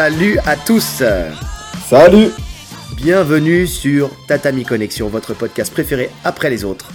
Salut à tous. Salut. Bienvenue sur Tatami Connexion, votre podcast préféré après les autres.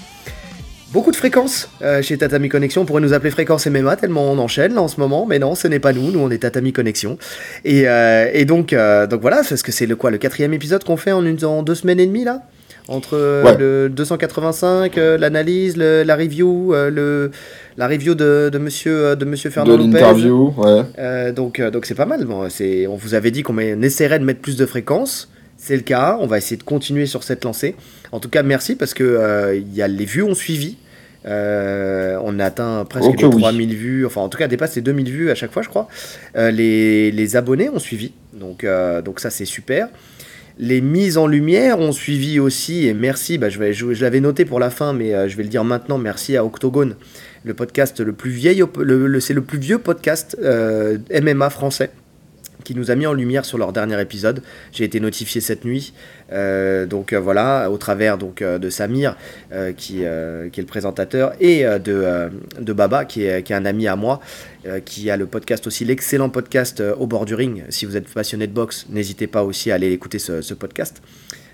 Beaucoup de fréquences euh, chez Tatami Connexion, on pourrait nous appeler Fréquence MMA tellement on enchaîne là en ce moment, mais non, ce n'est pas nous, nous on est Tatami Connexion. Et, euh, et donc, euh, donc voilà, parce que c'est le quoi, le quatrième épisode qu'on fait en, une, en deux semaines et demie là? Entre Ouais. le 285, euh, l'analyse, la review, euh, le, la review de, de monsieur, euh, de monsieur De Fernand Lopez. l'interview, ouais. Euh, donc euh, donc c'est pas mal. Bon, c'est, on vous avait dit qu'on essaierait de mettre plus de fréquences. C'est le cas. On va essayer de continuer sur cette lancée. En tout cas, merci parce que euh, y a, les vues ont suivi. Euh, on a atteint presque que les oui. 3000 vues. Enfin, en tout cas, dépasse les 2000 vues à chaque fois, je crois. Euh, les, les abonnés ont suivi. Donc, euh, donc ça, c'est super. Les mises en lumière ont suivi aussi, et merci, bah, je, vais, je, je l'avais noté pour la fin, mais euh, je vais le dire maintenant, merci à Octogone, le podcast le plus vieil, c'est le plus vieux podcast euh, MMA français qui nous a mis en lumière sur leur dernier épisode. J'ai été notifié cette nuit, euh, donc euh, voilà, au travers donc euh, de Samir, qui, est le présentateur, et de, Baba, qui est, un ami à moi, qui a le podcast aussi, l'excellent podcast Au bord du ring. Si vous êtes passionné de boxe, n'hésitez pas aussi à aller écouter ce, podcast.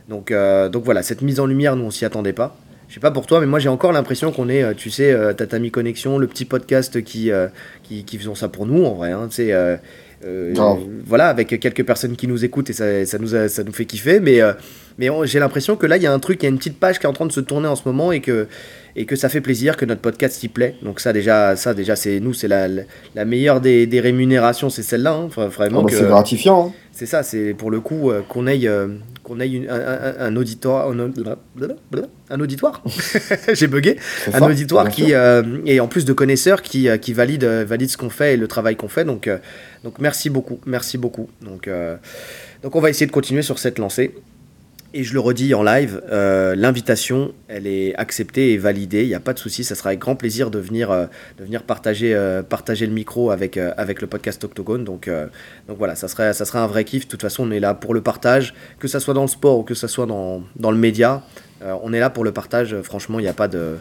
Donc, voilà, cette mise en lumière, nous on s'y attendait pas. Je sais pas pour toi, mais moi j'ai encore l'impression qu'on est, tu sais, Tatami Connexion, le petit podcast qui, qui, qui ça pour nous en vrai. Hein, euh, voilà, avec quelques personnes qui nous écoutent et ça, ça, nous, a- ça nous fait kiffer. Mais, euh, mais j'ai l'impression que là, il y a un truc, il y a une petite page qui est en train de se tourner en ce moment et que, et que ça fait plaisir, que notre podcast y plaît. Donc ça déjà, ça déjà c'est nous, c'est la, la, la meilleure des, des rémunérations, c'est celle-là. Hein. Enfin, vraiment bah, que- c'est gratifiant. hein. c'est ça, c'est pour le coup euh, qu'on euh, qu'on ait une- un, un- un auditoire. Un, un auditoire J'ai bugué. Un auditoire qui, euh, et en plus de connaisseurs qui, euh, qui valide, euh, valide ce qu'on fait et le travail qu'on fait. Donc, euh, donc merci beaucoup, merci beaucoup. Donc, euh, donc on va essayer de continuer sur cette lancée. Et je le redis en live, euh, l'invitation, elle est acceptée et validée. Il n'y a pas de souci. Ça sera avec grand plaisir de venir, euh, de venir partager, euh, partager le micro avec, avec le podcast Octogone. Donc, donc voilà, ça serait, ça serait un vrai kiff. De toute façon, on est là pour le partage, que ça soit dans le sport ou que ça soit dans, dans le média. On est là pour le partage. Franchement, il n'y a pas de,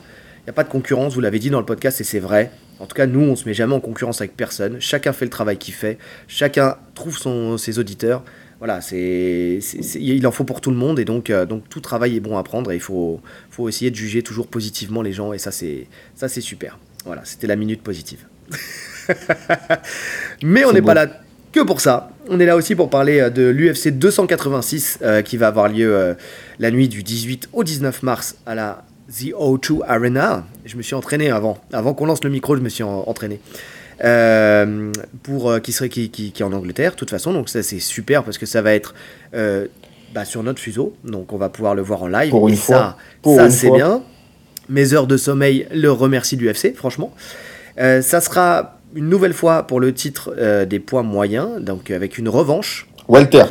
il y a pas de concurrence. Vous l'avez dit dans le podcast et c'est vrai. En tout cas, nous, on se met jamais en concurrence avec personne. Chacun fait le travail qu'il fait. Chacun trouve son, ses auditeurs. Voilà, c'est, c'est- c'est- il en faut pour tout le monde et donc, euh, donc tout travail est bon à prendre et il faut, faut essayer de juger toujours positivement les gens et ça c'est, ça c'est super. Voilà, c'était la minute positive. Mais on n'est pas là que pour ça. On est là aussi pour parler euh, de l'UFC 286 euh, qui va avoir lieu euh, la nuit du 18 au 19 mars à la The O2 Arena. Je me suis entraîné avant. Avant qu'on lance le micro, je me suis en- entraîné. Euh, pour euh, qui serait qui, qui, qui est en Angleterre, de toute façon. Donc ça c'est super parce que ça va être euh, bah, sur notre fuseau. Donc on va pouvoir le voir en live. Pour une Et fois. ça, ça c'est bien. Mes heures de sommeil le remercient du UFC, franchement. Euh, ça sera une nouvelle fois pour le titre euh, des poids moyens, donc avec une revanche. Walter.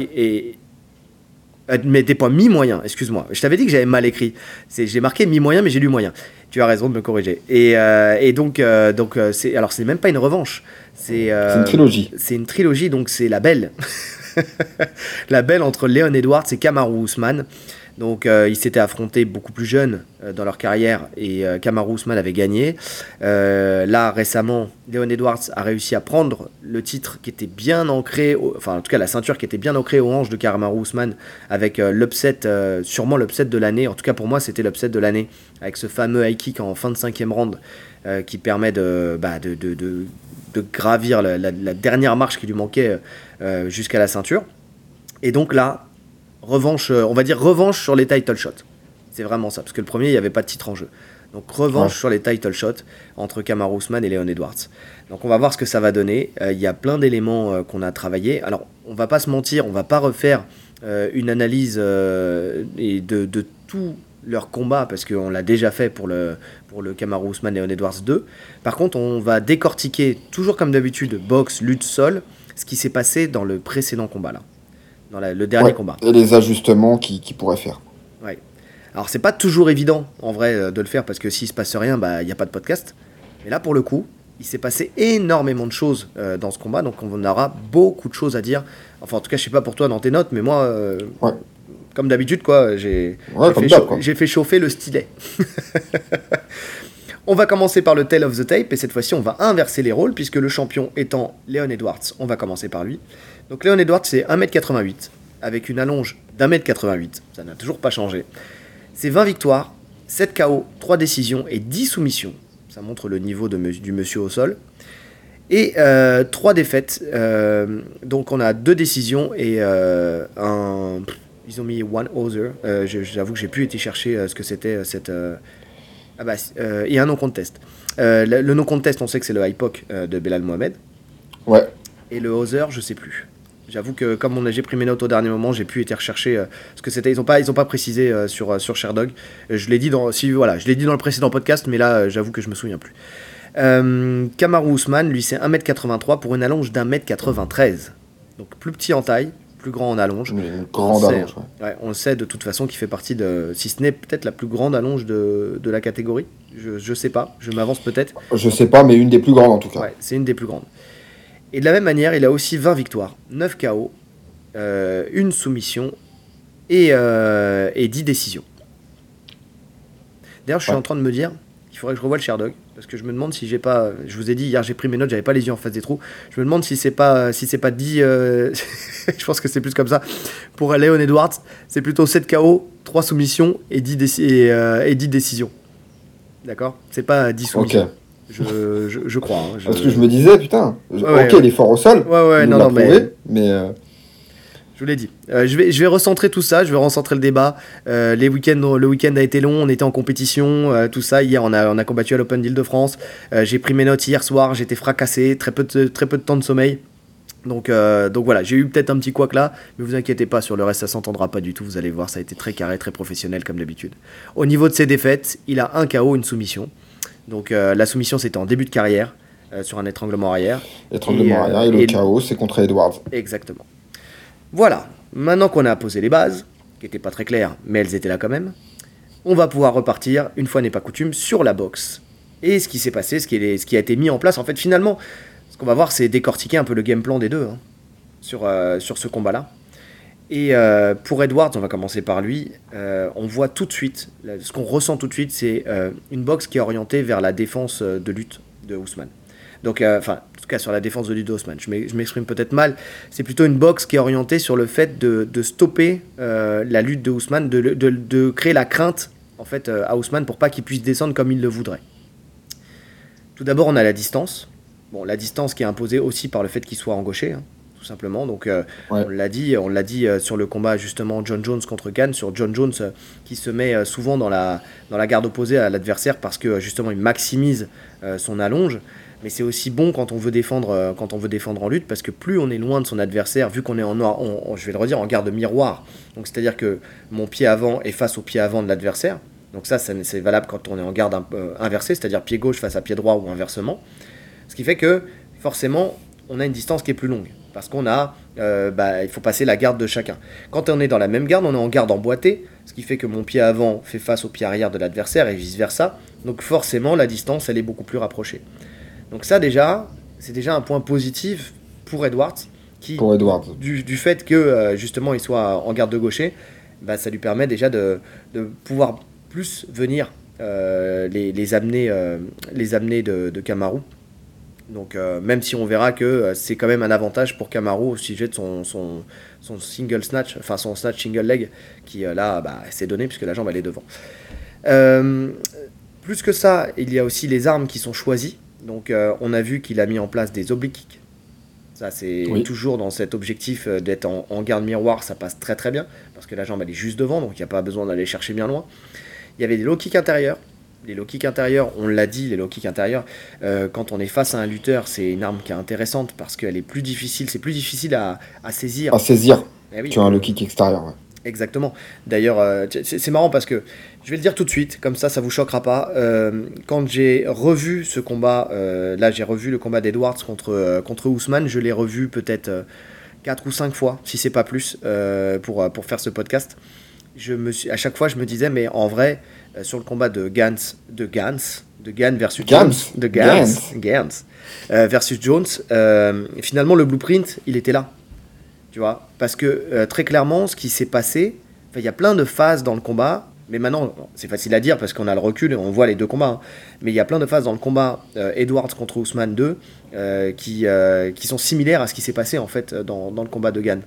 Mais des poids mi-moyens, excuse-moi. Je t'avais dit que j'avais mal écrit. J'ai marqué mi-moyen, mais j'ai lu moyen. Tu as raison de me corriger. Et, euh, et donc, euh, donc euh, c'est alors c'est même pas une revanche. C'est euh, une trilogie. C'est une trilogie, donc c'est la belle. la belle entre Léon Edwards et Kamaru Usman. Donc euh, ils s'étaient affrontés beaucoup plus jeunes euh, dans leur carrière et euh, Kamaru Usman avait gagné. Euh, là récemment, Léon Edwards a réussi à prendre le titre qui était bien ancré, enfin en tout cas la ceinture qui était bien ancrée aux hanches de Kamaru Usman avec l'upset, sûrement l'upset de l'année. En tout cas pour moi c'était l'upset de l'année avec ce fameux high kick en fin de cinquième round qui permet de, bah, gravir la, dernière marche qui lui manquait jusqu'à la ceinture. Et donc là, revanche, euh, on va dire revanche sur les title shots. C'est vraiment ça, parce que le premier, il n'y avait pas de titre en jeu. Donc revanche Ouais. sur les title shots entre Kamaru Usman et Leon Edwards. Donc on va voir ce que ça va donner. Euh, Il y a plein d'éléments euh, qu'on a travaillé. Alors on va pas se mentir, on va pas refaire euh, une analyse et de, de tout leur combat parce qu'on l'a déjà fait pour le, pour le Kamaru Usman Leon Edwards 2. Par contre, on va décortiquer, toujours comme d'habitude, boxe, lutte, sol, ce qui s'est passé dans le précédent combat là. Dans la- le dernier Ouais. combat. Et les ajustements qu'il qui pourrait faire. Ouais. Alors c'est pas toujours évident en vrai euh, de le faire parce que s'il se passe rien, bah il n'y a pas de podcast. Mais là pour le coup, il s'est passé énormément de choses euh, dans ce combat, donc on aura beaucoup de choses à dire. Enfin en tout cas je sais pas pour toi dans tes notes, mais moi, euh, Ouais. comme d'habitude j'ai Ouais, fait, quoi. j'ai fait chauffer le stylet. on va commencer par le Tale of the Tape et cette fois-ci on va inverser les rôles puisque le champion étant Leon Edwards, on va commencer par lui. Donc Léon Edwards, c'est 1m88, avec une allonge d'un mètre 88. Ça n'a toujours pas changé. C'est 20 victoires, 7 KO, 3 décisions et 10 soumissions. Ça montre le niveau de, du monsieur au sol. Et euh, 3 défaites. Euh, donc on a 2 décisions et euh, un... Ils ont mis one other. Euh, j'avoue que j'ai plus été chercher ce que c'était cette... ah bah, et un non-contest. le, le non-contest, on sait que c'est le HIPOC de Belal Mohamed. Ouais. Et le other, je sais plus. J'avoue que comme j'ai pris mes notes au dernier moment, j'ai pu été rechercher euh, ce que c'était. Ils n'ont pas, ils ont pas précisé euh, sur, euh, sur Sherdog. Je l'ai dit dans, si, voilà, je l'ai dit dans le précédent podcast, mais là, j'avoue que je me souviens plus. Euh, Kamaru Ousmane, lui, c'est 1m83 pour une allonge d'1m93. Donc plus petit en taille, plus grand en allonge. Une grande on allonge. Sait, ouais. Ouais, on le sait de toute façon qu'il fait partie de, si ce n'est peut-être la plus grande allonge de, de la catégorie. Je, je sais pas, je m'avance peut-être. Je sais pas, mais une des plus grandes en tout cas. Ouais, c'est une des plus grandes. Et de la même manière, il a aussi 20 victoires, 9 KO, euh, une soumission et, euh, et 10 décisions. D'ailleurs, je suis Ouais. en train de me dire qu'il faudrait que je revoie le Sherdog. Parce que je me demande si j'ai pas. Je vous ai dit hier, j'ai pris mes notes, j'avais pas les yeux en face des trous. Je me demande si c'est pas, si c'est pas 10. euh, je pense que c'est plus comme ça. Pour Léon Edwards, c'est plutôt 7 KO, 3 soumissions et 10, déci- et, euh, et 10 décisions. D'accord? C'est pas 10 Ok. soumissions. Je, je, je crois. hein, je- Parce que je me disais, putain, je- Ouais, ok, ouais. il est fort au sol. Ouais, ouais, non, non, mais. prouvé, mais euh, Je vous l'ai dit. Euh, je, vais, je vais recentrer tout ça, je vais recentrer le débat. Euh, les week-ends, le week-end a été long, on était en compétition, euh, tout ça. Hier, on a, on a combattu à l'Open d'Île-de-France. J'ai pris mes notes hier soir, j'étais fracassé, très peu, de, très peu de temps de sommeil. Donc, donc voilà, j'ai eu peut-être un petit couac là, mais vous inquiétez pas, sur le reste, ça s'entendra pas du tout. Vous allez voir, ça a été très carré, très professionnel comme d'habitude. Au niveau de ses défaites, il a un KO, une soumission. Donc euh, la soumission, c'était en début de carrière, euh, sur un étranglement arrière. étranglement Et, euh, arrière et le et- chaos, c'est contre Edwards. Exactement. Voilà, maintenant qu'on a posé les bases, qui n'étaient pas très claires, mais elles étaient là quand même, on va pouvoir repartir, une fois n'est pas coutume, sur la boxe. Et ce qui s'est passé, ce qui, est- ce qui a été mis en place, en fait, finalement, ce qu'on va voir, c'est décortiquer un peu le game plan des deux hein, sur, euh, sur ce combat-là. Et euh, pour Edwards, on va commencer par lui, euh, on voit tout de suite, ce qu'on ressent tout de suite, c'est euh, une boxe qui est orientée vers la défense de lutte de Ousmane. Donc, enfin, en tout cas sur la défense de lutte de Ousmane. Je m'ex- je m'exprime peut-être mal. C'est plutôt une boxe qui est orientée sur le fait de, stopper la lutte de Ousmane, de, créer la crainte en fait à Ousmane pour pas qu'il puisse descendre comme il le voudrait. Tout d'abord, on a la distance. Bon, la distance qui est imposée aussi par le fait qu'il soit engauché, hein, tout simplement. Donc, euh, Ouais. on l'a dit, on l'a dit euh, sur le combat justement John Jones contre Gann, sur John Jones euh, qui se met souvent dans la, dans la garde opposée à l'adversaire parce que justement il maximise son allonge. Mais c'est aussi bon quand on veut défendre, quand on veut défendre en lutte parce que plus on est loin de son adversaire, vu qu'on est en, noir- on- on- je vais le redire, en garde miroir. Donc c'est-à-dire que mon pied avant est face au pied avant de l'adversaire. Donc ça, c'est valable quand on est en garde un- inversée, c'est-à-dire pied gauche face à pied droit ou inversement. Ce qui fait que forcément, on a une distance qui est plus longue. Parce qu'on a, euh, bah, il faut passer la garde de chacun. Quand on est dans la même garde, on est en garde emboîtée, ce qui fait que mon pied avant fait face au pied arrière de l'adversaire et vice-versa. Donc forcément, la distance, elle est beaucoup plus rapprochée. Donc ça déjà, c'est déjà un point positif pour Edwards, qui, Pour Edwards. du, du fait que euh, justement il soit en garde de gaucher, bah, ça lui permet déjà de, de pouvoir plus venir euh, les, les amener, les amener de, de Kamaru. Donc euh, même si on verra que euh, c'est quand même un avantage pour Kamaru au sujet de son, son, son single snatch, enfin son snatch single leg, qui euh, là bah, s'est donné puisque la jambe elle est devant. Plus que ça, il y a aussi les armes qui sont choisies. Donc on a vu qu'il a mis en place des oblique kicks. Ça c'est Oui. toujours dans cet objectif d'être en, en garde miroir, ça passe très très bien parce que la jambe elle est juste devant, donc il n'y a pas besoin d'aller chercher bien loin. Il y avait des low kicks intérieurs. Les low kicks intérieurs, on l'a dit, les low kicks intérieurs, euh, quand on est face à un lutteur, c'est une arme qui est intéressante parce qu'elle est plus difficile, c'est plus difficile à, à saisir. À saisir Eh oui. sur un low kick extérieur. ouais. Exactement. D'ailleurs, euh, c'est marrant parce que je vais le dire tout de suite, comme ça, ça vous choquera pas. Euh, quand j'ai revu ce combat, là, j'ai revu le combat d'Edwards contre, contre Ousmane, je l'ai revu peut-être euh, 4 ou 5 fois, si c'est pas plus, pour, pour faire ce podcast. Je me suis, à chaque fois, je me disais, mais en vrai, sur le combat de Gans, de Gans, de Gans versus Gans. Jones, de Gans, Gans. Gans, euh, versus Jones, euh, finalement, le blueprint, il était là. Tu vois Parce que euh, très clairement, ce qui s'est passé, il y a plein de phases dans le combat Mais maintenant, c'est facile à dire parce qu'on a le recul et on voit les deux combats. hein. Mais il y a plein de phases dans le combat euh, Edwards contre Ousmane 2 euh, qui, euh, qui sont similaires à ce qui s'est passé en fait dans, dans le combat de Gann.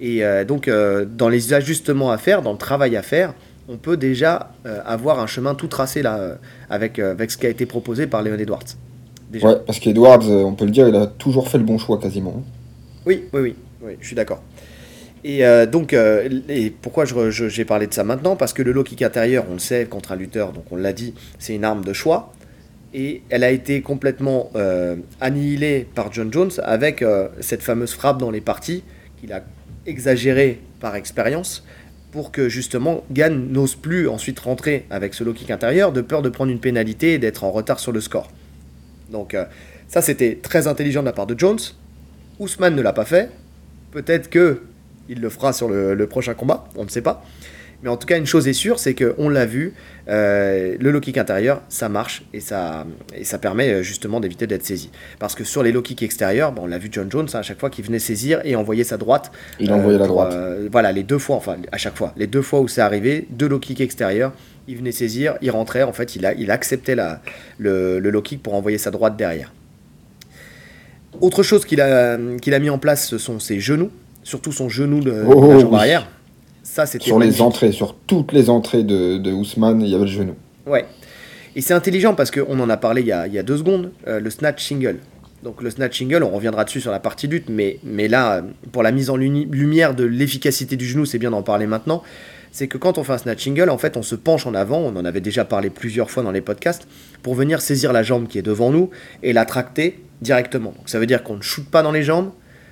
Et euh, donc, euh, dans les ajustements à faire, dans le travail à faire, on peut déjà euh, avoir un chemin tout tracé là euh, avec, euh, avec ce qui a été proposé par Léon Edwards. Déjà. Ouais, parce qu'Edwards, on peut le dire, il a toujours fait le bon choix quasiment. Oui, oui, oui, oui, je suis d'accord. Et donc, et pourquoi j'ai parlé de ça maintenant? Parce que le low kick intérieur, on le sait, contre un lutteur, donc on l'a dit, c'est une arme de choix. Et elle a été complètement annihilée par John Jones avec cette fameuse frappe dans les parties qu'il a exagérée par expérience pour que justement Gann n'ose plus ensuite rentrer avec ce low kick intérieur de peur de prendre une pénalité et d'être en retard sur le score. Donc euh, ça c'était très intelligent de la part de Jones. Ousmane ne l'a pas fait. Peut-être que il le fera sur le, le prochain combat, on ne sait pas. Mais en tout cas, une chose est sûre, c'est qu'on l'a vu, euh, le low kick intérieur, ça marche et ça, et ça permet euh, justement d'éviter d'être saisi. Parce que sur les low kicks extérieurs, bon, on l'a vu John Jones, hein, à chaque fois qu'il venait saisir et envoyer sa droite. Il a envoyé la pour, droite. euh, voilà, les deux fois, enfin à chaque fois, les deux fois où c'est arrivé, deux low kicks extérieurs, il venait saisir, il rentrait, en fait, il, a, il acceptait la, le, le low kick pour envoyer sa droite derrière. Autre chose qu'il a, qu'il a mis en place, ce sont ses genoux, surtout son genou de, de Oh, la jambe oui. arrière. Ça, c'était Sur les entrées, sur toutes les entrées de, de Ousmane, il y avait le genou. Ouais. Et c'est intelligent parce qu'on en a parlé il y a, il y a deux secondes, euh, le snatch single. Donc le snatch single, on reviendra dessus sur la partie lutte, mais, mais là, pour la mise en lumière de l'efficacité du genou, c'est bien d'en parler maintenant. C'est que quand on fait un snatch single, en fait, on se penche en avant, on en avait déjà parlé plusieurs fois dans les podcasts, pour venir saisir la jambe qui est devant nous et la tracter directement. Donc ça veut dire qu'on ne shoot pas dans les jambes,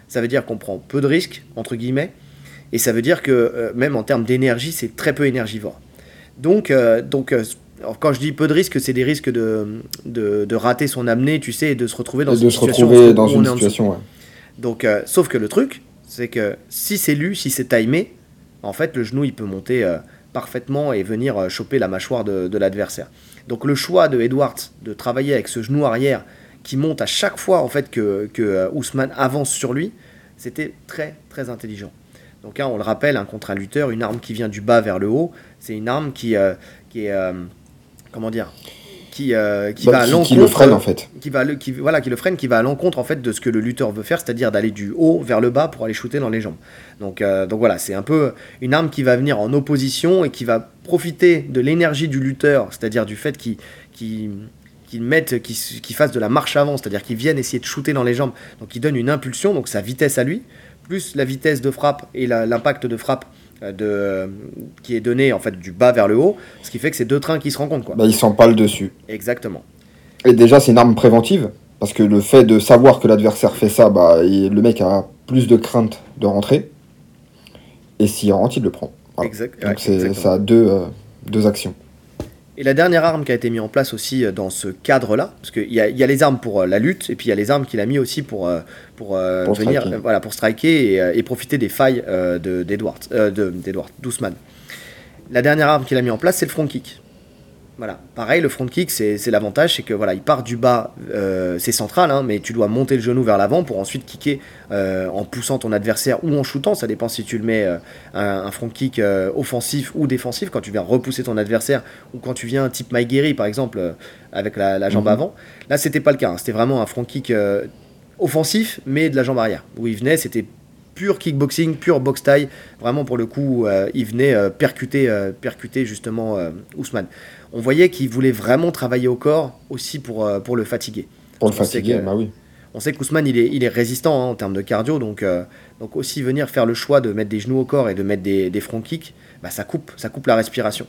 ça veut dire qu'on prend peu de risques, entre guillemets, et ça veut dire que euh, même en termes d'énergie, c'est très peu énergivore. Donc, euh, donc euh, quand je dis peu de risques, c'est des risques de, de, de rater son amenée, tu sais, et de se retrouver dans Et une de se situation retrouver dans une situation, ouais. Donc, sauf que le truc, c'est que si c'est lu, si c'est timé, en fait, le genou, il peut monter parfaitement et venir choper la mâchoire de, de l'adversaire. Donc, le choix de Edwards de travailler avec ce genou arrière qui monte à chaque fois, en fait, que, que Ousmane avance sur lui, c'était très, très intelligent. Donc, hein, on le rappelle, hein, contre un lutteur, une arme qui vient du bas vers le haut, c'est une arme qui, euh, qui est. euh, comment dire qui, euh, qui Bah, va à qui, l'encontre qui le freine en fait. qui va le, qui, voilà, qui le freine, qui va à l'encontre en fait de ce que le lutteur veut faire, c'est-à-dire d'aller du haut vers le bas pour aller shooter dans les jambes. Donc, euh, donc voilà, c'est un peu une arme qui va venir en opposition et qui va profiter de l'énergie du lutteur, c'est-à-dire du fait qu'il qu'il mette, fasse de la marche avant, c'est-à-dire qu'il vienne essayer de shooter dans les jambes. Donc il donne une impulsion, donc sa vitesse à lui, plus la vitesse de frappe et l'impact de frappe euh, de, qui est donné en fait du bas vers le haut, ce qui fait que c'est deux trains qui se rencontrent quoi. Bah, il s'empale dessus. Exactement. Et déjà, c'est une arme préventive, parce que le fait de savoir que l'adversaire fait ça, bah, il- le mec a plus de crainte de rentrer. Et s'il rentre, il le prend. Voilà. Exact- Donc ça a deux, euh, deux actions. Et la dernière arme qui a été mise en place aussi euh, dans ce cadre-là, parce qu'il y y a les armes pour euh, la lutte, et puis il y a les armes qu'il a mis aussi pour, euh, pour, Pour venir, striker. voilà, pour striker et, et profiter des failles de, d'Edward, de, d'Edward, d'Ousmane. La dernière arme qu'il a mis en place, c'est le front kick. Voilà, pareil, le front kick, c'est, l'avantage, c'est que voilà, il part du bas, euh, c'est central, hein, mais tu dois monter le genou vers l'avant pour ensuite kicker euh, en poussant ton adversaire ou en shootant, ça dépend si tu le mets euh, un, un front kick offensif ou défensif, quand tu viens repousser ton adversaire ou quand tu viens type Mike Guerry par exemple avec la, la jambe Mhm. avant. Là, c'était pas le cas, hein, c'était vraiment un front kick offensif mais de la jambe arrière. Où il venait, c'était pur kickboxing, pur box taille, vraiment pour le coup, il venait percuter, percuter justement Ousmane. On voyait qu'il voulait vraiment travailler au corps aussi pour, euh, pour le fatiguer. Pour le On sait fatiguer, bah oui. On sait qu'Ousmane, il est, il est résistant hein, en termes de cardio, donc, euh, donc aussi venir faire le choix de mettre des genoux au corps et de mettre des, des front kicks, bah, ça, coupe, ça coupe la respiration.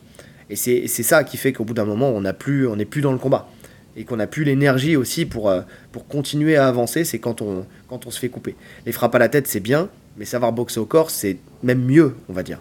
Et c'est ça qui fait qu'au bout d'un moment, on n'a plus, on n'est plus dans le combat. Et qu'on n'a plus l'énergie aussi pour, euh, pour continuer à avancer, c'est quand on, quand on se fait couper. Les frappes à la tête, c'est bien, mais savoir boxer au corps, c'est même mieux, on va dire.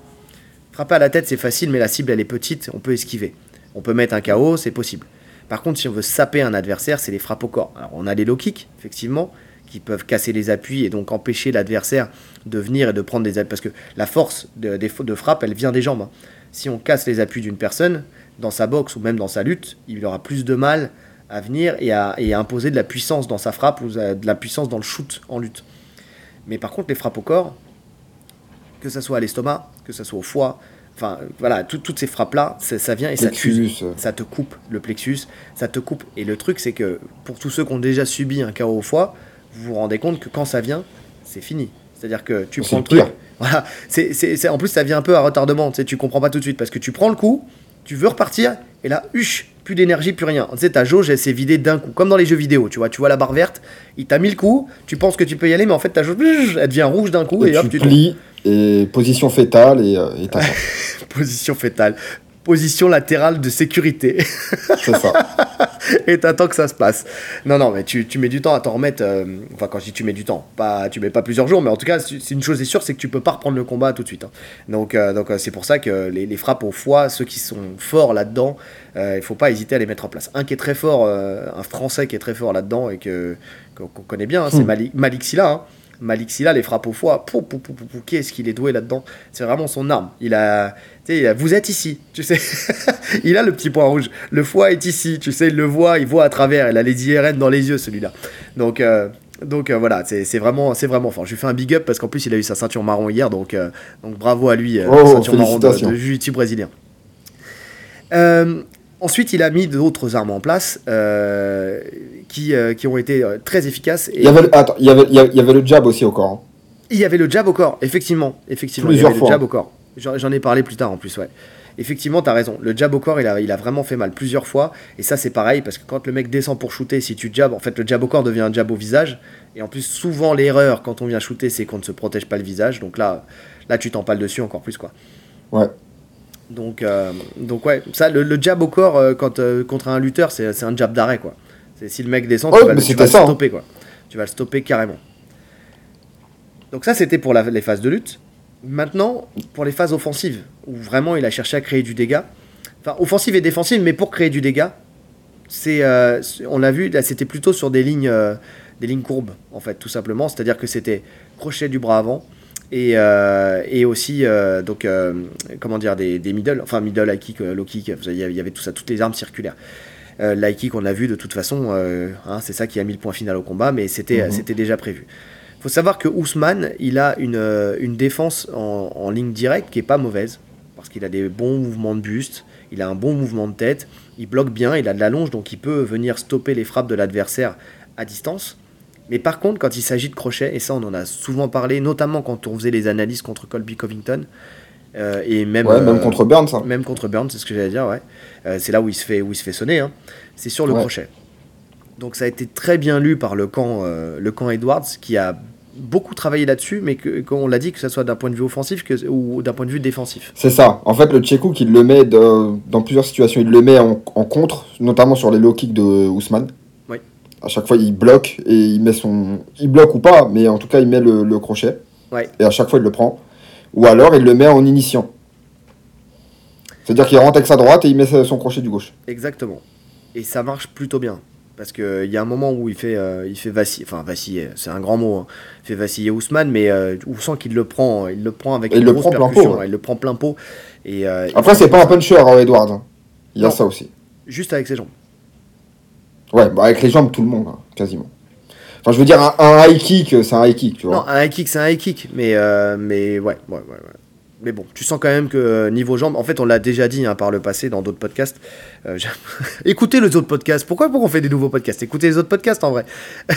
Frapper à la tête, c'est facile, mais la cible, elle est petite, on peut esquiver. On peut mettre un KO, c'est possible. Par contre, si on veut saper un adversaire, c'est les frappes au corps. Alors, on a les low kicks, effectivement, qui peuvent casser les appuis et donc empêcher l'adversaire de venir et de prendre des appuis. Parce que la force de, frappe, elle vient des jambes. hein. Si on casse les appuis d'une personne, dans sa boxe ou même dans sa lutte, il aura plus de mal à venir et à, et à imposer de la puissance dans sa frappe ou de la puissance dans le shoot en lutte. Mais par contre, les frappes au corps, que ce soit à l'estomac, que ce soit au foie, Enfin, voilà, tout- toutes ces frappes-là, ça, ça vient et ça Plexus, euh. Ça te coupe le plexus, ça te coupe. Et le truc, c'est que pour tous ceux qui ont déjà subi un KO au foie, vous vous rendez compte que quand ça vient, c'est fini. C'est-à-dire que tu prends le truc. Voilà. C'est, en plus, ça vient un peu à retardement. Tu sais, tu comprends pas tout de suite parce que tu prends le coup, tu veux repartir, et là, huche, plus d'énergie, plus rien. Tu sais, ta jauge, elle s'est vidée d'un coup. Comme dans les jeux vidéo, tu vois. Tu vois la barre verte, il t'a mis le coup, tu penses que tu peux y aller, mais en fait, ta jauge, elle devient rouge d'un coup, et, Et hop, tu tu plies, et position fétale, et euh, et. Position fétale. Position latérale de sécurité. C'est ça. et t'attends que ça se passe. Non, non, mais tu, tu mets du temps à t'en remettre. euh, enfin, quand je dis tu mets du temps, pas, tu mets pas plusieurs jours, mais en tout cas, c'est une chose est sûre, c'est que tu peux pas reprendre le combat tout de suite. hein. Donc, euh, donc euh, c'est pour ça que les, les frappes au foie, ceux qui sont forts là-dedans, il faut pas hésiter à les mettre en place. Un qui est très fort, un Français qui est très fort là-dedans et que qu'on connaît bien, hein, c'est Hmm. Malik, Malik Silla. hein. Malik Silla, les frappes au foie, pou, pou, pou, pou, pou, qu'est-ce qu'il est doué là-dedans? C'est vraiment son arme. Il a, il vous êtes ici, tu sais. il a le petit point rouge. Le foie est ici, tu sais, il le voit, il voit à travers. Il a les IRN dans les yeux, celui-là. Donc, euh, donc euh, voilà, c'est vraiment, c'est vraiment fort. Je lui fais un big up parce qu'en plus, il a eu sa ceinture marron hier, donc, euh, donc bravo à lui, Oh, ceinture marron de, de jiu-jitsu brésilien. Euh, ensuite, il a mis d'autres armes en place euh, qui, euh, qui ont été euh, très efficaces. Et Il y avait, le- attends, il y avait, il y avait- le jab aussi au corps. hein. il y avait le jab au corps, effectivement. effectivement il y Plusieurs avait fois. le jab au corps. J'en ai parlé plus tard en plus, ouais. Effectivement, t'as raison. Le jab au corps, il a, il a vraiment fait mal plusieurs fois. Et ça, c'est pareil, parce que quand le mec descend pour shooter, si tu jabs, en fait, le jab au corps devient un jab au visage. Et en plus, souvent, l'erreur quand on vient shooter, c'est qu'on ne se protège pas le visage. Donc là, là tu t'empales dessus encore plus, quoi. Ouais. Donc, euh, donc ouais, ça, le, le jab au corps euh, quand, euh, contre un lutteur, c'est c'est un jab d'arrêt, quoi. Si le mec descend, Ouais, tu vas, tu le hein. stopper, quoi. Tu vas le stopper carrément. Donc ça, c'était pour la- les phases de lutte. Maintenant, pour les phases offensives, où vraiment il a cherché à créer du dégât. Enfin, offensive et défensive, mais pour créer du dégât, c'est, euh, on l'a vu, là, c'était plutôt sur des lignes, euh, des lignes courbes, en fait, tout simplement. C'est-à-dire que c'était crochet du bras avant et, euh, et aussi, euh, donc, euh, comment dire, des, des middle, enfin, middle, high kick, low kick, il y avait- il y avait tout ça, toutes les armes circulaires. Euh, l'high kick, on l'a vu de toute façon, euh, hein, c'est ça qui a mis le point final au combat, mais c'était Mhm. déjà prévu. faut savoir que Ousmane, il a une, euh, une défense en, en ligne directe qui est pas mauvaise, parce qu'il a des bons mouvements de buste, il a un bon mouvement de tête, il bloque bien, il a de la longe, donc il peut venir stopper les frappes de l'adversaire à distance. Mais par contre, quand il s'agit de crochet, et ça on en a souvent parlé, notamment quand on faisait les analyses contre Colby Covington, euh, et même, Ouais, même euh, contre Burns. hein. même contre Burns, c'est ce que j'allais dire, ouais. Euh, c'est là où il se fait, où il se fait sonner, hein. c'est sur le Ouais. crochet. Donc ça a été très bien lu par le camp, le camp Edwards, qui a beaucoup travaillé là-dessus, mais que, qu'on l'a dit, que ce soit d'un point de vue offensif que, ou d'un point de vue défensif. C'est ça. En fait, le Tchekouk, il le met de- dans plusieurs situations. Il le met en, en contre, notamment sur les low kicks de Ousmane. Oui. À chaque fois, il bloque et il met son. Il bloque ou pas, mais en tout cas, il met le, le crochet. Ouais. Et à chaque fois, il le prend. Ou alors, il le met en initiant. C'est-à-dire qu'il rentre avec sa droite et il met son crochet du gauche. Exactement. Et ça marche plutôt bien. Parce qu'il y a un moment où il fait, euh, il fait vaciller, enfin vaciller, c'est un grand mot, hein. il fait vaciller Ousmane, mais euh, on sent qu'il le prend, il le prend avec Et il une le grosse prend plein pot, percussion, ouais. ouais, il le prend plein pot. Et, euh, Après, il- c'est pas un puncher, hein, Edwards. hein. Il y a Non. ça aussi. Juste avec ses jambes. Ouais, bah avec les jambes, tout le monde, quasiment. Enfin, je veux dire, un, un high kick, c'est un high kick, tu vois. Non, un high kick, c'est un high kick, mais, euh, mais ouais, ouais, ouais, ouais. Mais bon, tu sens quand même que euh, niveau jambes, en fait, on l'a déjà dit hein, par le passé dans d'autres podcasts. Euh, Écoutez les autres podcasts. Pourquoi, pourquoi on fait des nouveaux podcasts? Écoutez les autres podcasts en vrai.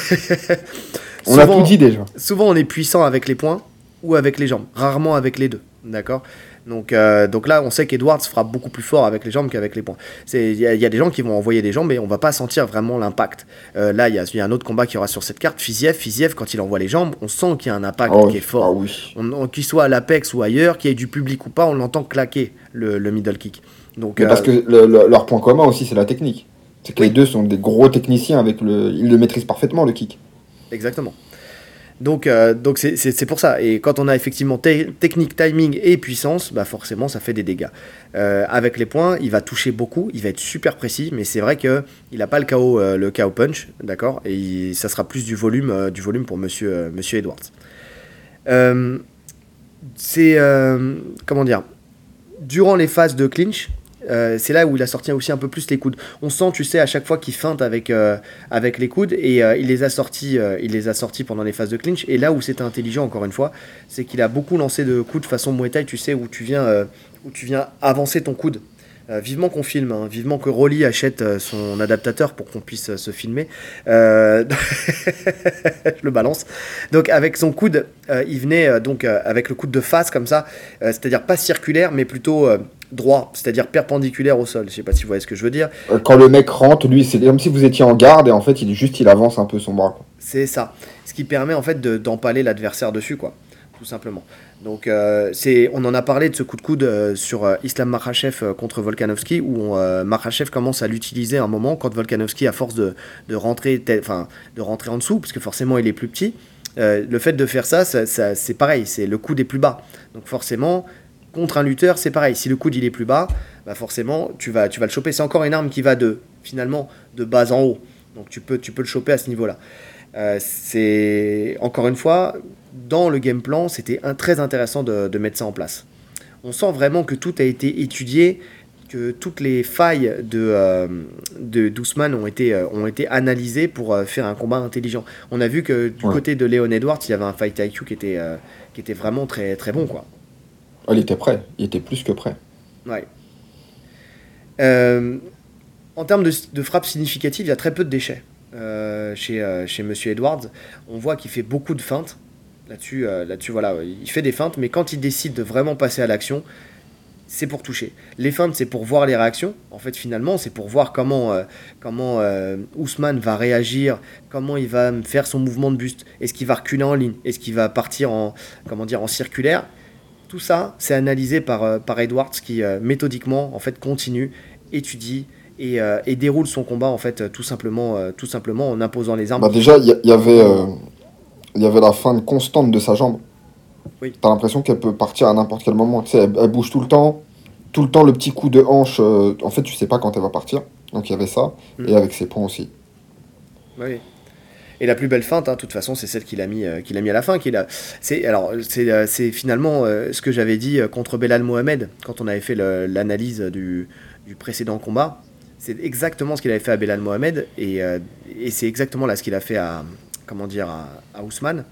On a Souvent- tout dit déjà. Souvent, on est puissant avec les poings ou avec les jambes. Rarement avec les deux. D'accord? Donc, euh, donc là, on sait qu'Edwards frappe beaucoup plus fort avec les jambes qu'avec les poings. Il y, a- il y a des gens qui vont envoyer des jambes, mais on va pas sentir vraiment l'impact. Euh, là, il y, a- il y a un autre combat qui aura sur cette carte. Fiziev, Fiziev, quand il envoie les jambes, on sent qu'il y a un impact Ah, qui est fort. Ah oui. Qu'il soit à l'Apex ou ailleurs, qu'il y ait du public ou pas, on l'entend claquer le, le middle kick. Donc, Mais euh, parce que le- le- leur point commun aussi, c'est la technique. C'est que les deux sont des gros techniciens avec le. Ils le maîtrisent parfaitement, le kick. Exactement. Donc, euh, donc c'est, c'est- pour ça. Et quand on a effectivement te- technique, timing et puissance, bah forcément, ça fait des dégâts. Euh, avec les points, il va toucher beaucoup, il va être super précis, mais c'est vrai que il n'a pas le KO, euh, le KO punch, d'accord? Et ça sera plus du volume, du volume pour Monsieur, Monsieur Edwards. C'est comment dire? Durant les phases de clinch, euh, c'est là où il a sorti aussi un peu plus les coudes. On sent, tu sais, à chaque fois qu'il feinte avec, euh, avec les coudes et euh, il les a sortis, il les a sortis pendant les phases de clinch. Et là où c'était intelligent, encore une fois, c'est qu'il a beaucoup lancé de coups de façon Muay tu sais, où tu viens, où tu viens avancer ton coude. Vivement qu'on filme, hein. vivement que Rolly achète son adaptateur pour qu'on puisse se filmer. je le balance. Donc avec son coude, il venait donc avec le coude de face comme ça, c'est-à-dire pas circulaire, mais plutôt droit, c'est-à-dire perpendiculaire au sol. Je sais pas si vous voyez ce que je veux dire. Quand le mec rentre, lui, c'est comme si vous étiez en garde et en fait, il juste, il avance un peu son bras. C'est ça. Ce qui permet en fait d'empaler l'adversaire dessus, quoi, tout simplement. Donc, euh, c'est, on en a parlé de ce coup de coude euh, sur euh, Islam Makhachev contre Volkanovski, où Makhachev commence à l'utiliser un moment quand Volkanovski, à force de, de rentrer, enfin, de rentrer en dessous, parce que forcément il est plus petit, le fait de faire ça, ça, c'est pareil, c'est le coude est plus bas. Donc forcément, contre un lutteur, c'est pareil. Si le coude il est plus bas, bah forcément tu vas, tu vas le choper. C'est encore une arme qui va de finalement de bas en haut. Donc tu peux, tu peux le choper à ce niveau-là. c'est encore une fois dans le game plan, c'était très intéressant de, mettre ça en place. On sent vraiment que tout a été étudié, que toutes les failles de, euh, de ont été, euh, ont été analysées pour euh, faire un combat intelligent. On a vu que du côté de Léon Edwards, il y avait un fight IQ qui était, qui était vraiment très, très bon. Quoi. Il était prêt, il était plus que prêt. Ouais. en termes de, de frappe significative, il y a très peu de déchets. chez, chez Monsieur Edwards, on voit qu'il fait beaucoup de feintes, Là-dessus, euh, là-dessus, voilà, il fait des feintes, mais quand il décide de vraiment passer à l'action, c'est pour toucher. Les feintes, c'est pour voir les réactions. En fait, finalement, c'est pour voir comment, euh, comment euh, Ousmane va réagir, comment il va faire son mouvement de buste. Est-ce qu'il va reculer en ligne? Est-ce qu'il va partir en, comment dire, en circulaire? Tout ça, c'est analysé par, par Edwards qui, méthodiquement, en fait, continue, étudie et, et, déroule son combat, en fait, tout simplement, tout simplement en imposant les armes. Bah déjà, il y, avait il y avait la fin constante de sa jambe. Oui. T'as l'impression qu'elle peut partir à n'importe quel moment. Tu sais, elle, bouge tout le temps. Tout le temps, le petit coup de hanche. Euh, en fait, tu sais pas quand elle va partir. Donc il y avait ça. Mm. Et avec ses points aussi. Oui. Et la plus belle feinte, hein, de toute façon, c'est celle qu'il a, mis, euh, qu'il a mis à la fin. Euh, c'est finalement ce que j'avais dit contre Belal Mohamed quand on avait fait l'analyse du, précédent combat. C'est exactement ce qu'il avait fait à Belal Mohamed. Et, c'est exactement là ce qu'il a fait à, comment dire, à, Ousmane.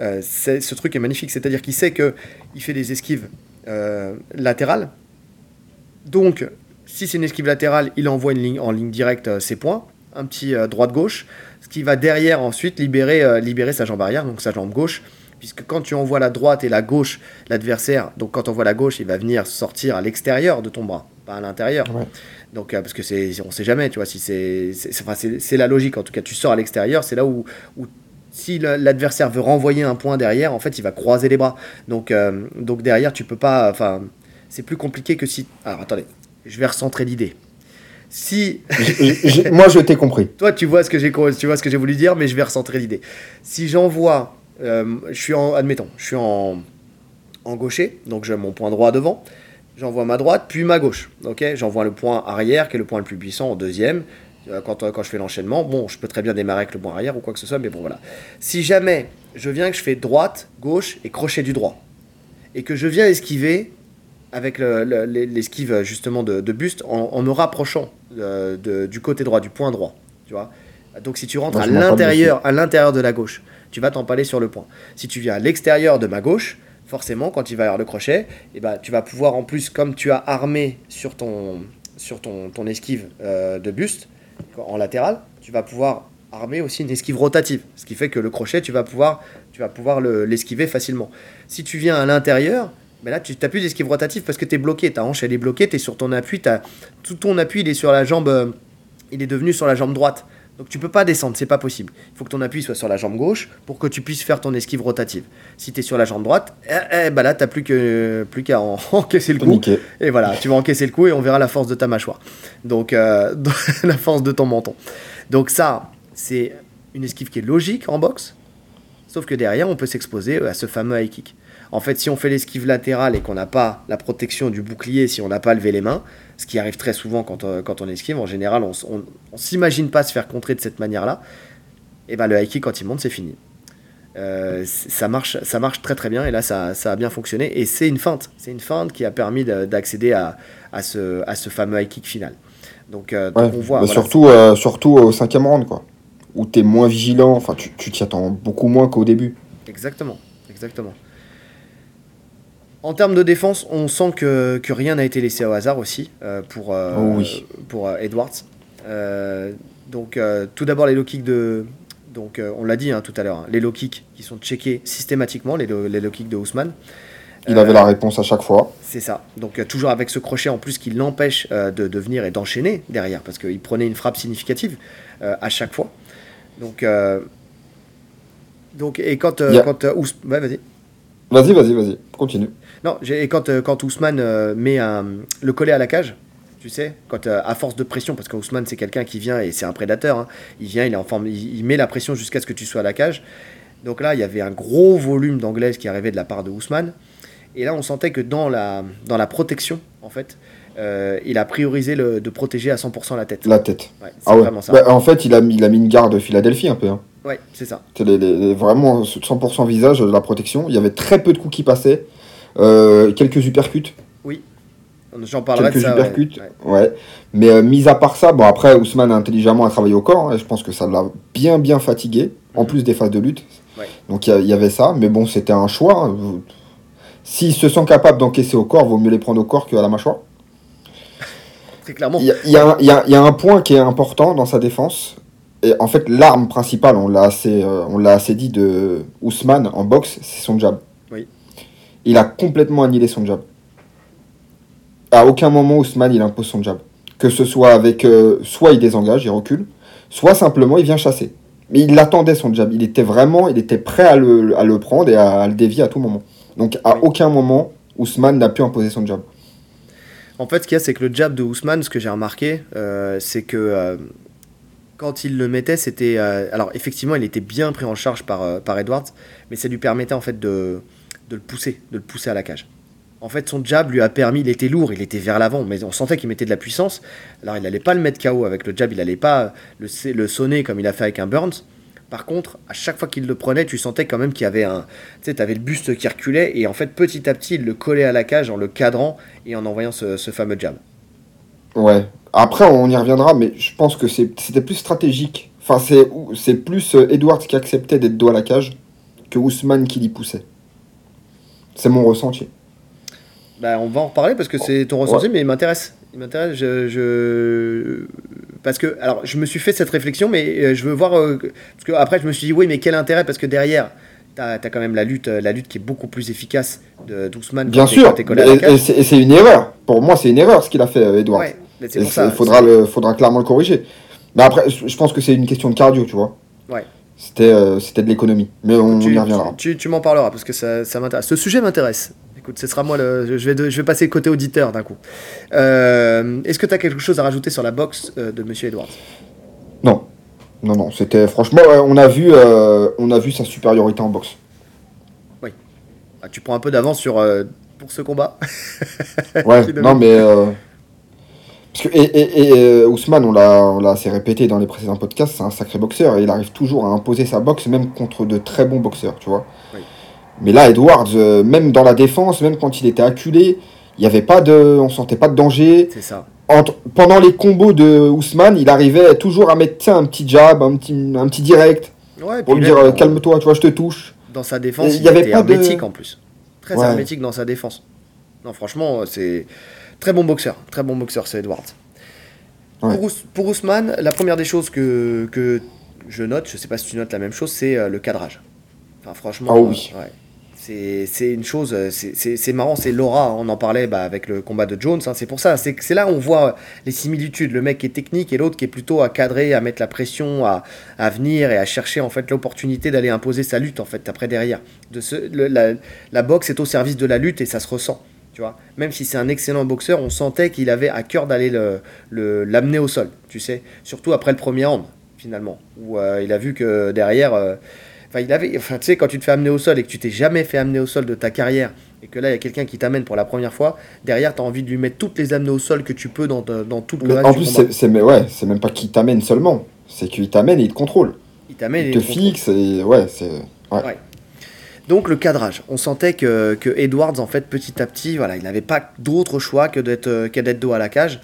Euh, ce truc est magnifique, c'est-à-dire qu'il sait qu'il fait des esquives euh, latérales. Donc, si c'est une esquive latérale, il envoie en ligne directe euh, ses points, un petit droite-gauche, ce qui va derrière ensuite libérer, libérer sa jambe arrière, donc sa jambe gauche, puisque quand tu envoies la droite et la gauche, l'adversaire, donc quand on voit la gauche, il va venir sortir à l'extérieur de ton bras, pas à l'intérieur. Donc, parce que c'est, on sait jamais, tu vois, si c'est, c'est, la logique. En tout cas, tu sors à l'extérieur, c'est là où, où si l'adversaire veut renvoyer un point derrière, en fait, il va croiser les bras. Donc, euh, donc derrière, tu peux pas. Enfin, c'est plus compliqué que si. Alors, attendez, je vais recentrer l'idée. Si. moi, je t'ai compris. Toi, tu vois ce que j'ai, tu vois ce que j'ai voulu dire, mais je vais recentrer l'idée. Si j'envoie, euh, je suis en, admettons, je suis en, en gaucher, donc j'ai mon point droit devant j'envoie ma droite, puis ma gauche. Ok, j'envoie le point arrière, qui est le point le plus puissant, en deuxième. Euh, quand, euh, quand je fais l'enchaînement, bon, je peux très bien démarrer avec le point arrière ou quoi que ce soit, mais bon, voilà. Si jamais je viens que je fais droite, gauche et crochet du droit, et que je viens esquiver avec l'esquive justement de, buste en, me rapprochant euh, du côté droit, du point droit, tu vois. Donc si tu rentres à l'intérieur, à l'intérieur de la gauche, tu vas t'empaler sur le point. Si tu viens à l'extérieur de ma gauche, forcément, quand il va y avoir le crochet, et eh ben, tu vas pouvoir, en plus, comme tu as armé sur ton, sur ton, ton esquive euh, de buste, en latéral, tu vas pouvoir armer aussi une esquive rotative. Ce qui fait que le crochet, tu vas pouvoir, tu vas pouvoir l'esquiver facilement. Si tu viens à l'intérieur, ben là, tu n'as plus d'esquive rotative parce que tu es bloqué. Ta hanche, elle est bloquée, tu es sur ton appui. As, tout ton appui, il est sur la jambe, euh, il est devenu sur la jambe droite. Donc tu peux pas descendre, c'est pas possible. Il faut que ton appui soit sur la jambe gauche pour que tu puisses faire ton esquive rotative. Si tu es sur la jambe droite, eh, eh bah là tu plus que plus qu'à encaisser le coup. Et voilà, tu vas encaisser le coup et on verra la force de ta mâchoire. Donc euh, la force de ton menton. Donc ça, c'est une esquive qui est logique en boxe. Sauf que derrière, on peut s'exposer à ce fameux high kick. En fait, si on fait l'esquive latérale et qu'on n'a pas la protection du bouclier, si on n'a pas levé les mains, ce qui arrive très souvent quand, euh, quand on esquive, en général, on, on, s'imagine pas se faire contrer de cette manière-là, et ben le high kick, quand il monte, c'est fini. Euh, ça, marche, ça marche très très bien, et là, ça, ça a bien fonctionné, et c'est une feinte. C'est une feinte qui a permis d'accéder à, à, ce, à ce fameux high kick final. Donc, euh, on voit. surtout, surtout au cinquième round, quoi. Où tu es moins vigilant, enfin, tu t'y attends beaucoup moins qu'au début. Exactement, exactement. En termes de défense, on sent que, que rien n'a été laissé au hasard aussi pour, Oh oui. pour Edwards. donc tout d'abord les low kicks de... Donc on l'a dit hein, tout à l'heure, hein, les low kicks qui sont checkés systématiquement, les, low- les low kicks de Ousmane. Il avait la réponse à chaque fois. C'est ça. Donc euh, toujours avec ce crochet en plus qui l'empêche euh, de, de venir et d'enchaîner derrière, parce qu'il prenait une frappe significative euh, à chaque fois. Donc, euh, donc et quand, euh, quand euh, Ous- ouais, vas-y. Vas-y, vas-y, vas-y. Continue. Non, et quand, euh, quand Ousmane euh, met un- le collet à la cage, tu sais, quand euh, à force de pression, parce qu'Ousmane c'est quelqu'un qui vient et c'est un prédateur, hein, il vient, il est en forme, il, il met la pression jusqu'à ce que tu sois à la cage. Donc là, il y avait un gros volume d'anglaise qui arrivait de la part de Ousmane. Et là, on sentait que dans la, dans la protection, en fait, euh, il a priorisé le, de protéger à 100% la tête. La tête. Ouais, Ah ouais. vraiment ça. Bah, en fait, il a, mis, il a mis une garde Philadelphie un peu. Hein. Ouais, c'est ça. C'est les- les- les- vraiment 100% visage, la protection. Il y avait très peu de coups qui passaient. Euh, quelques uppercuts. J'en parlerai de quelques ça. ouais. uppercuts. Ouais. Ouais. Mais euh, mis à part ça, bon après, Ousmane intelligemment a travaillé au corps. hein, et je pense que ça l'a bien, bien fatigué. En Mhm. plus des phases de lutte. Ouais. Donc il y avait ça. Mais bon, c'était un choix. hein. S'ils se sont capables d'encaisser au corps, vaut mieux les prendre au corps qu'à la mâchoire. Très clairement. Y y il y a un point qui est important dans sa défense. Et en fait, l'arme principale, on l'a assez, euh, on l'a assez dit de Ousmane en boxe, c'est son jab. Oui. Il a complètement annihilé son jab. À aucun moment, Ousmane, il impose son jab. Que ce soit avec. euh, soit il désengage, il recule, soit simplement il vient chasser. Mais il attendait son jab. Il était vraiment. Il était prêt à le, à le prendre et à, à le dévier à tout moment. Donc à Oui. aucun moment, Ousmane n'a pu imposer son jab. En fait, ce qu'il y a, c'est que le jab de Ousmane, ce que j'ai remarqué, euh, c'est que quand il le mettait, c'était. euh, alors, effectivement, il était bien pris en charge par, euh, par Edwards, mais ça lui permettait en fait de, de le pousser, de le pousser à la cage. En fait, son jab lui a permis, il était lourd, il était vers l'avant, mais on sentait qu'il mettait de la puissance. Alors, il n'allait pas le mettre KO avec le jab, il n'allait pas le, sonner comme il a fait avec un Burns. Par contre, à chaque fois qu'il le prenait, tu sentais quand même qu'il y avait un. Tu sais, avais le buste qui reculait, et en fait, petit à petit, il le collait à la cage en le cadrant et en envoyant ce, ce fameux jab. Ouais. Après, on y reviendra, mais je pense que c'était plus stratégique. Enfin, c'est plus euh, Edwards qui acceptait d'être dos à la cage que Ousmane qui l'y poussait. C'est mon ressenti. Bah, on va en reparler parce que c'est ton ressenti, mais il m'intéresse. Il m'intéresse. Je, je- Parce que, alors, je me suis fait cette réflexion, mais euh, je veux voir. euh, Parce que après, je me suis dit, oui, mais quel intérêt? Parce que derrière, tu as, quand même la lutte, la lutte qui est beaucoup plus efficace de d'Ousmane. Bien sûr. quand Et, et c'est une erreur. Pour moi, c'est une erreur ce qu'il a fait. Ouais, mais c'est pour ça. Faudra, le, faudra clairement le corriger. Mais après, je pense que c'est une question de cardio, tu vois. Ouais. C'était euh, c'était de l'économie. Mais on, tu, y reviendra. Tu, tu m'en parleras parce que ça, ça m'intéresse. Ce sujet m'intéresse. Écoute, ce sera moi le. Je vais, de- je vais passer côté auditeur d'un coup. Euh, Est-ce que tu as quelque chose à rajouter sur la boxe euh, de Monsieur Edwards? Non. Non, non. C'était franchement, on, a vu, euh, on a vu sa supériorité en boxe. Ah, Tu prends un peu d'avance sur pour ce combat. Ouais, non, mais. Parce que, et, et, et, euh, Ousmane, on l'a assez répété dans les précédents podcasts, c'est un sacré boxeur et il arrive toujours à imposer sa boxe, même contre de très bons boxeurs, tu vois. Oui. Mais là, Edwards, euh, même dans la défense, même quand il était acculé, il y avait pas de, on sentait pas de danger. C'est ça. Entre, pendant les combos de Ousmane, il arrivait toujours à mettre un petit jab, un petit, un petit direct, Ouais, pour lui dire euh, calme-toi, tu vois, je te touche. Dans sa défense, Et il, y avait était pas de- hermétique en plus. Très Ouais. hermétique dans sa défense. Non, franchement, c'est très bon boxeur. Très bon boxeur, c'est Edwards. Ouais. Pour, Ous- pour Ousmane, la première des choses que, que je note, je sais pas si tu notes la même chose, c'est euh, le cadrage. Enfin, franchement, Ah oui. euh, ouais. C'est une chose, euh, c'est- marrant, c'est Laura, on en parlait bah, avec le combat de Jones, hein, c'est pour ça, c'est là où on voit les similitudes, le mec qui est technique et l'autre qui est plutôt à cadrer, à mettre la pression, à, à venir et à chercher en fait l'opportunité d'aller imposer sa lutte en fait après derrière. De ce, le- la, la boxe est au service de la lutte et ça se ressent. Tu vois, même si c'est un excellent boxeur, on sentait qu'il avait à cœur d'aller le- le- l'amener au sol, tu sais, surtout après le premier round finalement, où euh, il a vu que derrière, euh, enfin il avait, enfin tu sais, quand tu te fais amener au sol et que tu t'es jamais fait amener au sol de ta carrière et que là il y a quelqu'un qui t'amène pour la première fois, derrière tu as envie de lui mettre toutes les amener au sol que tu peux dans, dans tout le Mais reste en plus, c'est ouais, même pas qu'il t'amène seulement, c'est qu'il t'amène et il te contrôle. Il t'amène et Il te fixe et ouais, c'est. Ouais. Ouais. Donc le cadrage, on sentait que, Edwards en fait petit à petit, voilà, il n'avait pas d'autre choix que d'être euh, que dos à la cage.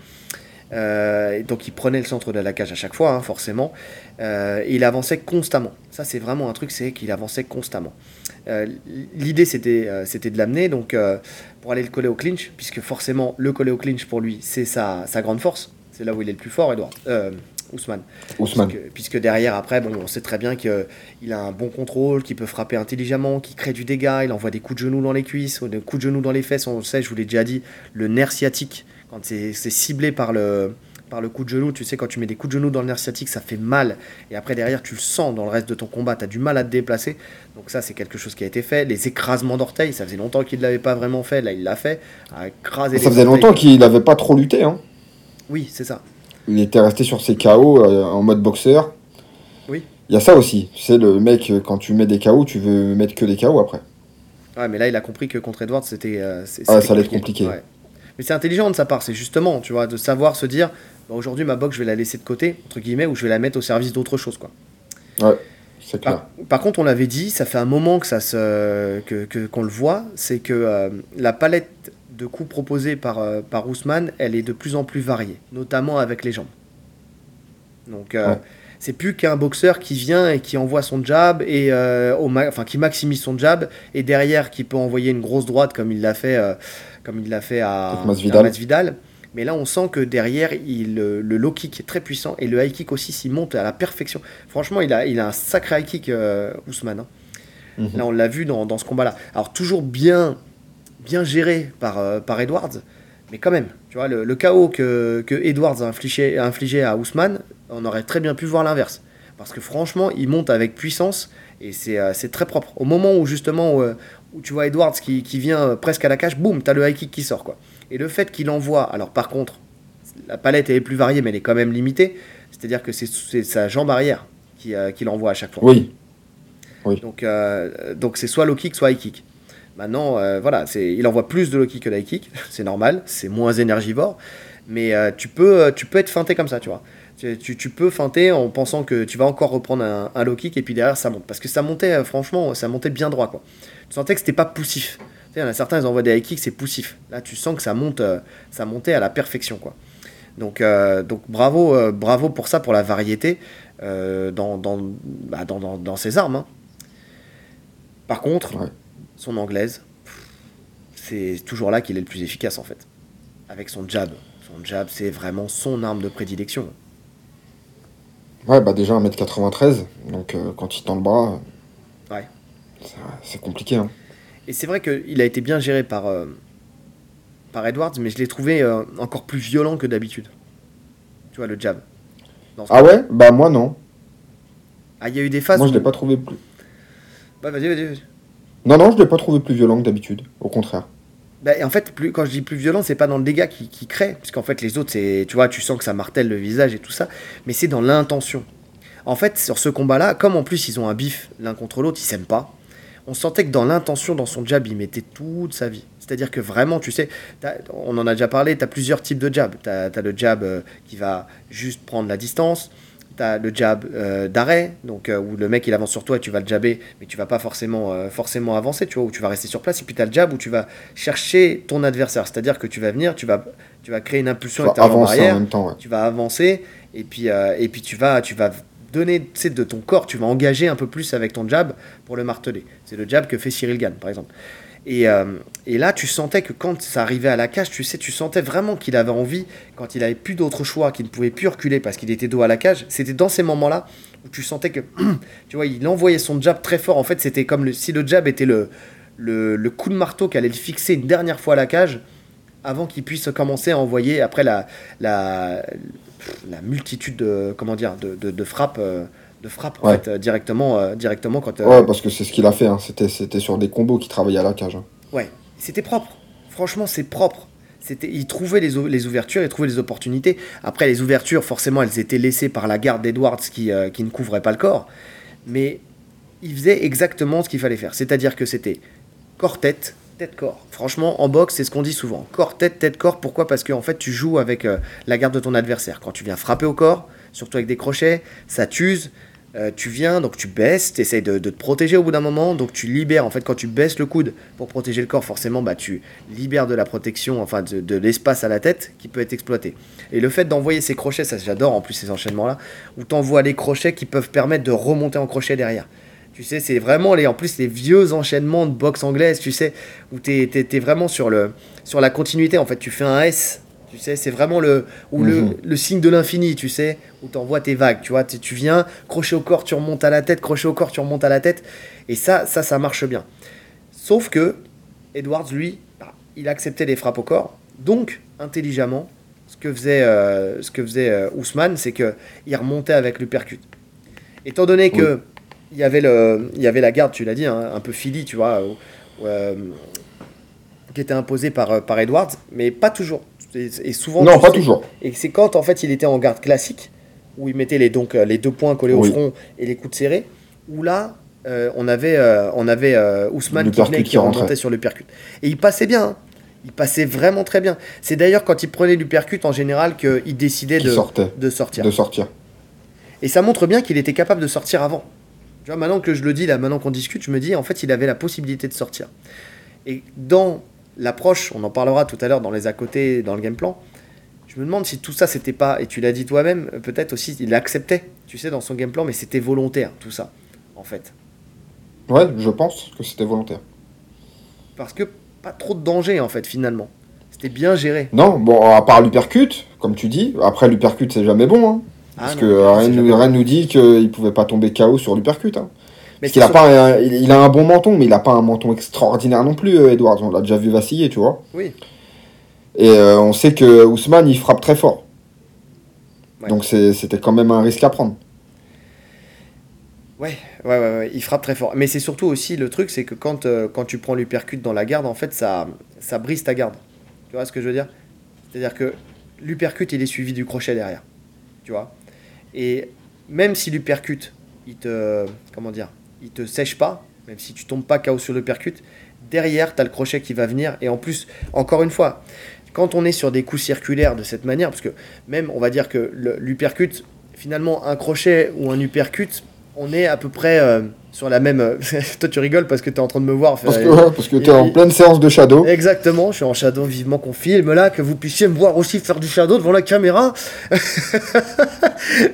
Euh, donc il prenait le centre de la cage à chaque fois, hein, forcément. Euh, et il avançait constamment. Ça c'est vraiment un truc, c'est qu'il avançait constamment. L'idée, c'était de l'amener donc pour aller le coller au clinch, puisque forcément, le coller au clinch pour lui, c'est sa, sa grande force. C'est là où il est le plus fort, Edouard. Ousmane. Ousmane. Puisque, derrière, après, bon, on sait très bien qu'il a un bon contrôle, qu'il peut frapper intelligemment, qu'il crée du dégât, il envoie des coups de genoux dans les cuisses, des coups de genoux dans les fesses. On le sait, je vous l'ai déjà dit, le nerf sciatique, quand c'est ciblé par le, par le coup de genou, tu sais, quand tu mets des coups de genoux dans le nerf sciatique, ça fait mal. Et après, derrière, tu le sens dans le reste de ton combat, tu as du mal à te déplacer. Donc, ça, c'est quelque chose qui a été fait. Les écrasements d'orteils, ça faisait longtemps qu'il ne l'avait pas vraiment fait. Là, il l'a fait. ça faisait longtemps qu'il n'avait pas trop lutté. Hein. Oui, c'est ça. Il était resté sur ses KO euh, en mode boxeur. Oui. Il y a ça aussi. Tu sais, le mec, euh, quand tu mets des KO, tu veux mettre que des KO après. Ouais, mais là, il a compris que contre Edward, c'était. Euh, ah, ça allait être compliqué. Mais c'est intelligent de sa part, c'est justement, tu vois, de savoir se dire bah, aujourd'hui, ma boxe, je vais la laisser de côté, entre guillemets, ou je vais la mettre au service d'autre chose, quoi. Ouais. c'est Clair. Par, contre, on l'avait dit, ça fait un moment que ça se, que, qu'on le voit, c'est que la palette de coups proposés par, euh, par Ousmane, elle est de plus en plus variée, notamment avec les jambes. Donc, euh, c'est plus qu'un boxeur qui vient et qui envoie son jab, et, euh, au enfin, qui maximise son jab, et derrière qui peut envoyer une grosse droite comme il l'a fait, comme il l'a fait à, Masvidal. Mais là, on sent que derrière, il, le, low kick est très puissant et le high kick aussi s'y monte à la perfection. Franchement, il a, il a un sacré high kick, Ousmane. Hein. Mhm. Là, on l'a vu dans, dans ce combat-là. Alors, toujours bien bien géré par, euh, par Edwards, mais quand même, tu vois, le, chaos que, que Edwards a infligé, a infligé à Ousmane, on aurait très bien pu voir l'inverse. Parce que franchement, il monte avec puissance et c'est euh, très propre. Au moment où justement, où, euh, tu vois Edwards qui, qui, vient presque à la cage, boum, t'as le high kick qui sort. quoi. Et le fait qu'il envoie, alors par contre, la palette est plus variée, mais elle est quand même limitée. C'est-à-dire que c'est sa jambe arrière qui, qui l'envoie à chaque fois. Oui. oui. Donc donc c'est soit low kick, soit high kick. Maintenant, euh, voilà, il envoie plus de low kick que d'high kick, c'est normal, c'est moins énergivore, mais euh, tu, peux, euh, tu peux être feinté comme ça, tu vois. Tu, peux feinter en pensant que tu vas encore reprendre un, un, low kick et puis derrière ça monte. Parce que ça montait, franchement, ça montait bien droit, quoi. Tu sentais que c'était pas poussif. Tu sais, il y en a certains, ils envoient des high kicks, c'est poussif. Là, tu sens que ça monte, ça montait à la perfection, quoi. Donc, donc bravo, bravo pour ça, pour la variété bah, dans, dans, ces armes. Hein. Par contre, son anglaise, c'est toujours là qu'il est le plus efficace en fait. Avec son jab. Son jab, c'est vraiment son arme de prédilection. Ouais, bah déjà 1m93, donc euh, quand il tend le bras, ouais. c'est compliqué. Hein. Et c'est vrai qu'il a été bien géré par, euh, par Edwards, mais je l'ai trouvé euh, encore plus violent que d'habitude. Tu vois, le jab. Ah ouais? Bah moi non. Ah, il y a eu des phases. Moi je l'ai pas trouvé plus. Bah vas-y, vas-y. Vas non, non, je ne l'ai pas trouvé plus violent que d'habitude, au contraire. Bah, en fait, plus, quand je dis plus violent, c'est pas dans le dégât qui, crée, puisqu'en fait, les autres, c'est, tu vois, tu sens que ça martèle le visage et tout ça, mais c'est dans l'intention. En fait, sur ce combat-là, comme en plus ils ont un bif l'un contre l'autre, ils s'aiment pas, on sentait que dans l'intention, dans son jab, il mettait toute sa vie. C'est-à-dire que vraiment, tu sais, on en a déjà parlé, tu as plusieurs types de jab. Tu as, le jab euh, qui va juste prendre la distance, T'as le jab euh, d'arrêt, donc euh, où le mec il avance sur toi et tu vas le jabber, mais tu vas pas forcément, euh, forcément avancer, tu vois, où tu vas rester sur place. Et puis tu as le jab où tu vas chercher ton adversaire, c'est-à-dire que tu vas venir, tu vas, tu vas créer une impulsion avec ta arrière, tu vas avancer, et puis, et puis tu, vas, tu vas donner de ton corps, tu vas engager un peu plus avec ton jab pour le marteler. C'est le jab que fait Cyril Gann, par exemple. Euh, et, là, tu sentais que quand ça arrivait à la cage, tu sais, tu sentais vraiment qu'il avait envie, quand il avait plus d'autre choix, qu'il ne pouvait plus reculer parce qu'il était dos à la cage. C'était dans ces moments-là où tu sentais que, tu vois, il envoyait son jab très fort. En fait, c'était comme si le jab était le, coup de marteau qui allait le fixer une dernière fois à la cage avant qu'il puisse commencer à envoyer après la, la, la multitude de, comment dire, de, de, frappes. Euh, de frappe en fait, euh, directement, euh, directement quand. Euh, ouais, parce que c'est ce qu'il a fait. Hein. C'était, c'était sur des combos qui travaillaient à la cage. Hein. Ouais, c'était propre. Franchement, c'est propre. C'était, il trouvait les, les, ouvertures, il trouvait les opportunités. Après, les ouvertures, forcément, elles étaient laissées par la garde d'Edwards qui, qui ne couvrait pas le corps. Mais il faisait exactement ce qu'il fallait faire. C'est-à-dire que c'était corps-tête, tête-corps. Franchement, en boxe, c'est ce qu'on dit souvent. Corps-tête, tête-corps. Pourquoi? Parce qu'en en fait, tu joues avec la garde de ton adversaire. Quand tu viens frapper au corps, surtout avec des crochets, ça t'use, euh, tu viens, donc tu baisses, tu essaies de, te protéger au bout d'un moment, donc tu libères, en fait quand tu baisses le coude pour protéger le corps, forcément bah, tu libères de la protection, enfin de, l'espace à la tête qui peut être exploité. Et le fait d'envoyer ces crochets, ça j'adore en plus ces enchaînements-là, où tu envoies les crochets qui peuvent permettre de remonter en crochet derrière. Tu sais, c'est vraiment les, en plus les vieux enchaînements de boxe anglaise, tu sais, où tu es, vraiment sur, le, sur la continuité. En fait, tu fais un S, tu sais, c'est vraiment le, ou le, mhm. le, signe de l'infini, tu sais, où tu envoies tes vagues, tu vois. Tu viens, crochet au corps, tu remontes à la tête, crochet au corps, tu remontes à la tête. Et ça, ça, ça marche bien. Sauf que Edwards, lui, bah, il acceptait les frappes au corps. Donc, intelligemment, ce que faisait, euh, ce que faisait euh, Ousmane, c'est qu'il remontait avec l'uppercut. Étant donné que il, y avait le, il y avait la garde, tu l'as dit, hein, un peu Philly, tu vois, euh, qui était imposée par, par Edwards, mais pas toujours. Et, souvent, non, pas toujours. Et c'est quand en fait il était en garde classique, où il mettait les, donc, les deux points collés au front et les coudes serrés, où là, on avait, on avait Ousmane qui, venait, qui remontait sur le percut. Et il passait bien. Hein. Il passait vraiment très bien. C'est d'ailleurs quand il prenait l'uppercut en général qu'il décidait de, de sortir. De sortir. Et ça montre bien qu'il était capable de sortir avant. Tu vois, maintenant que je le dis, là, maintenant qu'on discute, je me dis, en fait, il avait la possibilité de sortir. Et dans l'approche, on en parlera tout à l'heure dans les à côté, dans le game plan, je me demande si tout ça, c'était pas, et tu l'as dit toi-même, peut-être aussi, il acceptait, tu sais, dans son game plan, mais c'était volontaire, tout ça, en fait. Ouais, je pense que c'était volontaire. Parce que pas trop de danger en fait finalement. C'était bien géré. Non, bon, à part l'hypercute, comme tu dis. Après, l'hypercute, c'est jamais bon. Hein. Ah parce que rien, nous, nous dit qu'il pouvait pas tomber KO sur l'hypercute. Hein. A, pas il, a un bon menton, mais il a pas un menton extraordinaire non plus, euh, Edwards. On l'a déjà vu vaciller, tu vois. Oui. Et euh, on sait que Ousmane, il frappe très fort. Donc c'était quand même un risque à prendre. Ouais, ouais, ouais, il frappe très fort. Mais c'est surtout aussi le truc, c'est que quand, euh, quand tu prends l'uppercut dans la garde, en fait, ça, ça brise ta garde. Tu vois ce que je veux dire? C'est-à-dire que l'uppercut, il est suivi du crochet derrière. Tu vois? Et même si l'uppercut, il te. Comment dire Il te sèche pas, même si tu tombes pas KO sur l'uppercut, derrière, tu as le crochet qui va venir. Et en plus, encore une fois, quand on est sur des coups circulaires de cette manière, parce que même, on va dire que l'uppercut, finalement, un crochet ou un uppercut, on est à peu près euh, sur la même. Euh, toi, tu rigoles parce que tu es en train de me voir. Parce que, parce que tu es en pleine séance de shadow. Exactement, je suis en shadow, vivement qu'on filme là, que vous puissiez me voir aussi faire du shadow devant la caméra.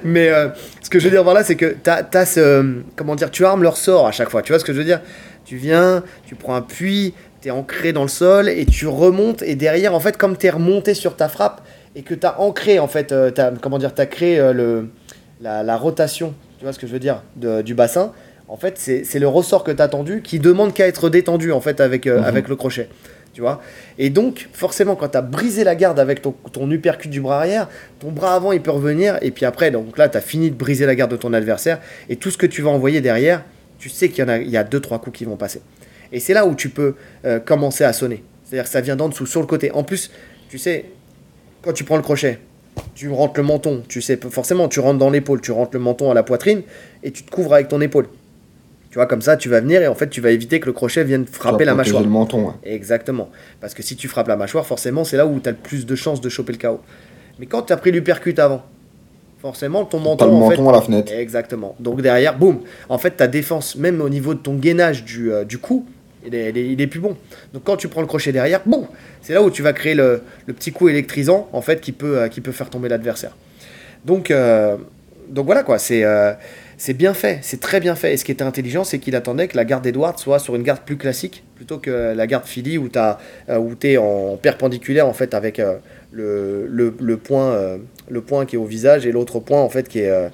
Mais euh, ce que je veux dire par là, c'est que tu as, ce. Comment dire Tu armes leur sort à chaque fois. Tu vois ce que je veux dire? Tu viens, tu prends un puits, tu es ancré dans le sol et tu remontes. Et derrière, en fait, comme tu es remonté sur ta frappe et que tu as ancré, en fait, as, comment dire, tu as créé le, la, la rotation tu vois ce que je veux dire, du bassin, en fait, c'est le ressort que tu as tendu qui demande qu'à être détendu, en fait, avec, euh, mhm. avec le crochet. Tu vois? Et donc, forcément, quand tu as brisé la garde avec ton, ton uppercut du bras arrière, ton bras avant, il peut revenir. Et puis après, donc là, tu as fini de briser la garde de ton adversaire. Et tout ce que tu vas envoyer derrière, tu sais qu'il y, en a, il y a deux, trois coups qui vont passer. Et c'est là où tu peux euh, commencer à sonner. C'est-à-dire que ça vient d'en dessous, sur le côté. En plus, tu sais, quand tu prends le crochet, tu rentres le menton, tu sais, forcément, tu rentres dans l'épaule, tu rentres le menton à la poitrine et tu te couvres avec ton épaule. Tu vois, comme ça, tu vas venir et en fait, tu vas éviter que le crochet vienne frapper la mâchoire. le menton, Exactement. Parce que si tu frappes la mâchoire, forcément, c'est là où tu as le plus de chances de choper le KO. Mais quand tu as pris l'uppercut avant, forcément, ton menton. le menton à la fenêtre. Exactement. Donc derrière, boum. En fait, ta défense, même au niveau de ton gainage du, euh, du coup, il est, plus bon. Donc quand tu prends le crochet derrière, boum, c'est là où tu vas créer le, petit coup électrisant en fait qui peut, euh, qui peut faire tomber l'adversaire. Donc, euh, donc voilà quoi, c'est euh, c'est bien fait, c'est très bien fait. Et ce qui était intelligent, c'est qu'il attendait que la garde Edward soit sur une garde plus classique plutôt que la garde Philly où tu es en perpendiculaire en fait avec le, le, point, le point qui est au visage et l'autre point en fait qui est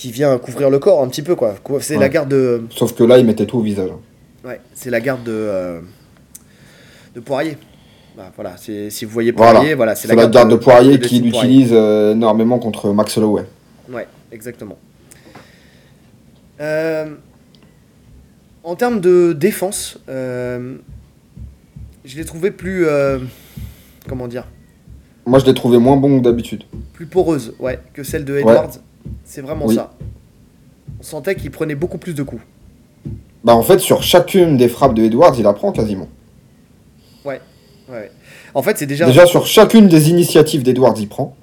qui vient couvrir le corps un petit peu quoi. C'est la garde de... Sauf que là, il mettait tout au visage. Ouais, c'est la garde de, euh, de Poirier. Bah, voilà, si vous voyez Poirier, voilà, c'est la, garde de, Poirier qui l'utilise euh, énormément contre Max Holloway. Ouais, exactement. Euh, en termes de défense, je l'ai trouvé plus. comment dire? Moi, je l'ai trouvé moins bon que d'habitude. Plus poreuse, ouais, que celle de Edwards. C'est vraiment ça. On sentait qu'il prenait beaucoup plus de coups. Bah en fait, sur chacune des frappes de Edwards, il apprend quasiment. Ouais, ouais. En fait, c'est déjà... Déjà, sur chacune des initiatives d'Edwards, il prend.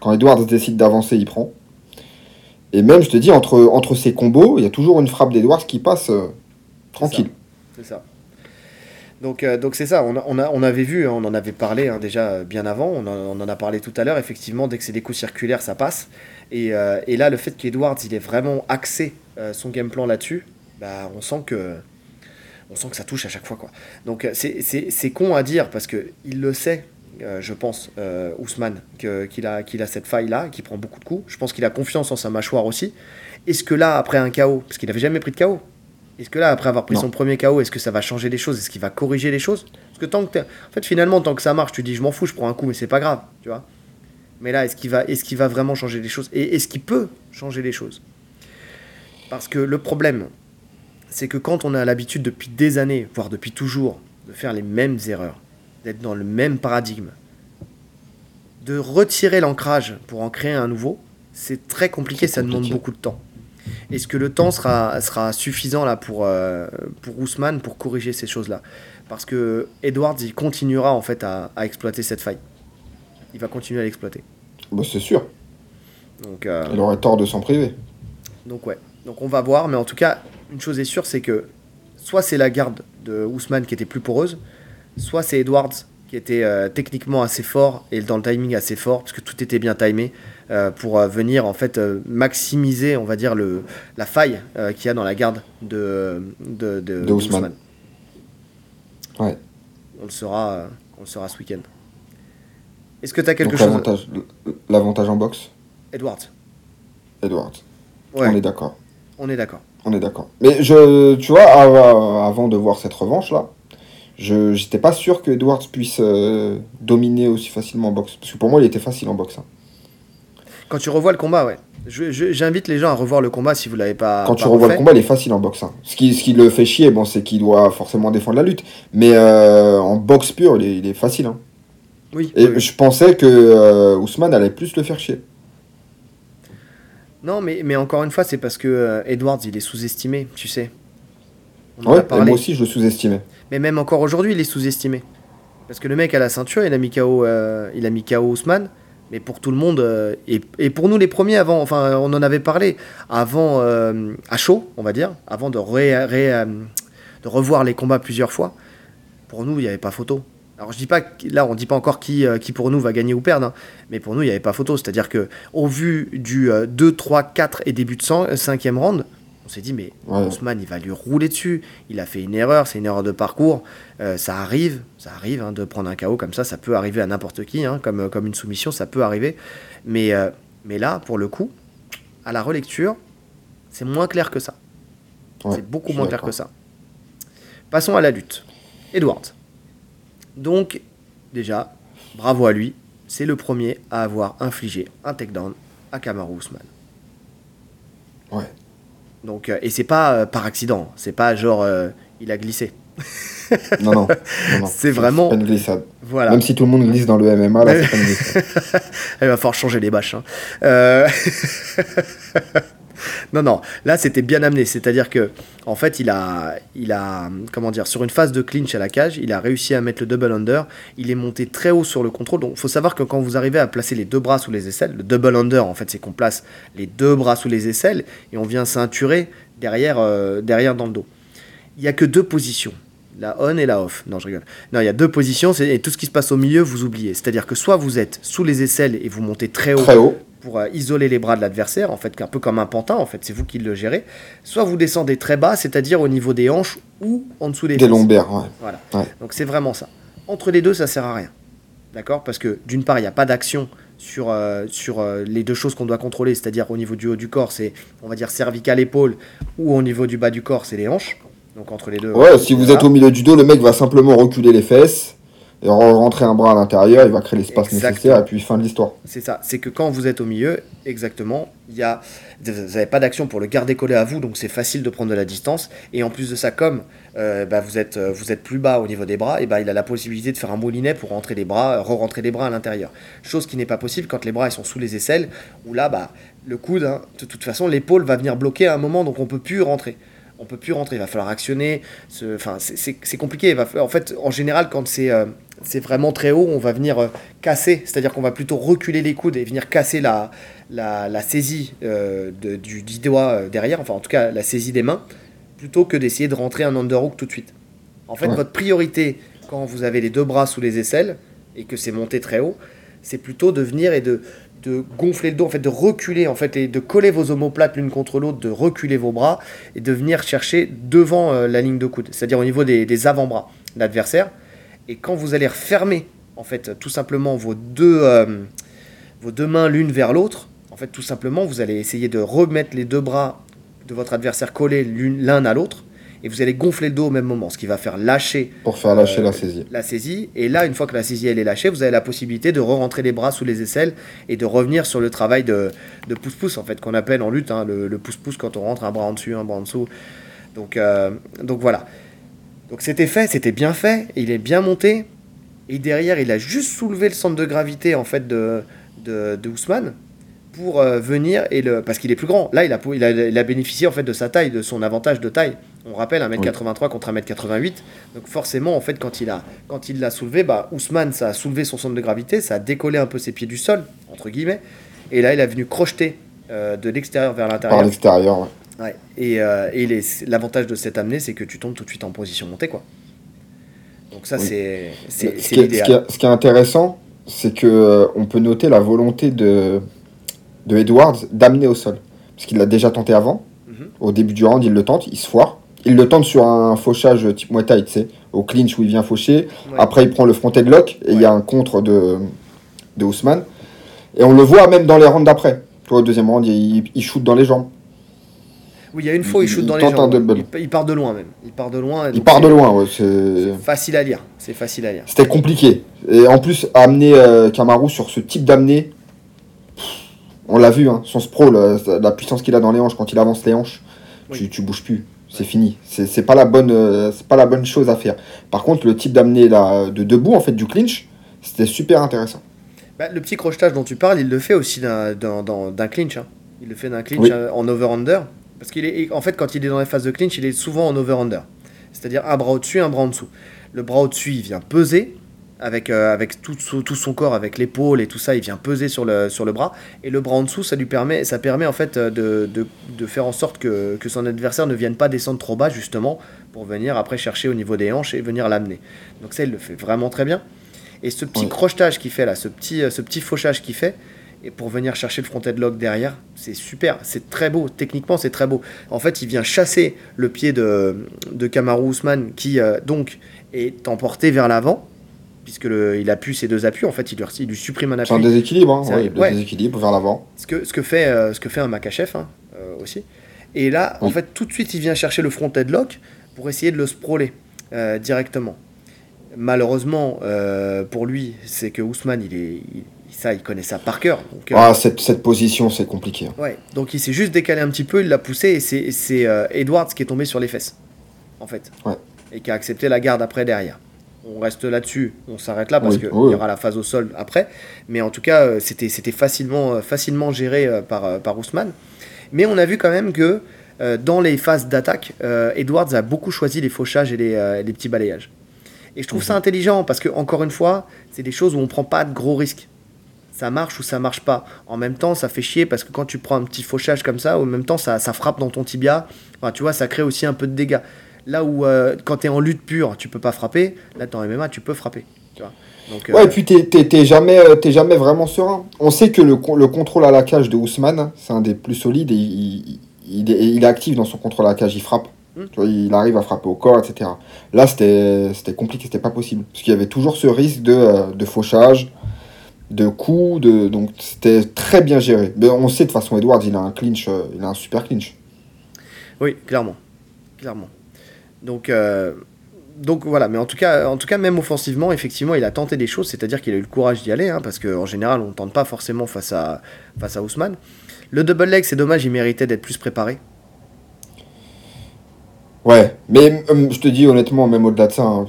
Quand Edwards décide d'avancer, il prend. Et même, je te dis, entre, entre ces combos, il y a toujours une frappe d'Edwards qui passe euh, tranquille. C'est ça. Donc, euh, donc c'est ça, on, on, a, on, avait vu, hein, on en avait parlé hein, déjà euh, bien avant, on en, on en, a parlé tout à l'heure, effectivement, dès que c'est des coups circulaires, ça passe. Et, et là, le fait qu'Edwards, il est vraiment axé son game plan là-dessus, bah, on sent que on sent que ça touche à chaque fois. Quoi. Donc c'est con à dire parce qu'il le sait, je pense, Ousmane, qu'il a, qu'il a cette faille-là, qu'il prend beaucoup de coups. Je pense qu'il a confiance en sa mâchoire aussi. Est-ce que là, après un KO, parce qu'il n'avait jamais pris de KO, est-ce que là, après avoir pris son premier KO, est-ce que ça va changer les choses? Est-ce qu'il va corriger les choses? Parce que tant que en fait, finalement, tant que ça marche, tu dis je m'en fous, je prends un coup, mais c'est pas grave, tu vois. Mais là, est-ce qu'il va, est-ce qu'il va vraiment changer les choses? Et est-ce qu'il peut changer les choses? Parce que le problème, c'est que quand on a l'habitude depuis des années, voire depuis toujours, de faire les mêmes erreurs, d'être dans le même paradigme, de retirer l'ancrage pour en créer un nouveau, c'est très compliqué, ça demande beaucoup de temps. Est-ce que le temps sera, sera suffisant là pour, euh, pour Ousmane pour corriger ces choses-là? Parce que Edwards, il continuera en fait à, exploiter cette faille. Il va continuer à l'exploiter. Bah, c'est sûr. Donc, euh, il aurait tort de s'en priver. Donc ouais. Donc on va voir, mais en tout cas, une chose est sûre, c'est que soit c'est la garde de Ousmane qui était plus poreuse, soit c'est Edwards qui était euh, techniquement assez fort et dans le timing assez fort, parce que tout était bien timé. Euh, pour euh, venir en fait maximiser, on va dire, le, la faille qu'il y a dans la garde de, de, de, Ousmane. Ouais. On le saura, on le saura ce week-end. Est-ce que tu as quelque chose L'avantage en boxe? Edwards. Edwards. On est d'accord. On est d'accord. On est d'accord. Mais je, tu vois, avant de voir cette revanche-là, je n'étais pas sûr que Edwards puisse dominer aussi facilement en boxe. Parce que pour moi, il était facile en boxe. Hein. Quand tu revois le combat, ouais. J'invite les gens à revoir le combat si vous l'avez pas. Quand tu revois le combat, il est facile en boxe. Hein. Ce, qui, ce qui le fait chier, bon, c'est qu'il doit forcément défendre la lutte. Mais euh, en boxe pure, il est, facile. Hein. Oui. Et je pensais que euh, Ousmane allait plus le faire chier. Non, mais, mais encore une fois, c'est parce que euh, Edwards, il est sous-estimé, tu sais. ouais, moi aussi, je le sous-estimais. Mais même encore aujourd'hui, il est sous-estimé. Parce que le mec à la ceinture, il a mis KO, il a mis KO Ousmane mais pour tout le monde, euh, et, pour nous les premiers avant, enfin on en avait parlé, avant euh, à chaud, on va dire, avant de, euh, revoir les combats plusieurs fois, pour nous il n'y avait pas photo. Alors je dis pas, là on dit pas encore qui, pour nous va gagner ou perdre, hein, mais pour nous il n'y avait pas photo. C'est-à-dire que au vu du 2, 3, 4 et début de 5e round, s'est dit, mais Ousmane, il va lui rouler dessus. Il a fait une erreur, c'est une erreur de parcours. Euh, ça arrive, ça arrive hein, de prendre un KO comme ça. Ça peut arriver à n'importe qui, hein, comme, comme une soumission, ça peut arriver. Mais, euh, mais là, pour le coup, à la relecture, c'est moins clair que ça. c'est beaucoup moins clair que ça. Passons à la lutte. Edward. Donc, déjà, bravo à lui. C'est le premier à avoir infligé un takedown à Kamaru Ousmane. Ouais. Donc, euh, et c'est pas euh, par accident, c'est pas genre euh, il a glissé. non, non. c'est vraiment. Pas une glissade. Voilà. Même si tout le monde glisse dans le MMA, là, c'est pas une glissade. il va falloir changer les bâches. Hein. non, non, là c'était bien amené. C'est-à-dire que, en fait, il a, il a, comment dire, sur une phase de clinch à la cage, il a réussi à mettre le double under. Il est monté très haut sur le contrôle. Donc, il faut savoir que quand vous arrivez à placer les deux bras sous les aisselles, le double under, en fait, c'est qu'on place les deux bras sous les aisselles et on vient ceinturer derrière, euh, derrière dans le dos. Il n'y a que deux positions la on et la off. Non, je rigole. Non, il y a deux positions et tout ce qui se passe au milieu, vous oubliez. C'est-à-dire que soit vous êtes sous les aisselles et vous montez très haut, très haut pour euh, isoler les bras de l'adversaire, en fait, un peu comme un pantin, en fait, c'est vous qui le gérez. Soit vous descendez très bas, c'est-à-dire au niveau des hanches ou en dessous des, des lombaires. Ouais. Voilà. Donc c'est vraiment ça. Entre les deux, ça sert à rien. D'accord? Parce que d'une part, il n'y a pas d'action sur, euh, sur euh, les deux choses qu'on doit contrôler, c'est-à-dire au niveau du haut du corps, c'est, on va dire, cervical, épaule, ou au niveau du bas du corps, c'est les hanches. Donc entre les deux. Ouais, si vous êtes au milieu du dos, le mec va simplement reculer les fesses et rentrer un bras à l'intérieur, il va créer l'espace nécessaire et puis fin de l'histoire. C'est ça, c'est que quand vous êtes au milieu, exactement, il y a, vous n'avez pas d'action pour le garder collé à vous, donc c'est facile de prendre de la distance. Et en plus de ça, comme euh, bah, vous, êtes, euh, vous êtes plus bas au niveau des bras, et bah, il a la possibilité de faire un moulinet pour rentrer les bras, re-rentrer les bras à l'intérieur. Chose qui n'est pas possible quand les bras ils sont sous les aisselles, où là, bah, le coude, hein, de toute façon, l'épaule va venir bloquer à un moment, donc on peut plus rentrer on peut plus rentrer, il va falloir actionner. Enfin, c'est compliqué. va, en fait, en général, quand c'est euh, c'est vraiment très haut, on va venir euh, casser, c'est-à-dire qu'on va plutôt reculer les coudes et venir casser la, la, saisie euh, du, doigt euh, derrière, enfin en tout cas la saisie des mains, plutôt que d'essayer de rentrer un underhook tout de suite. En fait, votre priorité quand vous avez les deux bras sous les aisselles et que c'est monté très haut, c'est plutôt de venir et de de gonfler le dos, en fait, de reculer, en fait, et de coller vos omoplates l'une contre l'autre, de reculer vos bras et de venir chercher devant euh, la ligne de coude, c'est-à-dire au niveau des, avant-bras de l'adversaire. Et quand vous allez refermer, en fait, tout simplement vos deux, euh, vos deux mains l'une vers l'autre, en fait, tout simplement, vous allez essayer de remettre les deux bras de votre adversaire collés l'un à l'autre et vous allez gonfler le dos au même moment, ce qui va faire lâcher. Pour faire lâcher euh, la saisie. La saisie. Et là, une fois que la saisie elle est lâchée, vous avez la possibilité de re-rentrer les bras sous les aisselles et de revenir sur le travail de, pouce-pouce, en fait, qu'on appelle en lutte hein, le pouce-pouce quand on rentre un bras en dessus, un bras en dessous. Donc, euh, donc voilà. Donc c'était fait, c'était bien fait, il est bien monté. Et derrière, il a juste soulevé le centre de gravité en fait de, de, de Ousmane pour euh, venir et le parce qu'il est plus grand. Là, il a, il a, il a bénéficié en fait de sa taille, de son avantage de taille. On rappelle 1m83 contre 1m88. Donc forcément, en fait, quand il a quand il l'a soulevé, bah, Ousmane, ça a soulevé son centre de gravité, ça a décollé un peu ses pieds du sol, entre guillemets. Et là, il a venu crocheter euh, de l'extérieur vers l'intérieur. Par l'extérieur, ouais. Et, euh, et l'avantage de cette amenée, c'est que tu tombes tout de suite en position montée, quoi. Donc ça, c'est. Ce, qui est intéressant, c'est que euh, on peut noter la volonté de, de Edwards d'amener au sol. Parce qu'il l'a déjà tenté avant. Mhm. Au début du round, il le tente, il se foire. Il le tente sur un fauchage type Muay Thai, tu sais, au clinch où il vient faucher. Après, il prend le fronted lock et il y a un contre de, de Ousmane. Et on le voit même dans les rounds d'après. Au deuxième round, il, il shoot dans les jambes. Oui, il y a une fois, il, il shoot dans les jambes. Il, part de loin même. Il part de loin. Il part de loin, ouais. C'est facile à lire. C'est facile à lire. C'était compliqué. Et en plus, amener euh, Kamaru sur ce type d'amener, on l'a vu, hein, son sprawl, la puissance qu'il a dans les hanches, quand il avance les hanches, tu, tu bouges plus c'est fini. C'est pas la bonne, euh, c'est pas la bonne chose à faire. Par contre, le type d'amener de debout en fait du clinch, c'était super intéressant. Bah, le petit crochetage dont tu parles, il le fait aussi d'un clinch. Hein. Il le fait d'un clinch euh, en over-under. Parce qu'il est, en fait, quand il est dans les phases de clinch, il est souvent en over-under. C'est-à-dire un bras au-dessus, un bras en dessous. Le bras au-dessus, il vient peser avec, euh, avec tout, tout, son corps, avec l'épaule et tout ça, il vient peser sur le, sur le bras. Et le bras en dessous, ça lui permet, ça permet en fait de, de, de faire en sorte que, que, son adversaire ne vienne pas descendre trop bas, justement, pour venir après chercher au niveau des hanches et venir l'amener. Donc ça, il le fait vraiment très bien. Et ce petit crochetage qu'il fait là, ce petit, euh, ce petit fauchage qu'il fait, et pour venir chercher le fronted lock derrière, c'est super, c'est très beau, techniquement c'est très beau. En fait, il vient chasser le pied de, de Kamaru Usman qui euh, donc est emporté vers l'avant puisque il appuie ses deux appuis, en fait, il lui, il lui supprime un appui. C'est un déséquilibre, hein, ouais, déséquilibre vers l'avant. Ce que, ce, que fait, euh, ce que fait un Makachev hein, euh, aussi. Et là, en fait, tout de suite, il vient chercher le front headlock pour essayer de le sprawler euh, directement. Malheureusement, pour lui, c'est que Ousmane, il est, ça, il connaît ça par cœur. Donc, ah, cette, cette, position, c'est compliqué. Hein. Ouais, donc il s'est juste décalé un petit peu, il l'a poussé, et c'est Edwards qui est tombé sur les fesses, en fait. Ouais. Et qui a accepté la garde après derrière on reste là-dessus, on s'arrête là parce qu'il y aura la phase au sol après. Mais en tout cas, euh, c'était, c'était facilement, euh, facilement géré euh, par, par Ousmane. Mais on a vu quand même que dans les phases d'attaque, Edwards a beaucoup choisi les fauchages et les, petits balayages. Et je trouve ça mhm. intelligent parce que, encore une fois, c'est des choses où on prend pas de gros risques. Ça marche ou ça marche pas. En même temps, ça fait chier parce que quand tu prends un petit fauchage comme ça, en même temps, ça, ça frappe dans ton tibia. Enfin, tu vois, ça crée aussi un peu de dégâts. Là où, euh, quand tu es en lutte pure, tu peux pas frapper. Là, en MMA, tu peux frapper. Tu vois Donc, ouais, et puis tu n'es jamais, euh, jamais vraiment serein. On sait que le, le contrôle à la cage de Ousmane, c'est un des plus solides et il, il, il, est actif dans son contrôle à la cage. Il frappe. Hmm. Tu vois, il arrive à frapper au corps, etc. Là, c'était compliqué, c'était pas possible. Parce qu'il y avait toujours ce risque de, euh, de fauchage, de coups, de... donc c'était très bien géré. Mais on sait de toute façon, Edwards, il a un clinch, il a un super clinch. Oui, clairement. Clairement. Donc, euh, donc voilà, mais en tout, cas, en tout cas, même offensivement, effectivement, il a tenté des choses, c'est-à-dire qu'il a eu le courage d'y aller, hein, parce qu'en général, on ne tente pas forcément face à, face à Ousmane. Le double leg, c'est dommage, il méritait d'être plus préparé. Ouais, mais euh, je te dis honnêtement, même au-delà de ça, hein,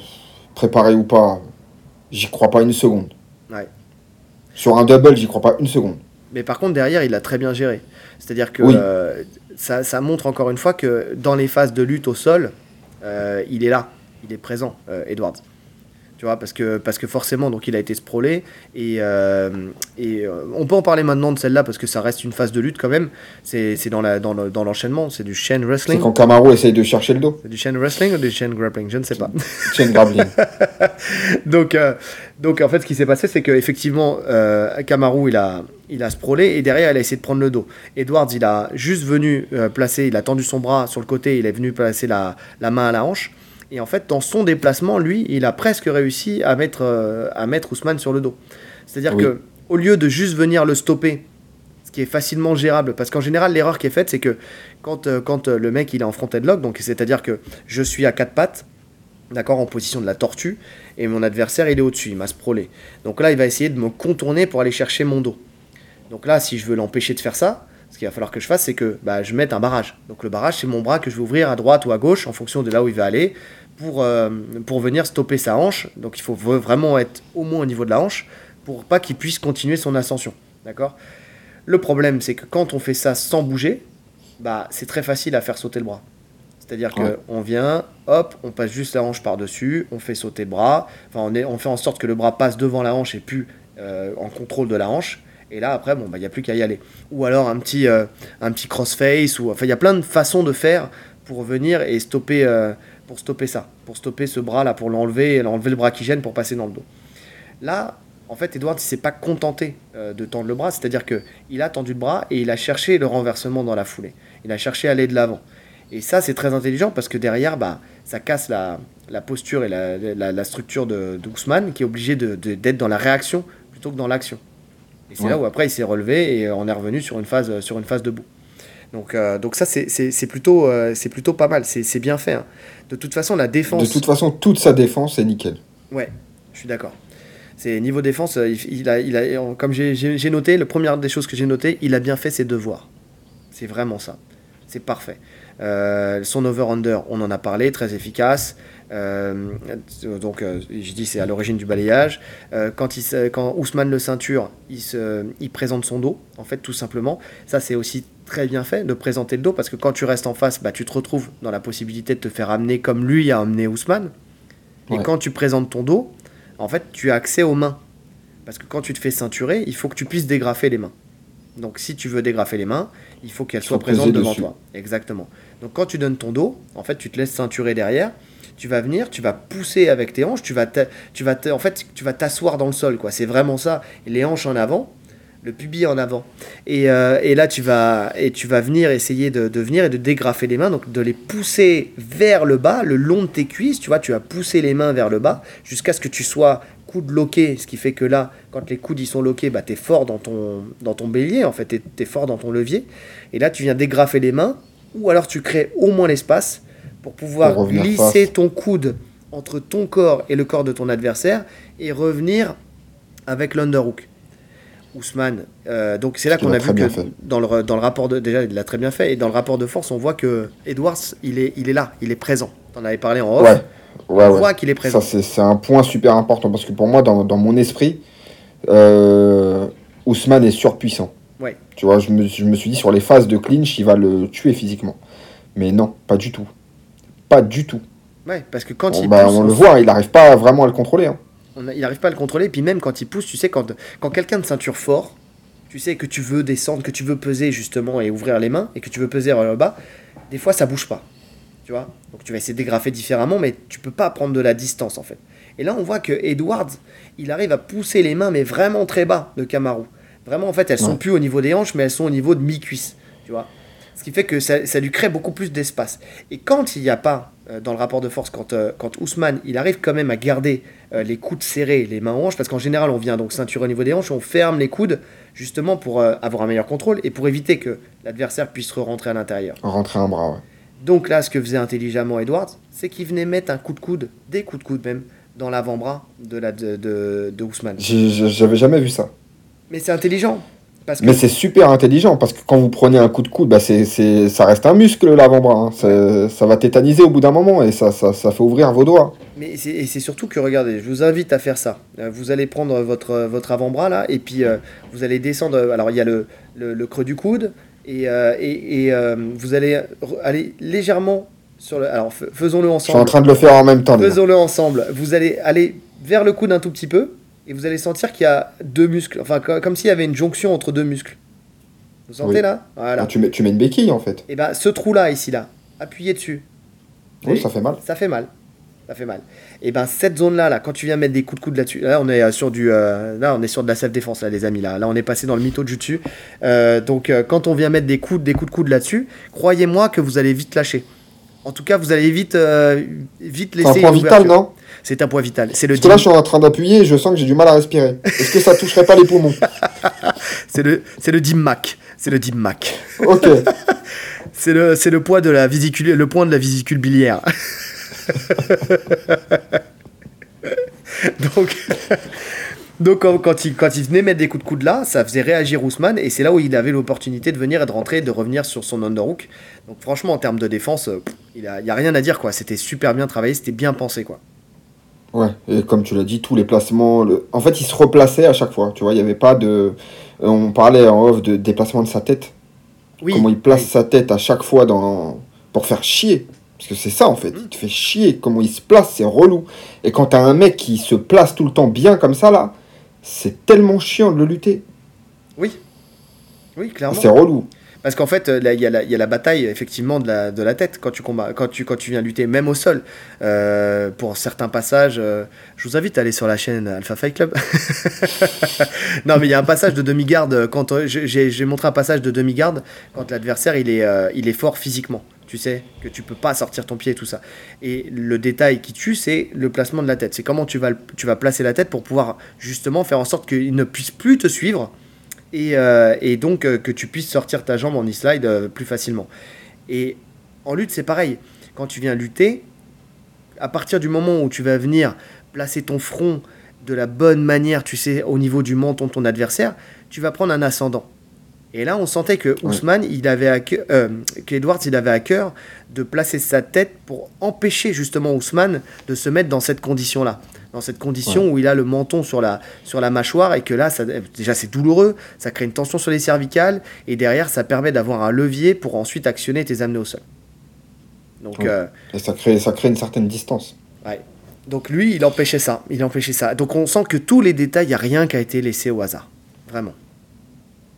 préparé ou pas, j'y crois pas une seconde. Sur un double, j'y crois pas une seconde. Mais par contre, derrière, il a très bien géré. C'est-à-dire que euh, ça, ça, montre encore une fois que dans les phases de lutte au sol, euh, il est là, il est présent, euh, Edwards. Tu vois, parce que, parce que forcément, donc il a été sprawlé. Et, euh, et on peut en parler maintenant de celle-là parce que ça reste une phase de lutte quand même. C'est dans l'enchaînement, dans, l'enchaînement c'est du chain wrestling. C'est quand Kamaru essaye de chercher le dos. C'est du chain wrestling ou du chain grappling? Je ne sais pas. Chain grappling. donc, donc en fait, ce qui s'est passé, c'est qu'effectivement, Kamaru, il a, il a sprawlé et derrière il a essayé de prendre le dos. Edwards, il a juste venu euh, placer, il a tendu son bras sur le côté, il est venu placer la, main à la hanche. Et en fait, dans son déplacement, lui, il a presque réussi à mettre, euh, à mettre Ousmane sur le dos. C'est-à-dire que au lieu de juste venir le stopper, ce qui est facilement gérable, parce qu'en général, l'erreur qui est faite, c'est que quand, euh, quand le mec il est en front headlock, donc c'est-à-dire que je suis à quatre pattes, d'accord, en position de la tortue, et mon adversaire il est au-dessus, il m'a sprawlé. Donc là, il va essayer de me contourner pour aller chercher mon dos. Donc là, si je veux l'empêcher de faire ça, ce qu'il va falloir que je fasse, c'est que bah, je mette un barrage. Donc le barrage, c'est mon bras que je vais ouvrir à droite ou à gauche en fonction de là où il va aller pour, euh, pour venir stopper sa hanche. Donc il faut vraiment être au moins au niveau de la hanche pour pas qu'il puisse continuer son ascension. D'accord? Le problème, c'est que quand on fait ça sans bouger, bah, c'est très facile à faire sauter le bras. C'est-à-dire qu'on vient, hop, on passe juste la hanche par-dessus, on fait sauter le bras, enfin on, est, on fait en sorte que le bras passe devant la hanche et plus euh, en contrôle de la hanche. Et là, après, bon, il bah, n'y a plus qu'à y aller. Ou alors un petit, euh, un petit crossface, ou enfin, il y a plein de façons de faire pour venir et stopper, euh, pour stopper ça, pour stopper ce bras-là, pour l'enlever, enlever le bras qui gêne pour passer dans le dos. Là, en fait, Edward, il s'est pas contenté de tendre le bras, c'est-à-dire qu'il a tendu le bras et il a cherché le renversement dans la foulée. Il a cherché à aller de l'avant. Et ça, c'est très intelligent parce que derrière, bah, ça casse la, posture et la, structure de, qui est obligé d'être de, dans la réaction plutôt que dans l'action. Et c'est là où après, il s'est relevé et on est revenu sur une phase, sur une phase debout. Donc, euh, donc ça, c'est plutôt, euh, c'est plutôt pas mal, c'est bien fait. Hein. De toute façon, la défense... De toute façon, toute sa défense est nickel. Ouais, je suis d'accord. C'est niveau défense, euh, il, a, il a, comme j'ai noté, la première des choses que j'ai noté, il a bien fait ses devoirs. C'est vraiment ça. C'est parfait. Euh, son over-under, on en a parlé, très efficace. Euh, donc, euh, je dis c'est à l'origine du balayage. quand, il, quand Ousmane le ceinture, il, se, il présente son dos, en fait, tout simplement. Ça, c'est aussi très bien fait de présenter le dos parce que quand tu restes en face, bah, tu te retrouves dans la possibilité de te faire amener comme lui a amené Ousmane. Et quand tu présentes ton dos, en fait, tu as accès aux mains. Parce que quand tu te fais ceinturer, il faut que tu puisses dégrafer les mains. Donc si tu veux dégrafer les mains, il faut qu'elles soient présentes devant toi. Exactement. Donc quand tu donnes ton dos, en fait, tu te laisses ceinturer derrière. Tu vas venir, tu vas pousser avec tes hanches, tu vas, tu vas en fait, tu vas t'asseoir dans le sol, quoi. C'est vraiment ça. les hanches en avant, le pubis en avant. Et, euh, et, là, tu vas, et tu vas venir essayer de, de, venir et de dégrafer les mains, donc de les pousser vers le bas, le long de tes cuisses. Tu vois, tu vas pousser les mains vers le bas jusqu'à ce que tu sois coude loqué, ce qui fait que là, quand les coudes ils sont loqués, bah, tu es fort dans ton, dans ton bélier, en fait, tu es, fort dans ton levier. Et là, tu viens dégrafer les mains, ou alors tu crées au moins l'espace pour pouvoir glisser ton coude entre ton corps et le corps de ton adversaire et revenir avec l'underhook. Ousmane, euh, donc c'est là qu'on a, vu que dans le, dans le rapport de déjà il l'a très bien fait et dans le rapport de force on voit que Edwards il est, il est là, il est présent. On en avais parlé en off. Ouais, on voit qu'il est présent. Ça, c'est un point super important parce que pour moi, dans, dans mon esprit, euh, Ousmane est surpuissant. Ouais. Tu vois, je me, je me, suis dit sur les phases de clinch, il va le tuer physiquement. Mais non, pas du tout. Pas du tout. Ouais, parce que quand il bah, pousse, on, le voit, il n'arrive pas vraiment à le contrôler. Hein. On il n'arrive pas à le contrôler. Puis même quand il pousse, tu sais, quand, quand quelqu'un de ceinture fort, tu sais que tu veux descendre, que tu veux peser justement et ouvrir les mains, et que tu veux peser vers le bas, des fois ça bouge pas. Tu vois? Donc tu vas essayer de dégrafer différemment, mais tu peux pas prendre de la distance en fait. Et là, on voit que Edwards, il arrive à pousser les mains, mais vraiment très bas de Kamaru. Vraiment, en fait, elles sont plus au niveau des hanches, mais elles sont au niveau de mi-cuisse. Tu vois? Ce qui fait que ça, lui crée beaucoup plus d'espace. Et quand il n'y a pas, dans le rapport de force, quand, euh, quand Ousmane, il arrive quand même à garder euh, les coudes serrés, les mains hanches, parce qu'en général, on vient donc ceinture au niveau des hanches, on ferme les coudes, justement pour avoir un meilleur contrôle et pour éviter que l'adversaire puisse re-rentrer à l'intérieur. Rentrer un bras, ouais. Donc là, ce que faisait intelligemment Edwards, c'est qu'il venait mettre un coup de coude, des coups de coude même, dans l'avant-bras de, la, de, de, de Ousmane. J'avais jamais vu ça. Mais c'est intelligent. Parce que... Mais c'est super intelligent parce que quand vous prenez un coup de coude, bah c'est, ça reste un muscle l'avant-bras. Hein. Ça va tétaniser au bout d'un moment et ça, ça, ça, fait ouvrir vos doigts. Mais et c'est surtout que regardez, je vous invite à faire ça. Euh, vous allez prendre votre, votre avant-bras là et puis euh, vous allez descendre. Alors il y a le, le, le creux du coude, et, euh, et, et euh, vous allez aller légèrement sur le. Alors faisons-le ensemble. Je suis en train de le faire en même temps. Faisons-le ensemble. Vous allez aller vers le coude un tout petit peu et vous allez sentir qu'il y a deux muscles, enfin comme s'il y avait une jonction entre deux muscles. Vous sentez là? Voilà. tu, mets, tu mets une béquille en fait. Et bien ce trou là ici là, appuyez dessus. Oui, ça fait mal. Ça fait mal. Ça fait mal. Et ben cette zone-là, là, quand tu viens mettre des coups de coude là-dessus, là on est euh, sur du, euh, là on est sur de la self-défense là, les amis. Là, là on est passé dans le mytho du dessus. Euh, donc quand on vient mettre des coups, des coups de coude là-dessus, croyez-moi que vous allez vite lâcher. En tout cas, vous allez vite, vite laisser. C'est un point vital, non? C'est un point vital. C'est le. Parce que là, je suis en train d'appuyer et je sens que j'ai du mal à respirer. Est-ce que ça toucherait pas les poumons C'est le, le DIMMAC. C'est le DIMMAC. Ok. c'est le, le poids de la vésicule, le point de la vésicule biliaire. donc, donc quand, il, quand il venait mettre des coups de coude là, ça faisait réagir Ousmane et c'est là où il avait l'opportunité de venir et de rentrer et de revenir sur son underhook. Donc franchement, en termes de défense, euh, il n'y a, a, rien à dire. quoi. C'était super bien travaillé, c'était bien pensé. quoi. Ouais, et comme tu l'as dit, tous les placements. En fait, il se replaçait à chaque fois. Tu vois, il n'y avait pas de. On parlait en off de déplacement de sa tête. Oui. Comment il place sa tête à chaque fois dans... pour faire chier. Parce que c'est ça en fait, il te fait chier comment il se place, c'est relou. Et quand t'as un mec qui se place tout le temps bien comme ça là, c'est tellement chiant de le lutter. Oui, oui, clairement. C'est relou. Parce qu'en fait, il y, a la bataille effectivement de la, tête quand tu, combats, quand, tu, viens lutter, même au sol. Euh, pour certains passages, euh, je vous invite à aller sur la chaîne Alpha Fight Club. non, mais il y a un passage de demi-garde. Euh, j'ai montré un passage de demi-garde quand l'adversaire il est, fort physiquement tu sais, que tu peux pas sortir ton pied et tout ça. Et le détail qui tue, c'est le placement de la tête. C'est comment tu vas placer la tête pour pouvoir justement faire en sorte qu'il ne puisse plus te suivre et, euh, et donc euh, que tu puisses sortir ta jambe en e-slide euh, plus facilement. Et en lutte, c'est pareil. Quand tu viens lutter, à partir du moment où tu vas venir placer ton front de la bonne manière, tu sais, au niveau du menton de ton adversaire, tu vas prendre un ascendant. Et là, on sentait que Ousmane, il avait à cœur, euh, qu'Edwards, il avait à cœur de placer sa tête pour empêcher justement Ousmane de se mettre dans cette condition-là. Dans cette condition où il a le menton sur la, sur la mâchoire et que là, ça, déjà, c'est douloureux, ça crée une tension sur les cervicales et derrière, ça permet d'avoir un levier pour ensuite actionner et tes amener au sol. Donc, euh, et ça crée, ça crée une certaine distance. Ouais. Donc lui, il empêchait ça. Il empêchait ça. Donc on sent que tous les détails, il n'y a rien qui a été laissé au hasard. Vraiment.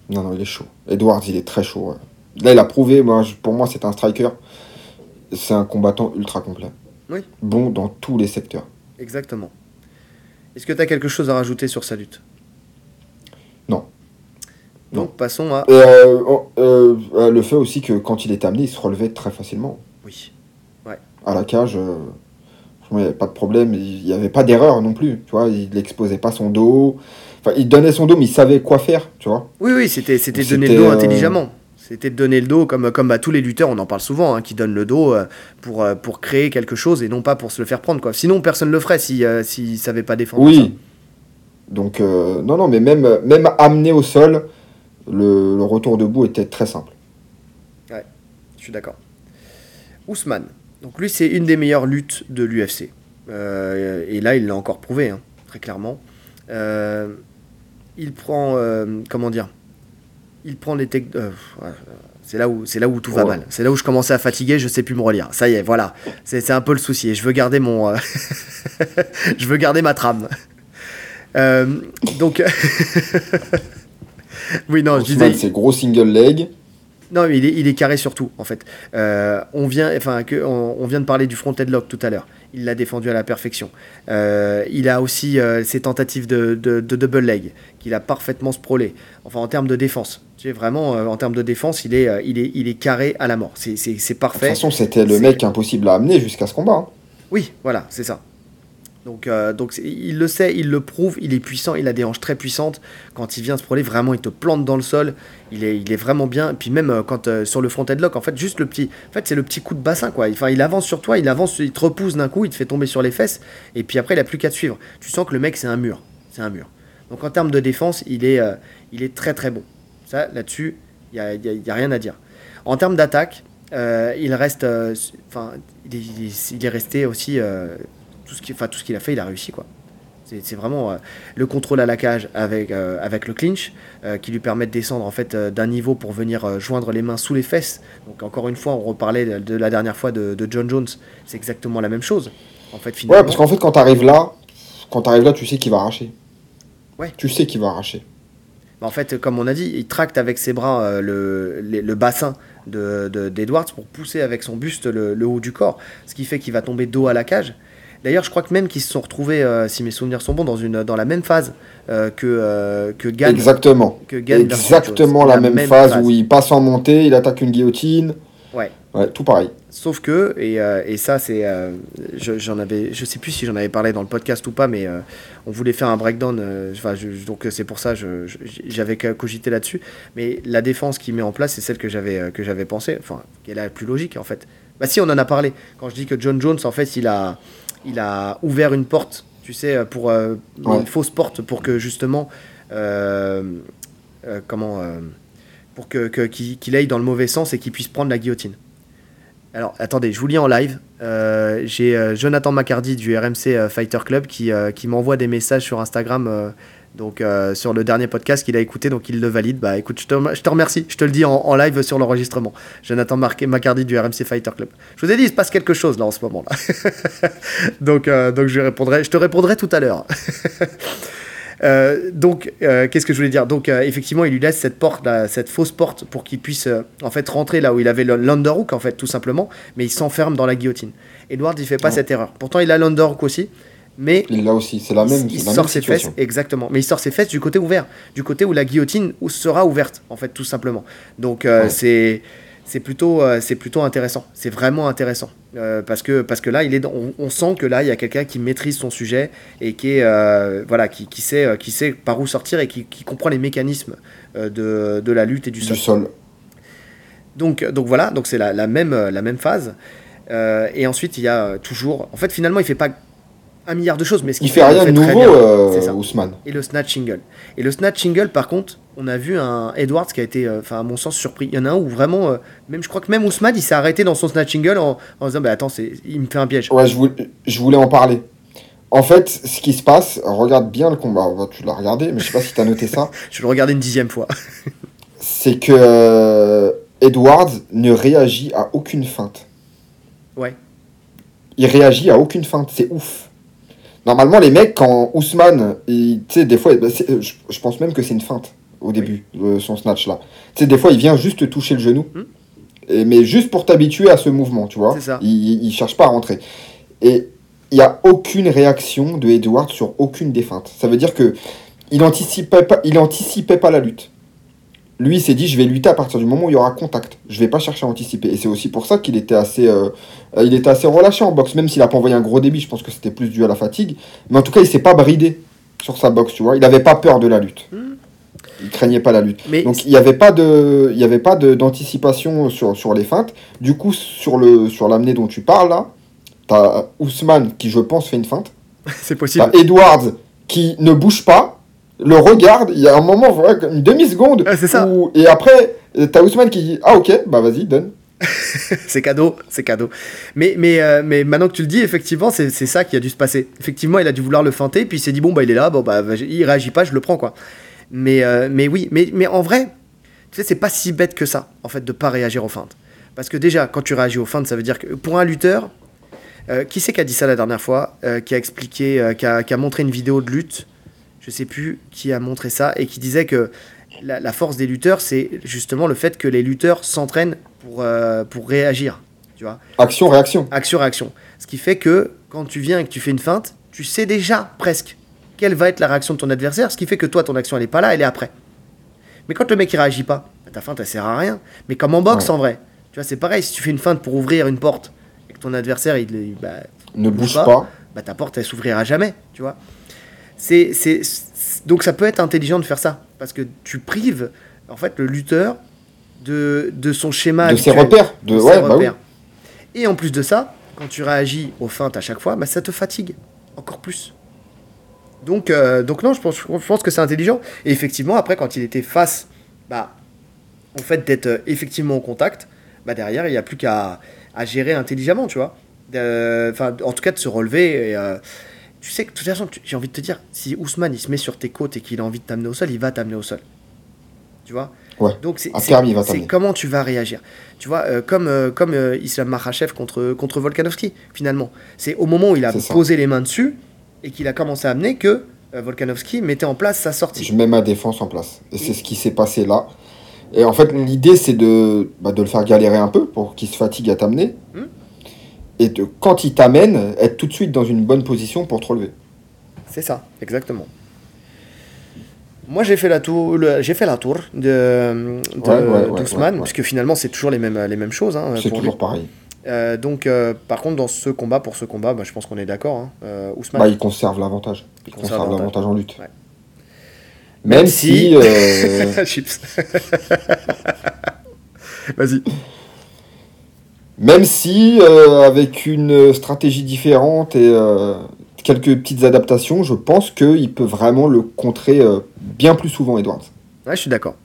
Non, non, il est chaud. Edwards, il est très chaud. Là, il a prouvé, moi, pour moi, c'est un striker. C'est un combattant ultra complet. Oui. Bon dans tous les secteurs. Exactement. Est-ce que tu as quelque chose à rajouter sur sa lutte? Non. Donc, passons à. Euh, euh, euh, le fait aussi que quand il est amené, il se relevait très facilement. Oui. Ouais. À la cage, il n'y avait pas de problème. Il n'y avait pas d'erreur non plus. Tu vois, il n'exposait pas son dos il donnait son dos, mais il savait quoi faire, tu vois. Oui, oui, c'était, c'était donner le dos euh, intelligemment. C'était de donner le dos, comme, comme à tous les lutteurs, on en parle souvent, hein, qui donnent le dos euh, pour, euh, pour créer quelque chose et non pas pour se le faire prendre. Quoi. Sinon, personne ne le ferait s'il si, ne savait pas défendre. Oui. Donc, non, non, mais même, même amené au sol, le, le retour debout était très simple. Ouais, je suis d'accord. Ousmane. Donc, lui, c'est une des meilleures luttes de l'UFC. et là, il l'a encore prouvé, hein, très clairement. Euh, il prend, euh, comment dire, il prend les techniques. Euh, c'est là où c'est là où tout va mal. C'est là où je commençais à fatiguer, je sais plus me relire. Ça y est, voilà. C'est un peu le souci. je veux garder mon, euh, je veux garder ma trame. donc, oui non, je disais. C'est gros single leg. Non, il est, il est carré surtout, en fait. on, vient, enfin, que, on, vient de parler du front headlock tout à l'heure il l'a défendu à la perfection. Euh, il a aussi euh, ses tentatives de, double leg, qu'il a parfaitement sprawlé. Enfin, en termes de défense, tu sais, vraiment, euh, en termes de défense, il est, il est, il est carré à la mort. C'est parfait. De toute façon, c'était le mec impossible à amener jusqu'à ce combat. Hein. Oui, voilà, c'est ça. Donc, euh, donc il le sait, il le prouve, il est puissant, il a des hanches très puissantes. Quand il vient se proler, vraiment, il te plante dans le sol. Il est, il est vraiment bien. Et puis même euh, quand euh, sur le front headlock, en fait, juste le petit, en fait, c'est le petit coup de bassin, quoi. Enfin, il avance sur toi, il avance, il te repousse d'un coup, il te fait tomber sur les fesses. Et puis après, il a plus qu'à te suivre. Tu sens que le mec, c'est un mur, c'est un mur. Donc en termes de défense, il est, il est très très bon. Ça, là-dessus, il n'y a, rien à dire. En termes d'attaque, il reste, enfin, il, il, est resté aussi tout ce qu'il tout ce qu'il a fait, il a réussi quoi. C'est vraiment euh, le contrôle à la cage avec, euh, avec le clinch euh, qui lui permet de descendre en fait d'un niveau pour venir joindre les mains sous les fesses. Donc encore une fois, on reparlait de, la dernière fois de, John Jones, c'est exactement la même chose. En fait, finalement. Ouais, parce qu'en fait, quand tu arrives là, quand tu arrives là, tu sais qu'il va arracher. Ouais. Tu sais qu'il va arracher. En fait, comme on a dit, il tracte avec ses bras le, le, bassin d'Edwards de, pour pousser avec son buste le, le haut du corps, ce qui fait qu'il va tomber dos à la cage D'ailleurs, je crois que même qu'ils se sont retrouvés, euh, si mes souvenirs sont bons, dans, une, dans la même phase euh, que, euh, que Gann. Exactement. Que Exactement la, même, phase, où il passe en montée, il attaque une guillotine. Ouais. Tout pareil. Sauf que, et, et ça, c'est. j'en avais. Je sais plus si j'en avais parlé dans le podcast ou pas, mais on voulait faire un breakdown. Enfin, donc c'est pour ça que j'avais cogité là-dessus. Mais la défense qu'il met en place, c'est celle que j'avais que j'avais pensé. Enfin, qui est la plus logique en fait. Bah si, on en a parlé. Quand je dis que John Jones, en fait, il a il a ouvert une porte, tu sais, pour euh, une fausse porte pour que justement, euh, euh, comment, pour que qu'il aille dans le mauvais sens et qu'il puisse prendre la guillotine. Alors, attendez, je vous lis en live. J'ai Jonathan McCardy du RMC Fighter Club qui, qui m'envoie des messages sur Instagram donc euh, sur le dernier podcast qu'il a écouté, donc il le valide. Bah écoute, je te, remercie. Je te le dis en, live sur l'enregistrement. Jonathan Macardy du RMC Fighter Club. Je vous ai dit, il se passe quelque chose là en ce moment-là. donc, euh, donc je répondrai, je te répondrai tout à l'heure. Euh, donc, qu'est-ce que je voulais dire? Donc, effectivement, il lui laisse cette porte, cette fausse porte, pour qu'il puisse en fait rentrer là où il avait l'underhook, en fait, tout simplement, mais il s'enferme dans la guillotine. Edward, il fait pas cette erreur. Pourtant, il a l'underhook aussi, mais il aussi, c'est la même. Il, sort ses fesses, exactement. Mais il sort ses fesses du côté ouvert, du côté où la guillotine sera ouverte, en fait, tout simplement. Donc euh, c'est c'est plutôt euh, c'est plutôt intéressant. C'est vraiment intéressant euh, parce que parce que là, il est on, sent que là, il y a quelqu'un qui maîtrise son sujet et qui est voilà qui, qui, sait qui sait par où sortir et qui, qui comprend les mécanismes de, de, la lutte et du, du sol. Donc donc voilà, donc c'est la, la, même la même phase. et ensuite, il y a toujours. En fait, finalement, il fait pas un milliard de choses. Mais ce il fait, rien de nouveau, euh, Ousmane. Et le snatch single. Et le snatch single, par contre, on a vu un Edwards qui a été, euh, à mon sens, surpris. Il y en a un où vraiment, euh, même je crois que même Ousmane, il s'est arrêté dans son snatch single en, en disant, bah attends, il me fait un piège. Ouais, je voulais, je voulais en parler. En fait, ce qui se passe, regarde bien le combat. Tu l'as regardé, mais je sais pas si tu as noté ça. je le regardais une dixième fois. c'est que Edwards ne réagit à aucune feinte. Ouais. Il réagit à aucune feinte, c'est ouf. Normalement, les mecs, quand Ousmane, tu sais, des fois, bah, je, pense même que c'est une feinte au début, de son snatch là. Tu sais, des fois, il vient juste toucher le genou, hmm. et, mais juste pour t'habituer à ce mouvement, tu vois. Ça. Il, il cherche pas à rentrer. Et il n'y a aucune réaction de Edward sur aucune des feintes. Ça veut dire que il anticipait pas, il anticipait pas la lutte lui s'est dit je vais lutter à partir du moment où il y aura contact. Je vais pas chercher à anticiper. Et c'est aussi pour ça qu'il était assez, euh, il était assez relâché en boxe, même s'il a pas envoyé un gros débit. Je pense que c'était plus dû à la fatigue. Mais en tout cas, il s'est pas bridé sur sa boxe, tu vois. Il n'avait pas peur de la lutte. Hmm. Il craignait pas la lutte. Donc il n'y avait pas de, il y avait pas d'anticipation sur, sur les feintes. Du coup, sur le, sur dont tu parles là, as Ousmane qui je pense fait une feinte. c'est possible. T'as Edwards qui ne bouge pas le regarde, il y a un moment, une demi-seconde. c'est ça. et après, t'as Ousmane qui dit Ah, ok, bah vas-y, donne. c'est cadeau, c'est cadeau. Mais, mais, euh, mais maintenant que tu le dis, effectivement, c'est ça qui a dû se passer. Effectivement, il a dû vouloir le feinter, puis il s'est dit Bon, bah il est là, bon, bah il réagit pas, je le prends, quoi. Mais, euh, mais oui, mais, mais en vrai, tu sais, c'est pas si bête que ça, en fait, de pas réagir aux feintes. Parce que déjà, quand tu réagis aux feintes, ça veut dire que pour un lutteur, euh, qui c'est qui a dit ça la dernière fois Qui a expliqué, qui a, qui a montré une vidéo de lutte je sais plus qui a montré ça, et qui disait que la, force des lutteurs, c'est justement le fait que les lutteurs s'entraînent pour, euh, pour réagir. Tu vois Action-réaction. Action-réaction. Ce qui fait que quand tu viens et que tu fais une feinte, tu sais déjà presque quelle va être la réaction de ton adversaire, ce qui fait que toi, ton action, elle n'est pas là, elle est après. Mais quand le mec, il réagit pas, bah, ta feinte, elle sert à rien. Mais comme en boxe, en vrai, tu vois, c'est pareil, si tu fais une feinte pour ouvrir une porte, et que ton adversaire, il, bah, ne bouge pas, Bah, ta porte, elle s'ouvrira jamais, tu vois c'est, donc ça peut être intelligent de faire ça, parce que tu prives en fait le lutteur de, de son schéma. De ses repères. De, ouais, bah Oui. Et en plus de ça, quand tu réagis aux feintes à chaque fois, bah, ça te fatigue encore plus. Donc, euh, donc non, je pense, je pense que c'est intelligent. Et effectivement, après, quand il était face bah, au fait d'être euh, effectivement en contact, bah, derrière, il n'y a plus qu'à à gérer intelligemment, tu vois. Enfin, en tout cas, de se relever. Et, euh, tu sais que de toute façon, j'ai envie de te dire, si Ousmane il se met sur tes côtes et qu'il a envie de t'amener au sol, il va t'amener au sol. Tu vois? Ouais. Donc c'est comment tu vas réagir. Tu vois, euh, comme, euh, comme euh, Islam Makhachev contre, contre Volkanovski, finalement. C'est au moment où il a posé les mains dessus et qu'il a commencé à amener que Volkanovski mettait en place sa sortie. Je mets ma défense en place. Et c'est ce qui s'est passé là. Et en fait, l'idée, c'est de, bah, de le faire galérer un peu pour qu'il se fatigue à t'amener. Hmm. Et de, quand il t'amène, être tout de suite dans une bonne position pour te relever. C'est ça, exactement. Moi, j'ai fait la tour, j'ai fait la tour de, de puisque finalement, c'est toujours les mêmes, les mêmes choses. Hein, c'est toujours pareil. Euh, donc, euh, par contre, dans ce combat, pour ce combat, bah, je pense qu'on est d'accord. Hein, euh, Ousmane. Bah, il conserve l'avantage. Il, conserve l'avantage en lutte. Même, si. Chips. Vas-y. Même si, avec une stratégie différente et quelques petites adaptations, je pense qu'il peut vraiment le contrer bien plus souvent, Edwards. Ouais, je suis d'accord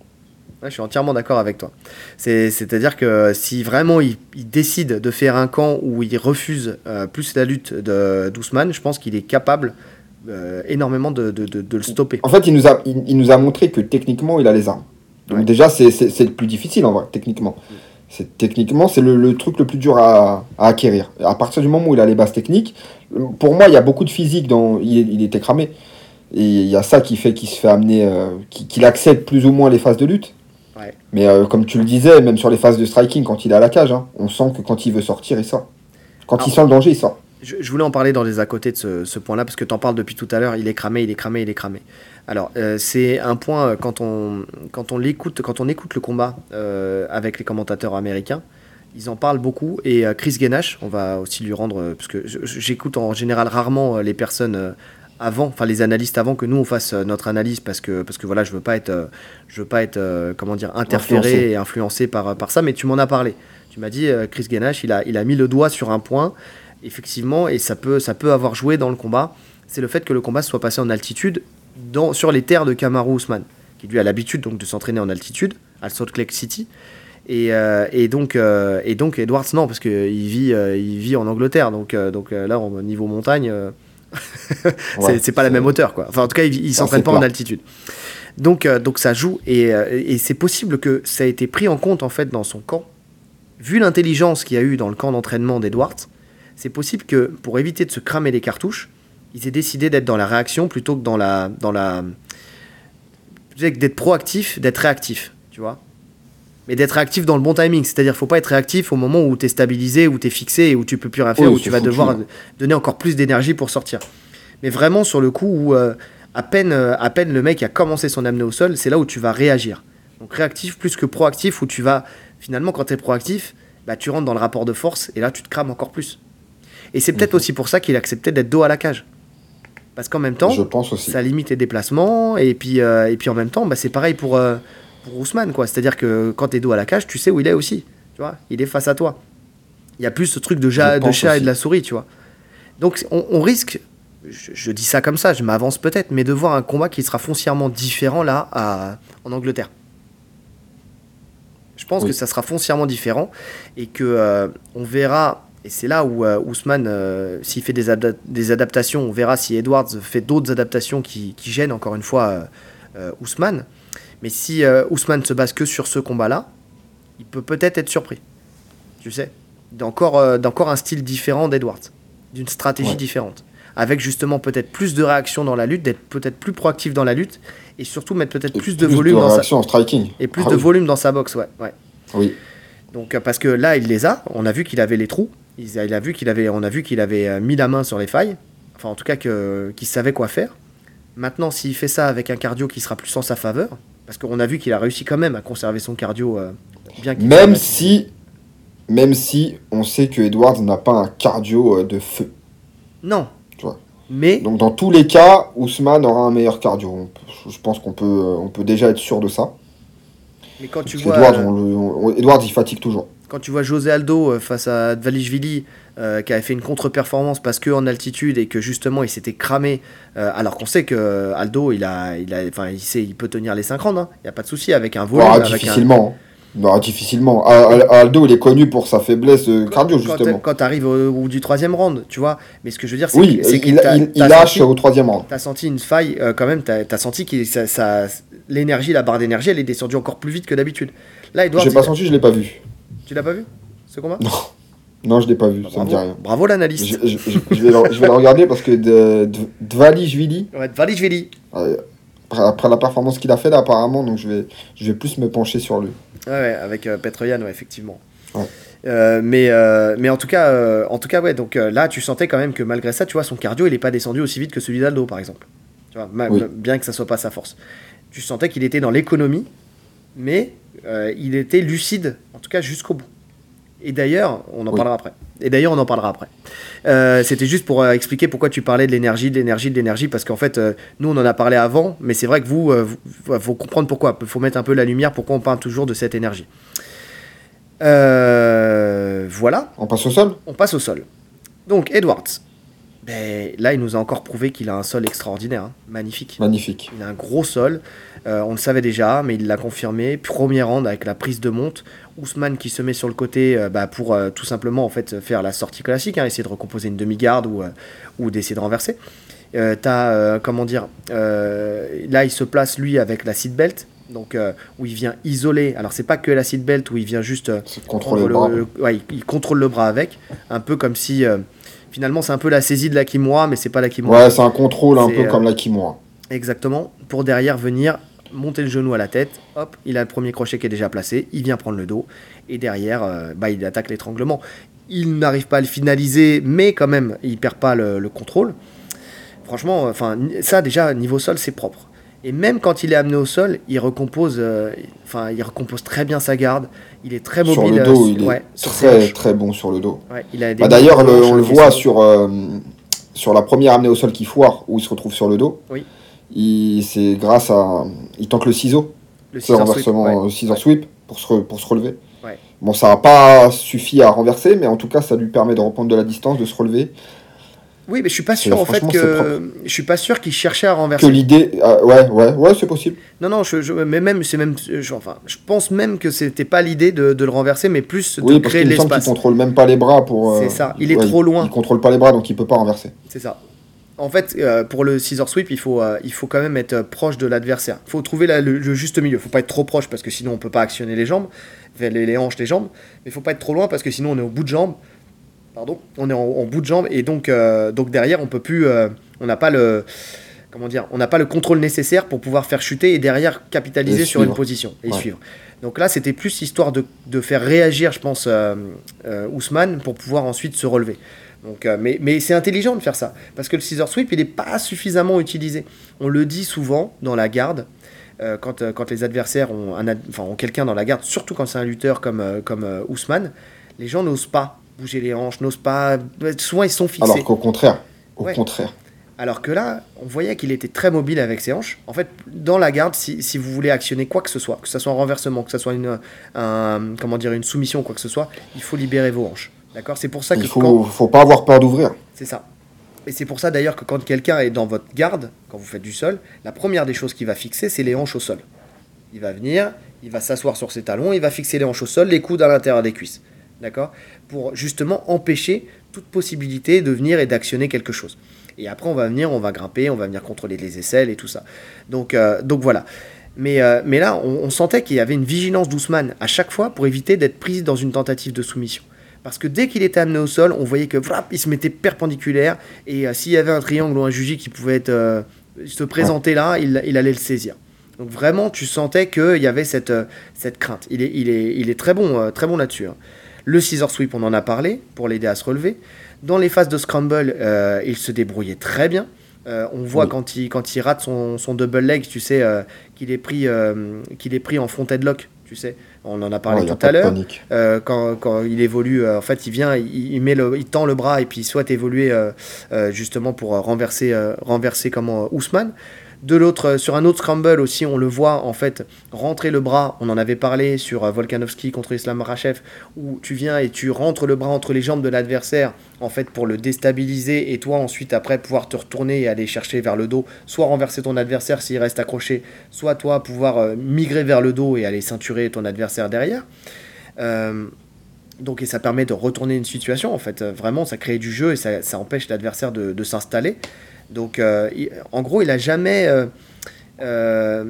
je suis entièrement d'accord avec toi. C'est-à-dire que si vraiment il, décide de faire un camp où il refuse euh, plus la lutte de d'Ousmane, je pense qu'il est capable euh, énormément de, de, de, le stopper. En fait, il nous, a, il, nous a montré que techniquement, il a les armes. Donc déjà, c'est le plus difficile en vrai, techniquement. C'est Techniquement, c'est le, le, truc le plus dur à, à, acquérir. À partir du moment où il a les bases techniques, pour moi, il y a beaucoup de physique dans. Il, il était cramé. Et il y a ça qui fait qu'il se fait amener, euh, qu'il accepte plus ou moins les phases de lutte. Mais euh, comme tu le disais, même sur les phases de striking, quand il est à la cage, hein, on sent que quand il veut sortir, il sort. Quand il sent le danger, il sort. Je, voulais en parler dans les à côté de ce, point-là, parce que tu en parles depuis tout à l'heure, il est cramé, il est cramé, il est cramé. Alors, euh, c'est un point, euh, quand on, quand on, l'écoute, quand on écoute le combat avec les commentateurs américains, ils en parlent beaucoup. Et Chris Genache, on va aussi lui rendre, parce que j'écoute en général rarement les personnes avant, enfin les analystes avant que nous on fasse euh, notre analyse parce que parce que voilà je veux pas être euh, je veux pas être euh, comment dire interféré et influencé par par ça. Mais tu m'en as parlé. Tu m'as dit Chris Gainache il a il a mis le doigt sur un point effectivement et ça peut ça peut avoir joué dans le combat. C'est le fait que le combat soit passé en altitude dans sur les terres de Kamaru Usman qui lui a l'habitude donc de s'entraîner en altitude à Salt Lake City et, et, donc, et donc Edwards, non, parce qu'il vit, il vit en Angleterre. Donc, donc là, au niveau montagne, c'est pas la même hauteur, quoi. Enfin, en tout cas, il, s'entraîne pas en altitude. Donc, euh, donc ça joue euh, et, c'est possible que ça ait été pris en compte en fait dans son camp. Vu l'intelligence qu'il y a eu dans le camp d'entraînement d'Edwards, c'est possible que pour éviter de se cramer les cartouches, ils aient décidé d'être dans la réaction plutôt que dans la dans la d'être proactif, d'être réactif, tu vois mais d'être réactif dans le bon timing. C'est-à-dire, faut pas être réactif au moment où tu es stabilisé, où tu es fixé et où tu peux plus rien faire, où tu vas devoir donner encore plus d'énergie pour sortir. Mais vraiment sur le coup où euh, à, peine, euh, à peine le mec a commencé son amener au sol, c'est là où tu vas réagir. Donc réactif plus que proactif, où tu vas, finalement, quand tu es proactif, bah, tu rentres dans le rapport de force et là, tu te crames encore plus. Et c'est peut-être aussi pour ça qu'il acceptait d'être dos à la cage. Parce qu'en même temps, ça limite les déplacements. Et puis, euh, et puis en même temps, bah, c'est pareil pour, pour Ousmane. C'est-à-dire que quand tu es dos à la cage, tu sais où il est aussi. Tu vois, il est face à toi. Il y a plus ce truc de, de chat et de la souris, tu vois. Donc on, risque, je, dis ça comme ça, je m'avance peut-être, mais de voir un combat qui sera foncièrement différent là à, en Angleterre. Je pense que ça sera foncièrement différent et que euh, on verra. Et c'est là où euh, Ousmane, euh, s'il fait des, des, adaptations, on verra si Edwards fait d'autres adaptations qui, qui, gênent encore une fois Ousmane. Mais si euh, Ousmane se base que sur ce combat-là, il peut peut-être être surpris. Tu sais D'encore euh, un style différent d'Edwards. D'une stratégie différente. Avec justement peut-être plus de réaction dans la lutte, d'être peut-être plus proactif dans la lutte et surtout mettre peut-être plus, de volume dans sa striking. Et plus ah de volume dans sa boxe, ouais. ouais. Oui. Donc euh, parce que là, il les a. On a vu qu'il avait les trous. Il a, vu qu'il avait, on a vu qu'il avait mis la main sur les failles. Enfin, en tout cas, qu'il savait quoi faire. Maintenant, s'il fait ça avec un cardio qui sera plus en sa faveur, parce qu'on a vu qu'il a réussi quand même à conserver son cardio euh, bien qu'il Même si, même si on sait que Edwards n'a pas un cardio euh, de feu. Non. Tu vois. Mais... Donc dans tous les cas, Ousmane aura un meilleur cardio. Je pense qu'on peut, euh, on peut déjà être sûr de ça. Mais quand tu vois... Edwards, il fatigue toujours. Quand tu vois José Aldo face à Dvalishvili euh, qui avait fait une contre-performance parce qu'en altitude et que justement il s'était cramé, euh, alors qu'on sait que Aldo il, a, il, a, il, sait, il peut tenir les 50, il n'y a pas de souci avec un volume. Bah, difficilement. Bah, difficilement. Aldo, il est connu pour sa faiblesse cardio, justement. Quand tu arrives au, bout du troisième round, tu vois. Mais ce que je veux dire, c'est oui, qu'il il, lâche au troisième round. Tu as senti une faille, euh, quand même. Tu as, senti que ça, ça l'énergie, la barre d'énergie, elle est descendue encore plus vite que d'habitude. Là, Edouard. J'ai pas senti, je l'ai pas vu. Tu l'as pas vu, ce combat? Non. Non, je l'ai pas vu, ça me dit rien. Bravo l'analyste. Je, vais le, je, vais le, regarder parce que de. Ouais, Jvili. après, la performance qu'il a fait là, apparemment, donc je vais, je vais plus me pencher sur lui. Ouais, avec euh, Petroyan, ouais, effectivement. mais, mais en tout cas, en tout cas ouais, donc là, tu sentais quand même que malgré ça, tu vois, son cardio, il n'est pas descendu aussi vite que celui d'Aldo, par exemple. Tu vois, Bien que ça soit pas sa force. Tu sentais qu'il était dans l'économie, mais il était lucide, en tout cas jusqu'au bout. Et d'ailleurs, on en parlera après. Et d'ailleurs, on en parlera après. Euh, c'était juste pour euh, expliquer pourquoi tu parlais de l'énergie, de l'énergie, de l'énergie, parce qu'en fait, euh, nous, on en a parlé avant, mais c'est vrai que vous, il faut comprendre pourquoi. Il faut mettre un peu la lumière, pourquoi on parle toujours de cette énergie. voilà. On passe au sol? On passe au sol. Donc, Edwards. Là, il nous a encore prouvé qu'il a un sol extraordinaire, hein. magnifique. Magnifique. Il a un gros sol. on le savait déjà, mais il l'a confirmé. Premier round avec la prise de monte. Ousmane qui se met sur le côté euh, bah, pour euh, tout simplement en fait faire la sortie classique, hein, essayer de recomposer une demi-garde ou, euh, ou d'essayer de renverser. T'as, comment dire, là il se place lui avec la seat belt, donc où il vient isoler. Alors c'est pas que la seat belt où il vient juste contrôler le, bras. ouais, il, contrôle le bras avec, un peu comme si finalement c'est un peu la saisie de la Kimura, mais c'est pas la Kimura. Ouais, c'est un contrôle un peu comme la Kimura. Exactement, pour derrière venir monter le genou à la tête, hop, il a le premier crochet qui est déjà placé, il vient prendre le dos, et derrière, euh, bah, il attaque l'étranglement. Il n'arrive pas à le finaliser, mais quand même, il perd pas le, contrôle. Franchement, enfin, ça déjà, niveau sol, c'est propre. Et même quand il est amené au sol, il recompose, euh, enfin, il recompose très bien sa garde. Il est très mobile. Sur le dos, il est très très bon sur le dos. bah, D'ailleurs, on le voit sur, euh, sur la première amenée au sol qui foire, où il se retrouve sur le dos. Oui c'est grâce à. Il tente le ciseau. Le scissor renversement, sweep, sweep pour se, pour se relever. Bon, ça n'a pas suffi à renverser, mais en tout cas, ça lui permet de reprendre de la distance, de se relever. Oui, mais je suis pas sûr en fait que je suis pas sûr qu'il cherchait à renverser. Que l'idée, ah, ouais, ouais, ouais, c'est possible. Non, non, je, mais même, c'est même, je, enfin, je pense même que c'était pas l'idée de, de, le renverser, mais plus de oui, créer de l'espace. Il contrôle même pas les bras pour. c'est ça. Il est trop loin. Il contrôle pas les bras, donc il peut pas renverser. C'est ça en fait, euh, pour le scissor sweep, il faut, euh, il faut quand même être proche de l'adversaire. Il faut trouver le, juste milieu. Il faut pas être trop proche parce que sinon on peut pas actionner les jambes, les, les hanches, les jambes. Mais il faut pas être trop loin parce que sinon on est au bout de jambe. Pardon, on est en, bout de jambe et donc, euh, donc derrière on peut plus, on n'a pas le, comment dire, on n'a pas le contrôle nécessaire pour pouvoir faire chuter et derrière capitaliser sur une position et suivre. Donc là, c'était plus histoire de, de, faire réagir, je pense, Ousmane pour pouvoir ensuite se relever. Donc, euh, mais, mais c'est intelligent de faire ça, parce que le scissor sweep, il n'est pas suffisamment utilisé. On le dit souvent dans la garde, euh, quand, euh, quand, les adversaires ont, un, enfin, ont quelqu'un dans la garde, surtout quand c'est un lutteur comme, comme Ousmane, les gens n'osent pas bouger les hanches, n'osent pas... Souvent, ils sont fixés. Alors qu'au contraire, au contraire. Alors que là, on voyait qu'il était très mobile avec ses hanches. En fait, dans la garde, si, si, vous voulez actionner quoi que ce soit, que ce soit un renversement, que ce soit une, un, comment dire, une soumission, quoi que ce soit, il faut libérer vos hanches. D'accord? C'est pour ça que. Il faut, faut pas avoir peur d'ouvrir. C'est ça. Et c'est pour ça d'ailleurs que quand quelqu'un est dans votre garde, quand vous faites du sol, la première des choses qu'il va fixer, c'est les hanches au sol. Il va venir, il va s'asseoir sur ses talons, il va fixer les hanches au sol, les coudes à l'intérieur des cuisses. D'accord? Pour justement empêcher toute possibilité de venir et d'actionner quelque chose. Et après, on va venir, on va grimper, on va venir contrôler les aisselles et tout ça. Donc, euh, donc voilà. Mais, euh, mais là, on, sentait qu'il y avait une vigilance d'Ousmane à chaque fois pour éviter d'être prise dans une tentative de soumission. Parce que dès qu'il était amené au sol, on voyait que il se mettait perpendiculaire. Et euh, s'il y avait un triangle ou un juji qui pouvait être, se présenter là, il, allait le saisir. Donc vraiment, tu sentais qu'il y avait cette, cette crainte. Il est, il est, il est très bon, très bon là-dessus. Hein. Le scissor sweep, on en a parlé, pour l'aider à se relever. Dans les phases de scramble, il se débrouillait très bien. on voit quand, il, quand il rate son, son double leg, tu sais, qu'il est, pris, qu'il est pris en front headlock, tu sais. On en a parlé tout à l'heure. Euh, quand, quand, il évolue, euh, en fait, il vient, il, met le, il tend le bras et puis il souhaite évoluer euh, justement pour renverser, renverser comment Ousmane. De l'autre, sur un autre scramble aussi, on le voit en fait rentrer le bras. On en avait parlé sur euh, Volkanovski contre Islam Makhachev, où tu viens et tu rentres le bras entre les jambes de l'adversaire en fait pour le déstabiliser et toi ensuite après pouvoir te retourner et aller chercher vers le dos, soit renverser ton adversaire s'il reste accroché, soit toi pouvoir euh, migrer vers le dos et aller ceinturer ton adversaire derrière. Euh, donc et ça permet de retourner une situation en fait. Vraiment, ça crée du jeu et ça, empêche l'adversaire de s'installer. Donc, euh, en gros, il a jamais. Euh, euh,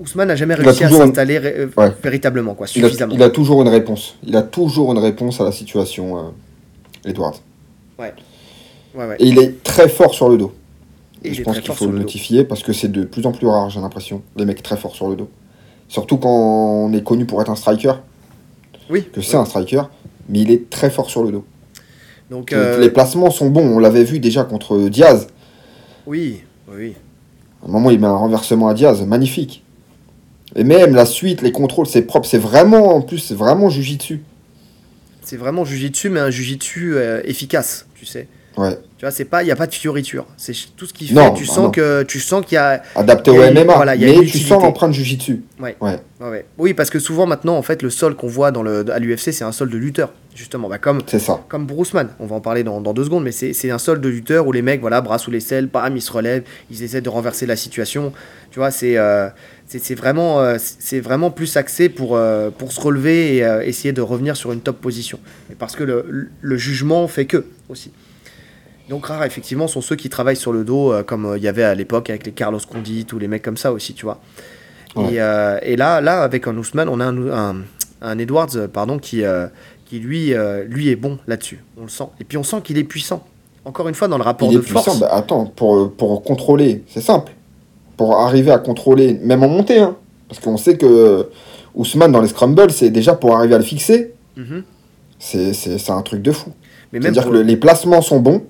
Ousmane n'a jamais réussi à s'installer véritablement, quoi, suffisamment. Il a, toujours une réponse. Il a toujours une réponse à la situation, Edward. Ouais. Et il est très fort sur le dos. Et je pense qu'il faut le notifier parce que c'est de plus en plus rare, j'ai l'impression, les mecs très forts sur le dos. Surtout quand on est connu pour être un striker. Oui. Que c'est un striker, mais il est très fort sur le dos. Donc, euh, les placements sont bons. On l'avait vu déjà contre Diaz. oui, oui. À un moment, il met un renversement à Diaz, magnifique. Et même la suite, les contrôles, c'est propre. C'est vraiment, en plus, c'est vraiment jujitsu. C'est vraiment jujitsu, mais un jujitsu euh, efficace, tu sais. Ouais. Tu vois, c'est pas, il y a pas de fioriture. C'est tout ce qui fait. Non, tu bah sens que, tu sens qu'il y a. Adapté au MMA. voilà, mais tu sens l'empreinte jujitsu. Ouais. Ouais. Ouais. Oui, parce que souvent maintenant, en fait, le sol qu'on voit dans le, à l'UFC, c'est un sol de lutteur, justement. Bah, comme, C'est ça. comme Bruce Mann, on va en parler dans, dans deux secondes, mais c'est un sol de lutteur où les mecs, voilà, bras sous les selles, bam, ils se relèvent, ils essaient de renverser la situation. Tu vois, c'est euh, c'est vraiment, euh, c'est vraiment plus axé pour, euh, pour se relever et euh, essayer de revenir sur une top position. Et parce que le, le jugement fait que, aussi. Donc rares, effectivement, sont ceux qui travaillent sur le dos, euh, comme euh, il y avait à l'époque avec les Carlos Condit ou les mecs comme ça aussi, tu vois. Ouais. Et, euh, et là, là, avec un Ousmane, on a un, un, un Edwards pardon, qui, qui lui, lui est bon là-dessus. On le sent. Et puis on sent qu'il est puissant. Encore une fois, dans le rapport Il est de puissant. force. Bah, attends, pour, pour contrôler, c'est simple. Pour arriver à contrôler, même en montée, hein. parce qu'on sait que Ousmane, dans les scrambles, c'est déjà pour arriver à le fixer, Mhm. c'est c'est- un truc de fou. C'est-à-dire que le- les placements sont bons.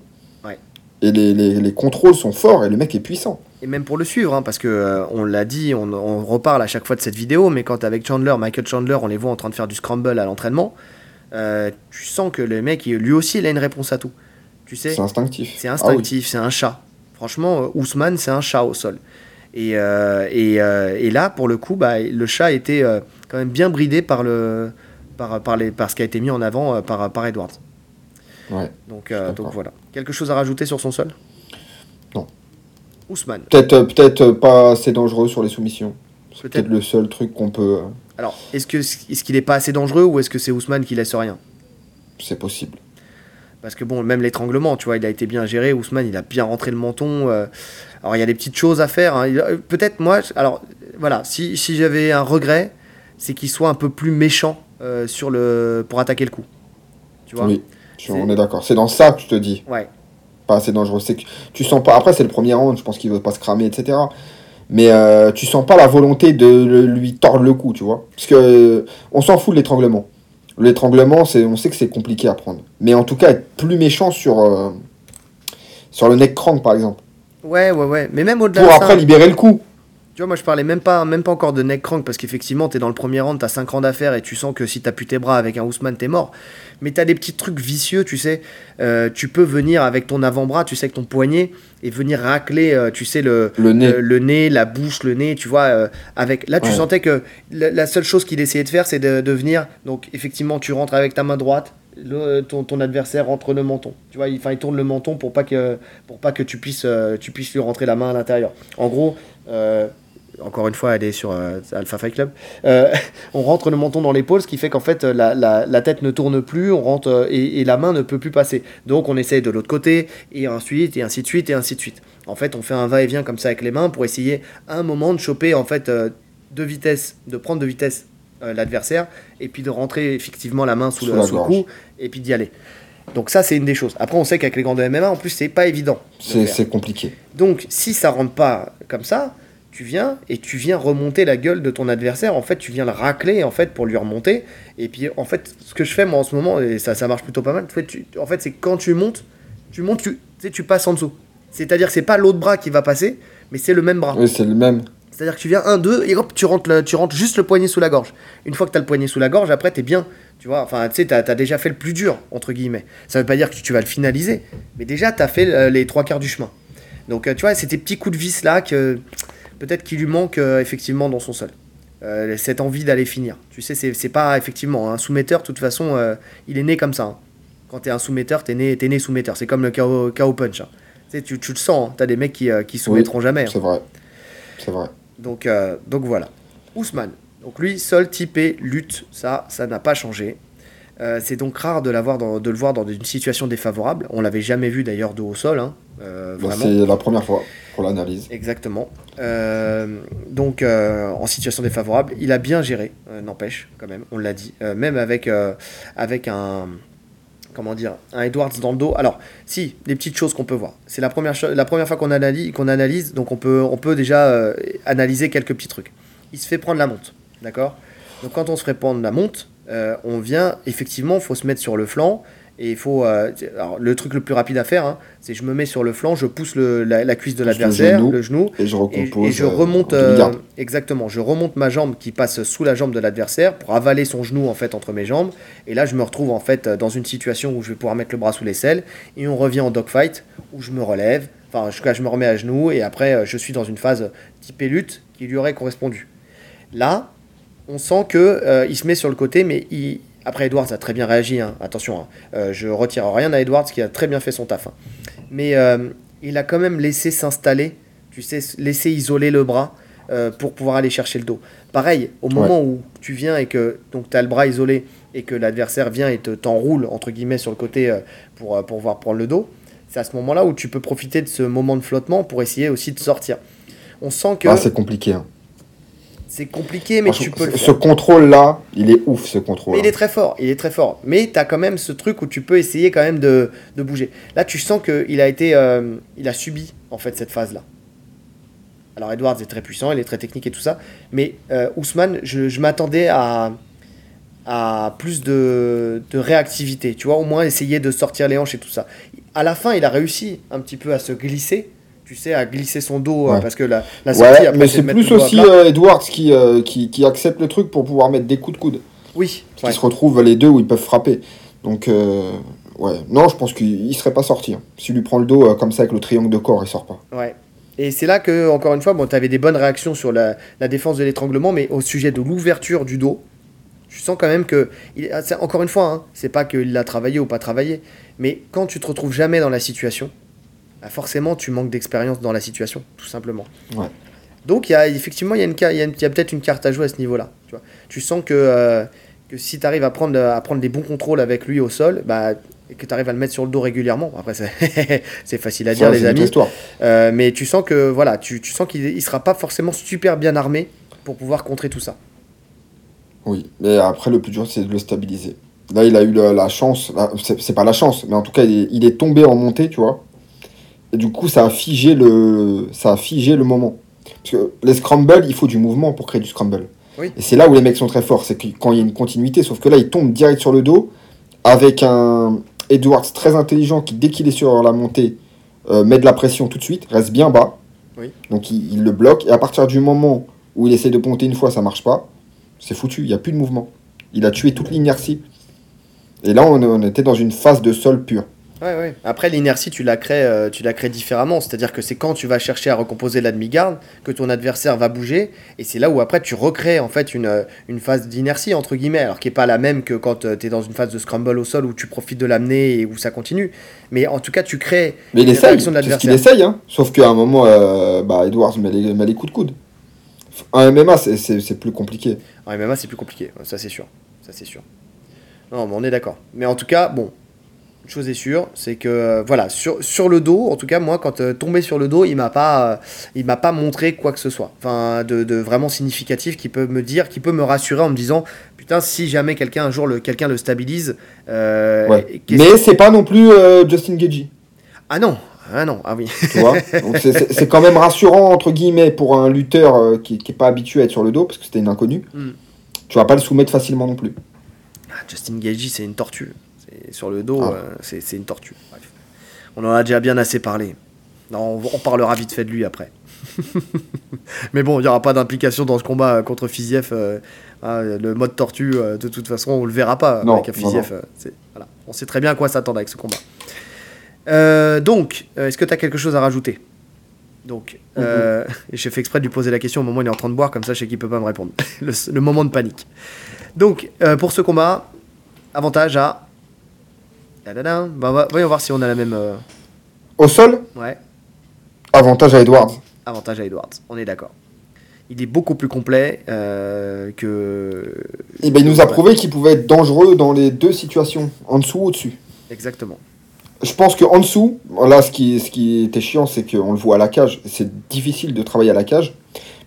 Et les, les- les contrôles sont forts, et le mec est puissant. et même pour le suivre, hein, parce que euh, on l'a dit, on, on reparle à chaque fois de cette vidéo, mais quand avec Chandler, Michael Chandler, on les voit en train de faire du scramble à l'entraînement, euh, tu sens que le mec, lui aussi, il a une réponse à tout. Tu sais C'est instinctif. C'est Ah oui. instinctif, c'est un chat. Franchement, euh, Ousmane, c'est un chat au sol. Et, euh, et, et là, pour le coup, bah, le chat était quand même bien bridé par, le, par, par, les, par ce qui a été mis en avant par, par Edwards. Ouais. Donc, euh, donc voilà. Quelque chose à rajouter sur son sol? Non. Ousmane. Peut-être euh, peut-être pas assez dangereux sur les soumissions. C'est Peut-être. le seul truc qu'on peut. euh, Alors, est-ce que est-ce qu'il n'est pas assez dangereux ou est-ce que c'est Ousmane qui laisse rien? C'est possible. Parce que bon, même l'étranglement, tu vois, il a été bien géré. Ousmane, il a bien rentré le menton. euh, alors, il y a des petites choses à faire. hein. Euh, Peut-être, moi, alors, voilà, si, si j'avais un regret, c'est qu'il soit un peu plus méchant euh, sur le, pour attaquer le coup. Tu vois? Oui, je- on est d'accord. C'est dans ça que je te dis. Ouais. Pas assez dangereux. C'est que tu sens pas. Après, c'est le premier round, je pense qu'il veut pas se cramer, etc. Mais euh, tu sens pas la volonté de lui tordre le cou, tu vois. Parce que euh, on s'en fout de l'étranglement. L'étranglement, c'est, on sait que c'est compliqué à prendre. Mais en tout cas, être plus méchant sur, euh, sur le neck crank, par exemple. Ouais, ouais, ouais. Mais même au-delà Pour de après ça, libérer le coup. Tu vois, moi, je parlais même pas, même pas encore de neck crank parce qu'effectivement, t'es dans le premier round, t'as 5 rangs d'affaires et tu sens que si t'as pu tes bras avec un Ousmane, t'es mort. Mais t'as des petits trucs vicieux, tu sais. Euh, tu peux venir avec ton avant-bras, tu sais, avec ton poignet et venir racler, euh, tu sais, le, Le nez. le, le nez, la bouche, le nez, tu vois. euh, avec là, tu Ouais. sentais que la, la seule chose qu'il essayait de faire, c'est de, de venir. Donc, effectivement, tu rentres avec ta main droite. le- ton, ton adversaire rentre le menton. Tu vois, il, il tourne le menton pour pas que, pour pas que tu, puisses, euh, tu puisses lui rentrer la main à l'intérieur. En gros, euh, encore une fois, elle est sur euh, Alpha Fight Club. Euh, on rentre le menton dans l'épaule, ce qui fait qu'en fait, la, la, la tête ne tourne plus, on rentre euh, et, et la main ne peut plus passer. Donc, on essaye de l'autre côté, et ensuite, et ainsi de suite, et ainsi de suite. En fait, on fait un va-et-vient comme ça avec les mains pour essayer à un moment de choper en fait euh, de vitesse, de prendre de vitesse euh, l'adversaire, et puis de rentrer effectivement la main sous, Sous le, sous le cou, et puis d'y aller. Donc ça, c'est une des choses. Après, on sait qu'avec les gants de MMA, en plus, c'est pas évident. c'est compliqué. Donc, si ça rentre pas comme ça, tu viens et tu viens remonter la gueule de ton adversaire. En fait, tu viens le racler en fait pour lui remonter. Et puis, en fait, ce que je fais moi en ce moment et ça, ça marche plutôt pas mal. Tu- en fait, c'est quand tu montes, tu montes, tu, tu sais, tu passes en dessous. C'est-à-dire que c'est pas l'autre bras qui va passer, mais c'est le même bras. Oui, c'est le même. C'est-à-dire que tu viens un, deux, et hop, tu rentres, le- tu rentres juste le poignet sous la gorge. Une fois que tu as le poignet sous la gorge, après, t'es bien. Tu vois, enfin, tu sais, t'as as déjà fait le plus dur, entre guillemets. Ça veut pas dire que tu vas le finaliser, mais déjà, t'as fait euh, les trois quarts du chemin. Donc, euh, tu vois, c'est tes petits coups de vis là que peut-être qu'il lui manque euh, effectivement dans son sol. Euh, cette envie d'aller finir. Tu sais, c'est pas effectivement un soumetteur, de toute façon, euh, il est né comme ça. hein. Quand t'es un soumetteur, t'es né, t'es né soumetteur. C'est comme le KO, KO punch. hein. Tu, le sens, hein. t'as des mecs qui, qui soumettront jamais. hein. C'est vrai. C'est vrai. Donc, donc voilà. Ousmane. Donc lui, sol typé, lutte, ça, ça n'a pas changé. Euh, c'est donc rare de, l'avoir dans- de le voir dans une situation défavorable. On l'avait jamais vu d'ailleurs de haut sol, hein. Euh, c'est la première fois pour l'analyse. Exactement. Euh, donc en situation défavorable, il a bien géré, n'empêche quand même, on l'a dit, même avec, avec un comment dire un Edwards dans le dos. Alors si, des petites choses qu'on peut voir. C'est la première la première fois qu'on analyse, qu'on analyse, donc on peut on peut déjà euh, analyser quelques petits trucs. Il se fait prendre la monte, d'accord? Donc quand on se fait prendre la monte, on vient, effectivement, il faut se mettre sur le flanc. Et il faut. Euh, alors, le truc le plus rapide à faire, hein, c'est je me mets sur le flanc, je pousse le, la, cuisse de l'adversaire, le, genou, et je recompose. Et, je remonte. Euh, exactement, je remonte ma jambe qui passe sous la jambe de l'adversaire pour avaler son genou en fait entre mes jambes. Et là, je me retrouve en fait dans une situation où je vais pouvoir mettre le bras sous l'aisselle. Et on revient en dogfight où je me relève. Enfin, je, je me remets à genoux et après, euh, je suis dans une phase type lutte qui lui aurait correspondu. Là, on sent que il se met sur le côté, mais il après, Edwards a très bien réagi, hein. attention, hein. Euh, je retire rien à Edwards qui a très bien fait son taf. Hein. Mais euh, il a quand même laissé s'installer, tu sais, laisser isoler le bras euh, pour pouvoir aller chercher le dos. Pareil, au moment où tu viens et que tu as le bras isolé et que l'adversaire vient et t'enroule, entre guillemets, sur le côté pour, pour pouvoir prendre le dos, c'est à ce moment-là où tu peux profiter de ce moment de flottement pour essayer aussi de sortir. On sent que. Ah, c'est compliqué. C'est compliqué, mais tu peux le faire. Ce contrôle-là, il est ouf, ce contrôle. il est très fort, il est très fort. Mais tu as quand même ce truc où tu peux essayer quand même de, de bouger. Là, tu sens qu'il a été, euh, il a subi en fait cette phase-là. Alors Edwards est très puissant, il est très technique et tout ça, mais euh, Ousmane, je, je m'attendais à, à plus de, de, réactivité, tu vois, au moins essayer de sortir les hanches et tout ça. À la fin, il a réussi un petit peu à se glisser, tu sais, à glisser son dos euh, parce que la, la sortie, ouais, mais c'est plus aussi euh, Edwards qui, euh, qui, qui, accepte le truc pour pouvoir mettre des coups de coude. Oui. Parce se retrouvent les deux où ils peuvent frapper. Donc, ouais. Non, je pense qu'il serait pas sorti. Hein. S'il lui prend le dos comme ça avec le triangle de corps, il sort pas. Ouais. Et c'est là que, encore une fois, bon, tu avais des bonnes réactions sur la, la défense de l'étranglement, mais au sujet de l'ouverture du dos, tu sens quand même que. Il, encore une fois, hein, c'est pas qu'il l'a travaillé ou pas travaillé, mais quand tu te retrouves jamais dans la situation, bah, forcément tu manques d'expérience dans la situation, tout simplement. Donc il y a, effectivement, il y a, il peut-être une carte à jouer à ce niveau-là. Tu, vois. tu sens que, euh, que si tu arrives à prendre, à prendre des bons contrôles avec lui au sol, bah, et que tu arrives à le mettre sur le dos régulièrement, après c'est facile à dire les amis, euh, mais tu sens que voilà, tu, tu sens qu'il ne sera pas forcément super bien armé pour pouvoir contrer tout ça. Oui, mais après le plus dur c'est de le stabiliser. Là il a eu la, chance, c'est pas la chance, mais en tout cas il est tombé en montée, tu vois et du coup, ça a figé le, ça a figé le moment. Parce que les scrambles, il faut du mouvement pour créer du scramble. Et c'est là où les mecs sont très forts, c'est quand il y a une continuité. Sauf que là, il tombe direct sur le dos avec un Edwards très intelligent qui, dès qu'il est sur la montée, euh, met de la pression tout de suite, reste bien bas. Donc il, le bloque. Et à partir du moment où il essaie de ponter une fois, ça marche pas, c'est foutu, il n'y a plus de mouvement. Il a tué toute l'inertie. Et là, on, on était dans une phase de sol pur. Après, l'inertie, tu la crées, euh, tu la crées différemment. C'est-à-dire que c'est quand tu vas chercher à recomposer la demi-garde que ton adversaire va bouger. Et c'est là où après tu recrées en fait une, euh, une phase d'inertie, entre guillemets. Alors qui n'est pas la même que quand euh, tu es dans une phase de scramble au sol où tu profites de l'amener et où ça continue. Mais en tout cas, tu crées Mais il essaye, de l'adversaire. qu'il essaye. Hein. Sauf qu'à un moment, bah, Edwards met les, met les coups de coude. En MMA, c'est plus compliqué. En MMA, c'est plus compliqué. Ça, c'est sûr. Ça, c'est sûr. Non, mais on est d'accord. Mais en tout cas, bon, une chose est sûre, c'est que euh, voilà, sur, sur le dos, en tout cas moi quand euh, tombé sur le dos, il m'a pas euh, il m'a pas montré quoi que ce soit. Enfin de, de, vraiment significatif qui peut me dire, qui peut me rassurer en me disant putain si jamais quelqu'un un jour le quelqu'un le stabilise ouais. Mais c'est pas non plus Justin Gagey. Ah non, ah non, ah oui. Tu vois c'est quand même rassurant, entre guillemets, pour un lutteur qui n'est pas habitué à être sur le dos, parce que c'était une inconnue. Hmm. Tu vas pas le soumettre facilement non plus. Ah, Justin Gagey, c'est une tortue sur le dos, ah. euh, c'est une tortue. On en a déjà bien assez parlé. Non, on, parlera vite fait de lui après. Mais bon, il n'y aura pas d'implication dans ce combat contre Fiziev. Euh, hein, le mode tortue, euh, de toute façon, on le verra pas avec Fiziev. Voilà. On sait très bien à quoi s'attendre avec ce combat. donc, est-ce que tu as quelque chose à rajouter? Donc, mm-hmm. j'ai fait exprès de lui poser la question au moment où il est en train de boire, comme ça je sais qu'il peut pas me répondre. le, le, moment de panique. Donc, pour ce combat, avantage à bah, voyons voir si on a la même. Euh, Au sol? Ouais. Avantage à Edwards. Avantage à Edwards, on est d'accord. Il est beaucoup plus complet euh, que. Et eh ben, il nous a prouvé qu'il pouvait être dangereux dans les deux situations, en dessous ou au-dessus. Exactement. Je pense qu'en dessous, là, ce qui, ce qui était chiant, c'est qu'on le voit à la cage. C'est difficile de travailler à la cage.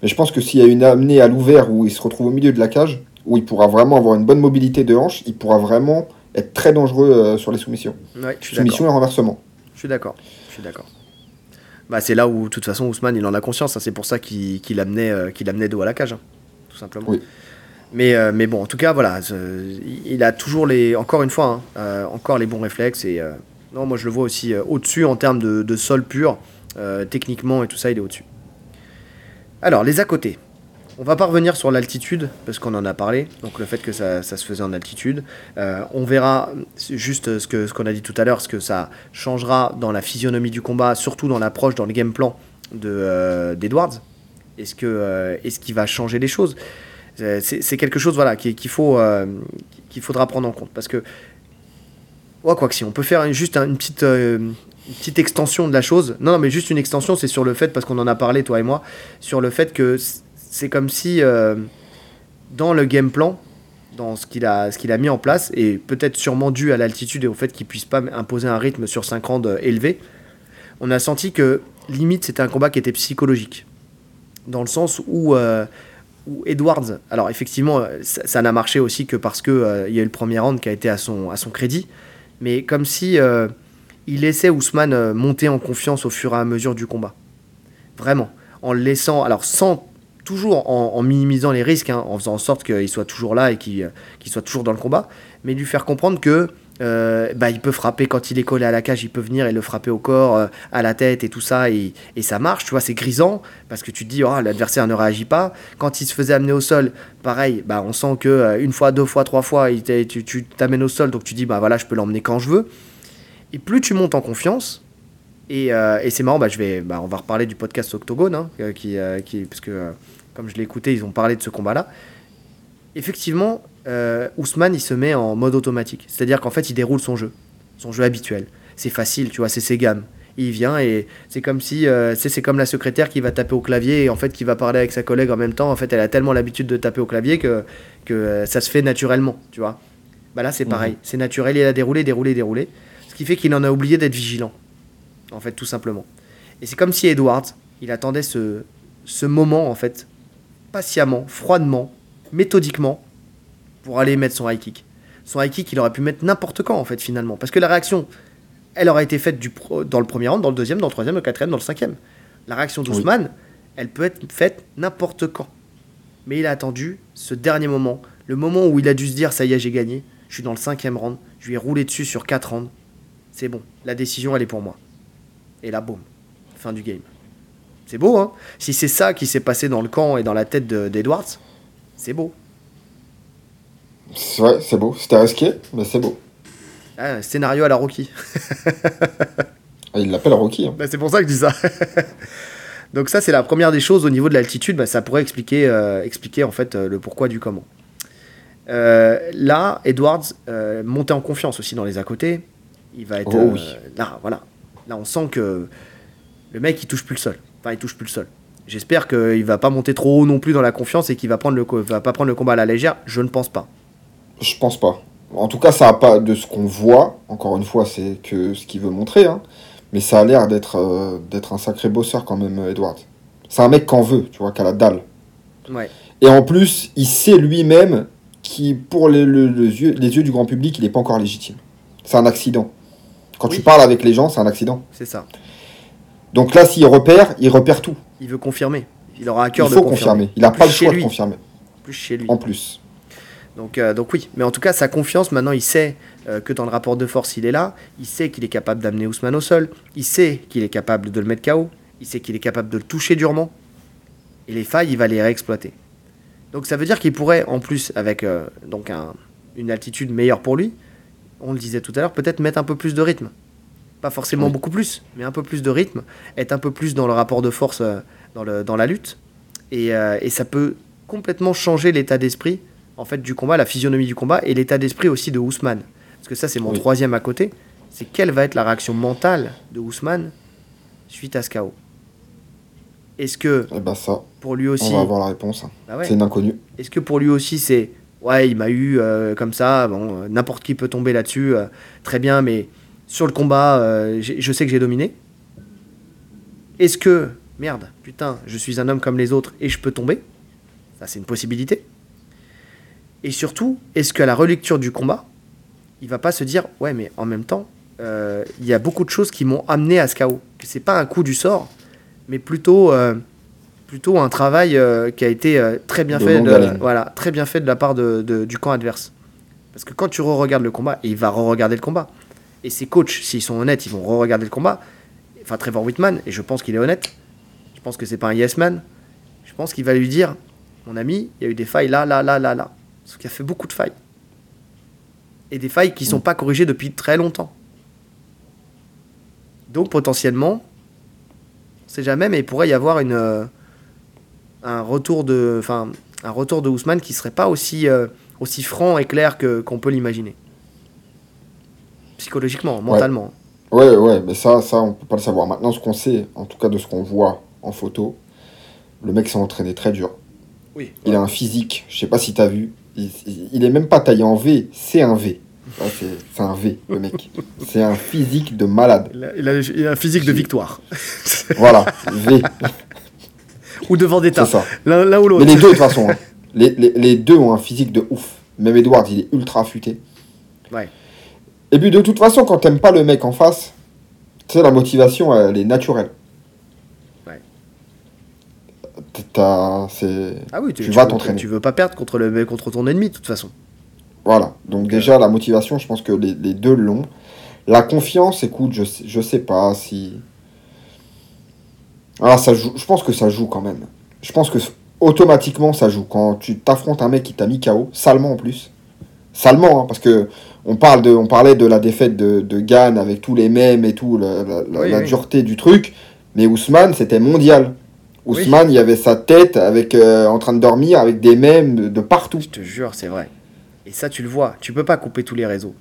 Mais je pense que s'il y a une amenée à l'ouvert où il se retrouve au milieu de la cage, où il pourra vraiment avoir une bonne mobilité de hanche, il pourra vraiment être très dangereux euh, sur les soumissions. Ouais, je Soumission et renversement. Je suis d'accord. Je suis d'accord. Bah, c'est là où, de toute façon, Ousmane, il en a conscience. Hein. C'est pour ça qu'il amenait, euh, amenait dos à la cage, hein, tout simplement. Mais, euh, mais bon, en tout cas, voilà, il a toujours les, encore une fois, hein, encore les bons réflexes. Et non, moi je le vois aussi au-dessus en termes de, de sol pur, techniquement et tout ça, il est au-dessus. Alors, les à côté. On va pas revenir sur l'altitude, parce qu'on en a parlé, donc le fait que ça, se faisait en altitude. Euh, on verra juste ce qu'on ce a dit tout à l'heure, ce que ça changera dans la physionomie du combat, surtout dans l'approche, dans le game plan euh, d'Edwards. Euh, est-ce qu'il va changer les choses? C'est quelque chose voilà, qu'il faudra prendre en compte. Parce que, ouais, quoi que si, on peut faire juste une petite petite extension de la chose. Non, non, mais juste une extension, c'est sur le fait, parce qu'on en a parlé, toi et moi, sur le fait que c'est comme si euh, dans le game plan, dans ce qu'il a, qu'il a mis en place, et peut-être sûrement dû à l'altitude et au fait qu'il puisse pas imposer un rythme sur 5 rounds élevé, on a senti que limite c'était un combat qui était psychologique. Dans le sens où, euh, Edwards, alors effectivement, ça, n'a marché aussi que parce qu'il euh, y a eu le premier round qui a été à son, à son crédit, mais comme si il laissait Ousmane monter en confiance au fur et à mesure du combat. Vraiment. En le laissant, alors sans toujours en, minimisant les risques, hein, en faisant en sorte qu'il soit toujours là et qu'il soit toujours dans le combat, mais lui faire comprendre que euh, bah, il peut frapper quand il est collé à la cage, il peut venir et le frapper au corps, euh, à la tête et tout ça, et, ça marche, tu vois, c'est grisant, parce que tu te dis, oh, l'adversaire ne réagit pas. Quand il se faisait amener au sol, pareil, bah, on sent que euh, une fois, deux fois, trois fois, il tu t'amènes au sol, donc tu dis, bah voilà, je peux l'emmener quand je veux. Et plus tu montes en confiance, et, c'est marrant, bah, je vais, bah, on va reparler du podcast Octogone, hein, qui, qui, parce que comme je l'ai écouté, ils ont parlé de ce combat-là. Effectivement, euh, Ousmane, il se met en mode automatique. C'est-à-dire qu'en fait, il déroule son jeu, son jeu habituel. C'est facile, tu vois, c'est ses gammes. Il vient et c'est comme si, euh, c'est comme la secrétaire qui va taper au clavier et en fait qui va parler avec sa collègue en même temps. En fait, elle a tellement l'habitude de taper au clavier que, que euh, ça se fait naturellement, tu vois. Bah là, c'est pareil. Mhm. C'est naturel, il a déroulé, déroulé, déroulé. Ce qui fait qu'il en a oublié d'être vigilant, en fait, tout simplement. Et c'est comme si Edwards, il attendait ce, ce moment, en fait, patiemment, froidement, méthodiquement, pour aller mettre son high kick. Son high kick, il aurait pu mettre n'importe quand, en fait, finalement. Parce que la réaction, elle aurait été faite du dans le premier round, dans le deuxième, dans le troisième, dans le quatrième, dans le cinquième. La réaction d'Ousmane, elle peut être faite n'importe quand. Mais il a attendu ce dernier moment, le moment où il a dû se dire ça y est, j'ai gagné, je suis dans le cinquième round, je lui ai roulé dessus sur quatre rounds. C'est bon, la décision, elle est pour moi. Et là, boum, fin du game. C'est beau, hein Si c'est ça qui s'est passé dans le camp et dans la tête d'Edwards, c'est beau. Ouais, c'est beau. C'était risqué, mais c'est beau. Ah, scénario à la Rocky. Ah, il l'appelle Rocky. Hein. Bah, c'est pour ça que je dis ça. Donc ça, c'est la première des choses au niveau de l'altitude. Bah, ça pourrait expliquer, euh, expliquer en fait euh, le pourquoi du comment. Euh, là, Edwards montait en confiance aussi dans les à côté. Il va être oh là, voilà. Là, on sent que le mec, il touche plus le sol il touche plus le sol. J'espère qu'il va pas monter trop haut non plus dans la confiance et qu'il va prendre le va pas prendre le combat à la légère. Je ne pense pas. Je pense pas. En tout cas, ça a pas de ce qu'on voit. Encore une fois, c'est que ce qu'il veut montrer. Hein. Mais ça a l'air d'être euh, d'être un sacré bosseur quand même, Edward. C'est un mec qu'en veut, tu vois, qui a la dalle. Et en plus, il sait lui-même qui, pour les, yeux, les yeux du grand public, il n'est pas encore légitime. C'est un accident. Quand tu parles avec les gens, c'est un accident. C'est ça. Donc là, s'il repère, il repère tout. Il veut confirmer. Il aura un cœur de confirmer. confirmer. Il n'a pas le choix de confirmer. Plus chez lui. En plus. Donc, euh, donc oui, mais en tout cas, sa confiance, maintenant, il sait euh, que dans le rapport de force, il est là. Il sait qu'il est capable d'amener Ousmane au sol. Il sait qu'il est capable de le mettre KO. Il sait qu'il est capable de le toucher durement. Et les failles, il va les réexploiter. Donc ça veut dire qu'il pourrait, en plus, avec euh, donc une altitude meilleure pour lui, on le disait tout à l'heure, peut-être mettre un peu plus de rythme. Pas forcément beaucoup plus, mais un peu plus de rythme, être un peu plus dans le rapport de force euh, dans, le, dans la lutte. Euh, et, ça peut complètement changer l'état d'esprit en fait du combat, la physionomie du combat et l'état d'esprit aussi de Ousmane. Parce que ça, c'est mon troisième à côté. C'est quelle va être la réaction mentale de Ousmane suite à ce chaos? Est-ce que eh ben ça, pour lui aussi, on va avoir la réponse. Bah c'est une inconnue. Est-ce que pour lui aussi c'est ouais, il m'a eu euh, comme ça, bon, n'importe qui peut tomber là-dessus, très bien, mais sur le combat, euh, je sais que j'ai dominé. Est-ce que, merde, putain, je suis un homme comme les autres et je peux tomber? Ça, c'est une possibilité. Et surtout, est-ce qu'à la relecture du combat, il va pas se dire, ouais, mais en même temps, euh, il y a beaucoup de choses qui m'ont amené à ce chaos. C'est pas un coup du sort, mais plutôt, euh, plutôt un travail euh, qui a été très bien fait, de, voilà, très bien fait de la part de, du camp adverse. Parce que quand tu re-regardes le combat, et il va re-regarder le combat, et ses coachs, s'ils sont honnêtes, ils vont re-regarder le combat. Enfin, Trevor Whitman, et je pense qu'il est honnête. Je pense que c'est pas un yes man. Je pense qu'il va lui dire, mon ami, il y a eu des failles là, là, là, là, là. Parce qu'il a fait beaucoup de failles. Et des failles qui ne sont pas corrigées depuis très longtemps. Donc potentiellement, on sait jamais, mais il pourrait y avoir une, euh, un retour de, un retour de Ousmane qui serait pas aussi, euh, aussi franc et clair qu'on peut l'imaginer. Psychologiquement, mentalement. Ouais. ouais, mais ça, ça, on peut pas le savoir. Maintenant, ce qu'on sait, en tout cas de ce qu'on voit en photo, le mec s'est entraîné très dur. Oui. Il a un physique, je sais pas si tu as vu, il, il, est même pas taillé en V, c'est un V. c'est un V, le mec. C'est un physique de malade. Il a, il a un physique de victoire. voilà, V. ou devant d'État. L'un ou l'autre. Mais les deux, de toute façon. Hein. Les, les, les, deux ont un physique de ouf. Même Edward, il est ultra affûté. Ouais. Et puis, de toute façon, quand t'aimes pas le mec en face, tu sais, la motivation, elle est naturelle. Ouais. c'est... Ah oui, tu, tu, vas t'entraîner. Tu veux pas perdre contre, le, contre ton ennemi, de toute façon. Voilà. Donc, déjà, la motivation, je pense que les, les deux l'ont. La confiance, écoute, je, je sais pas si. Alors, ça joue, je pense que ça joue quand même. Je pense que automatiquement, ça joue. Quand tu t'affrontes un mec qui t'a mis KO, salement en plus. Salement, hein, parce que on, parle de, on parlait de la défaite de, de Gann avec tous les mêmes et tout, la, dureté du truc. Mais Ousmane, c'était mondial. Ousmane, il y avait sa tête avec, euh, en train de dormir avec des mèmes de, partout. Je te jure, c'est vrai. Et ça, tu le vois. Tu peux pas couper tous les réseaux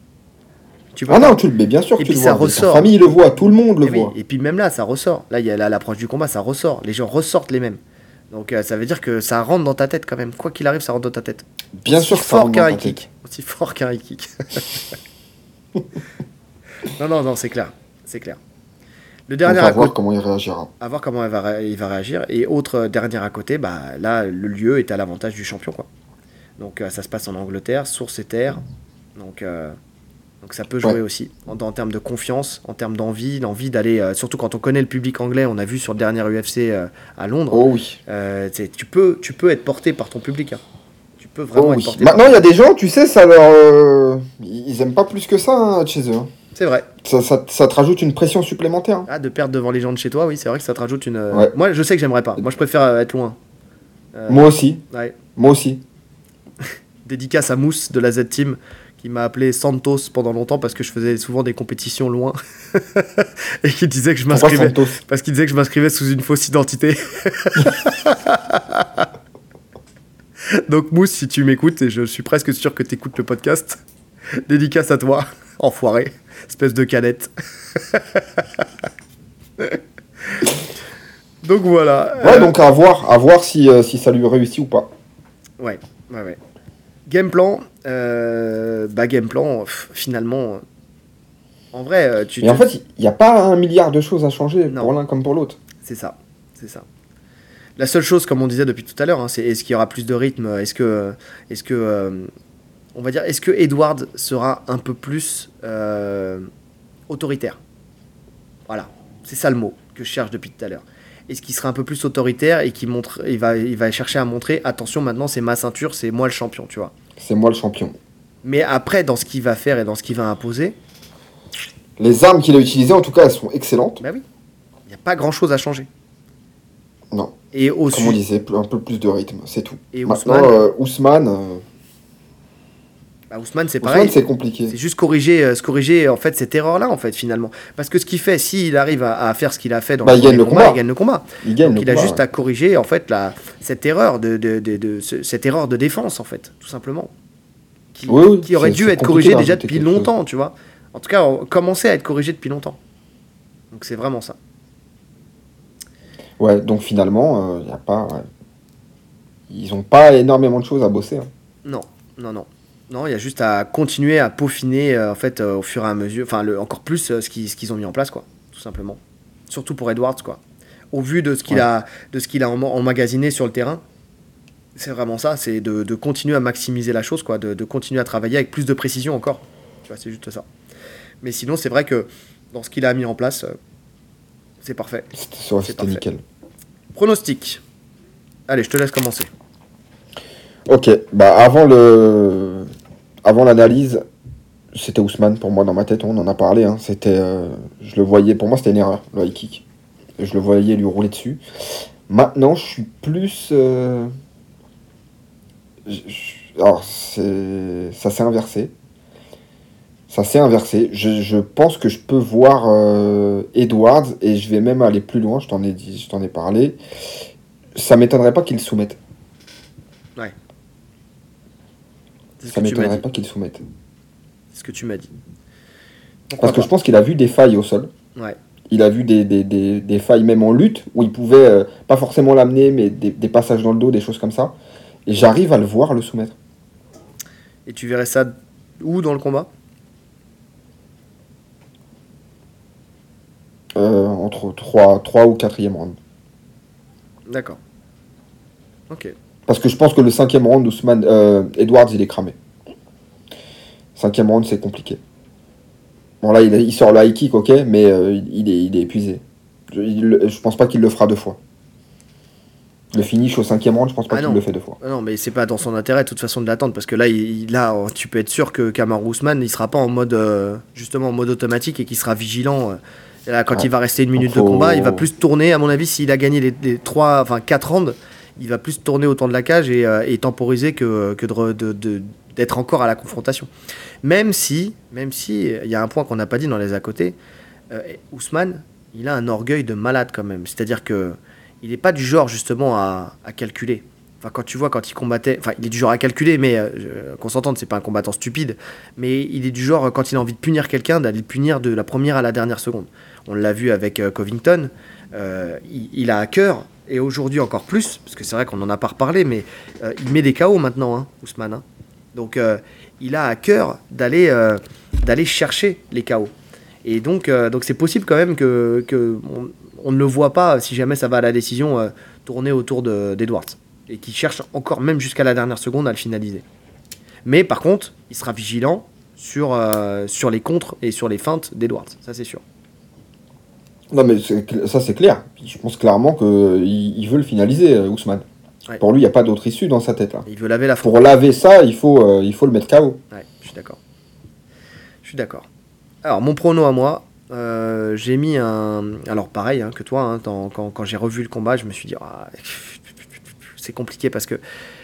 ah non, tu, mais bien sûr que et puis ça ressort. La famille le voit, tout le monde le voit. et puis même là, ça ressort. Là, il y a l'approche du combat, ça ressort. Les gens ressortent les mêmes. Donc euh, ça veut dire que ça rentre dans ta tête quand même. Quoi qu'il arrive, ça rentre dans ta tête. Bien sûr, fort qu'un kick. Aussi fort qu'un kick. non, non, non, c'est clair. C'est clair. Le dernier à voir comment il réagira. À voir comment il va, il va réagir. Et autre euh, dernier à côté, bah, là, le lieu est à l'avantage du champion. Quoi. Donc euh, ça se passe en Angleterre, source et terre. Donc donc ça peut jouer aussi en, termes de confiance, en termes d'envie, l'envie d'aller, euh, surtout quand on connaît le public anglais, on a vu sur le dernier UFC euh, à Londres. Oh oui. Euh, tu, peux, tu peux être porté par ton public. Hein. Tu peux vraiment oh être porté. Maintenant, il y a des gens, tu sais, ça leur, ils aiment pas plus que ça hein, chez eux. Hein. C'est vrai. Ça, ça, ça, te rajoute une pression supplémentaire. Ah, de perdre devant les gens de chez toi, oui, c'est vrai que ça te rajoute une. Moi, je sais que j'aimerais pas. Moi, je préfère être loin. Moi aussi. Ouais. Moi aussi. Dédicace à Mousse de la Z-Team il m'a appelé Santos pendant longtemps parce que je faisais souvent des compétitions loin et qui disait que je m'inscrivais parce qu'il disait que je m'inscrivais sous une fausse identité. Donc Mousse, si tu m'écoutes et je suis presque sûr que tu écoutes le podcast, dédicace à toi, enfoiré, espèce de canette. donc voilà. Ouais, donc à voir, à voir si, euh, si ça lui réussit ou pas. Ouais, ouais, ouais. Game plan, euh, bah game plan, finalement, en vrai, euh, tu. Mais en fait, il n'y a pas un milliard de choses à changer pour l'un comme pour l'autre. C'est ça, c'est ça. La seule chose, comme on disait depuis tout à l'heure, hein, c'est est-ce qu'il y aura plus de rythme Est-ce que, est-ce que, euh, on va dire, est-ce que Edward sera un peu plus autoritaire? Voilà, c'est ça le mot que je cherche depuis tout à l'heure est-ce qu'il sera un peu plus autoritaire et qui montre, il va, il va chercher à montrer, attention, maintenant c'est ma ceinture, c'est moi le champion, tu vois? C'est moi le champion. Mais après, dans ce qu'il va faire et dans ce qu'il va imposer. Les armes qu'il a utilisées, en tout cas, elles sont excellentes. Bah oui. Il n'y a pas grand-chose à changer. Non. Et au Comme on disait, un peu plus de rythme, c'est tout. Et Maintenant, euh, Ousmane. Euh, bah, Ousmane, c'est pareil. c'est compliqué. C'est juste corriger, euh, se corriger en fait cette erreur-là, en fait, finalement. Parce que ce qu'il fait, s'il arrive à, faire ce qu'il a fait dans bah, le, il gagne le combat, il gagne le combat. Il gagne Donc, il a juste à corriger en fait la, cette erreur de, de, de, cette erreur de défense, en fait, tout simplement, qui, qui aurait dû être corrigée déjà depuis longtemps, tu vois. En tout cas, commencer à être corrigé depuis longtemps. Donc c'est vraiment ça. Ouais, donc finalement, il euh, a pas. Ils n'ont pas énormément de choses à bosser. Hein. Non, non, non. Non, il y a juste à continuer à peaufiner euh, en fait euh, au fur et à mesure, enfin le, encore plus euh, ce qu'ils ont mis en place quoi, tout simplement. Surtout pour Edwards quoi. Au vu de ce qu'il a de ce qu'il a emmagasiné sur le terrain, c'est vraiment ça, c'est de, de, continuer à maximiser la chose quoi, de, de, continuer à travailler avec plus de précision encore. Tu vois, c'est juste ça. Mais sinon, c'est vrai que dans ce qu'il a mis en place, c'est parfait. C'était nickel. Pronostic. Allez, je te laisse commencer. Ok, bah avant le, avant l'analyse, c'était Ousmane pour moi dans ma tête. On en a parlé. Hein. C'était, euh, je le voyais. Pour moi, c'était une erreur le high kick. Je le voyais lui rouler dessus. Maintenant, je suis plus. Euh, alors, ça s'est inversé. Ça s'est inversé. Je, pense que je peux voir euh, Edwards et je vais même aller plus loin. Je t'en ai dit, je t'en ai parlé. Ça m'étonnerait pas qu'il soumette. Ouais. Ça m'étonnerait pas qu'il soumette. C'est ce que tu m'as dit. Parce que je pense qu'il a vu des failles au sol. Ouais. Il a vu des, des, des, des, failles même en lutte où il pouvait euh, pas forcément l'amener, mais des, passages dans le dos, des choses comme ça. Et j'arrive à le voir le soumettre. Et tu verrais ça où dans le combat? Euh, Entre 3, 3 ou 4e round. D'accord. Ok. Parce que je pense que le 5e round, Ousmane, euh, Edwards, il est cramé. Cinquième round, c'est compliqué. Bon, là, il, sort le high kick, ok, mais euh, il, est, il est épuisé. Je, je pense pas qu'il le fera deux fois. Le finish au cinquième round, je pense pas ah qu'il le fait deux fois. Ah non, mais c'est pas dans son intérêt de toute façon de l'attendre parce que là, il, là, tu peux être sûr que Kamar Ousmane, il sera pas en mode euh, justement en mode automatique et qu'il sera vigilant. Là, quand il va rester une minute de combat, il va plus tourner. À mon avis, s'il a gagné les, trois, enfin quatre rounds, il va plus tourner autour de la cage et, et temporiser que, d'être encore à la confrontation. Même si, même si, il y a un point qu'on n'a pas dit dans les à côté, euh, Ousmane, il a un orgueil de malade quand même. C'est-à-dire que il n'est pas du genre justement à, calculer. Enfin, quand tu vois quand il combattait, enfin, il est du genre à calculer, mais euh, qu'on s'entende, c'est pas un combattant stupide, mais il est du genre quand il a envie de punir quelqu'un, d'aller le punir de la première à la dernière seconde. On l'a vu avec euh, Covington. Il, a à cœur et aujourd'hui encore plus, parce que c'est vrai qu'on n'en a pas reparlé, mais il met des KO maintenant, hein, Ousmane. Hein. Donc euh, il a à cœur d'aller euh, chercher les chaos. Et donc euh, donc c'est possible quand même que, que on, ne le voit pas si jamais ça va à la décision tourner autour d'Edwards et qu'il cherche encore même jusqu'à la dernière seconde à le finaliser. Mais par contre, il sera vigilant sur, sur les contres et sur les feintes d'Edwards, ça c'est sûr. Non mais ça c'est clair. Je pense clairement qu'il il veut le finaliser, Ousmane. Pour lui, il n'y a pas d'autre issue dans sa tête. Là. Il veut laver la Pour laver ça, il faut, euh, il faut le mettre KO. Ouais, je suis d'accord. Je suis d'accord. Alors, mon prono à moi, euh, j'ai mis un. Alors, pareil hein, que toi, hein, quand, quand j'ai revu le combat, je me suis dit, ah, c'est compliqué parce que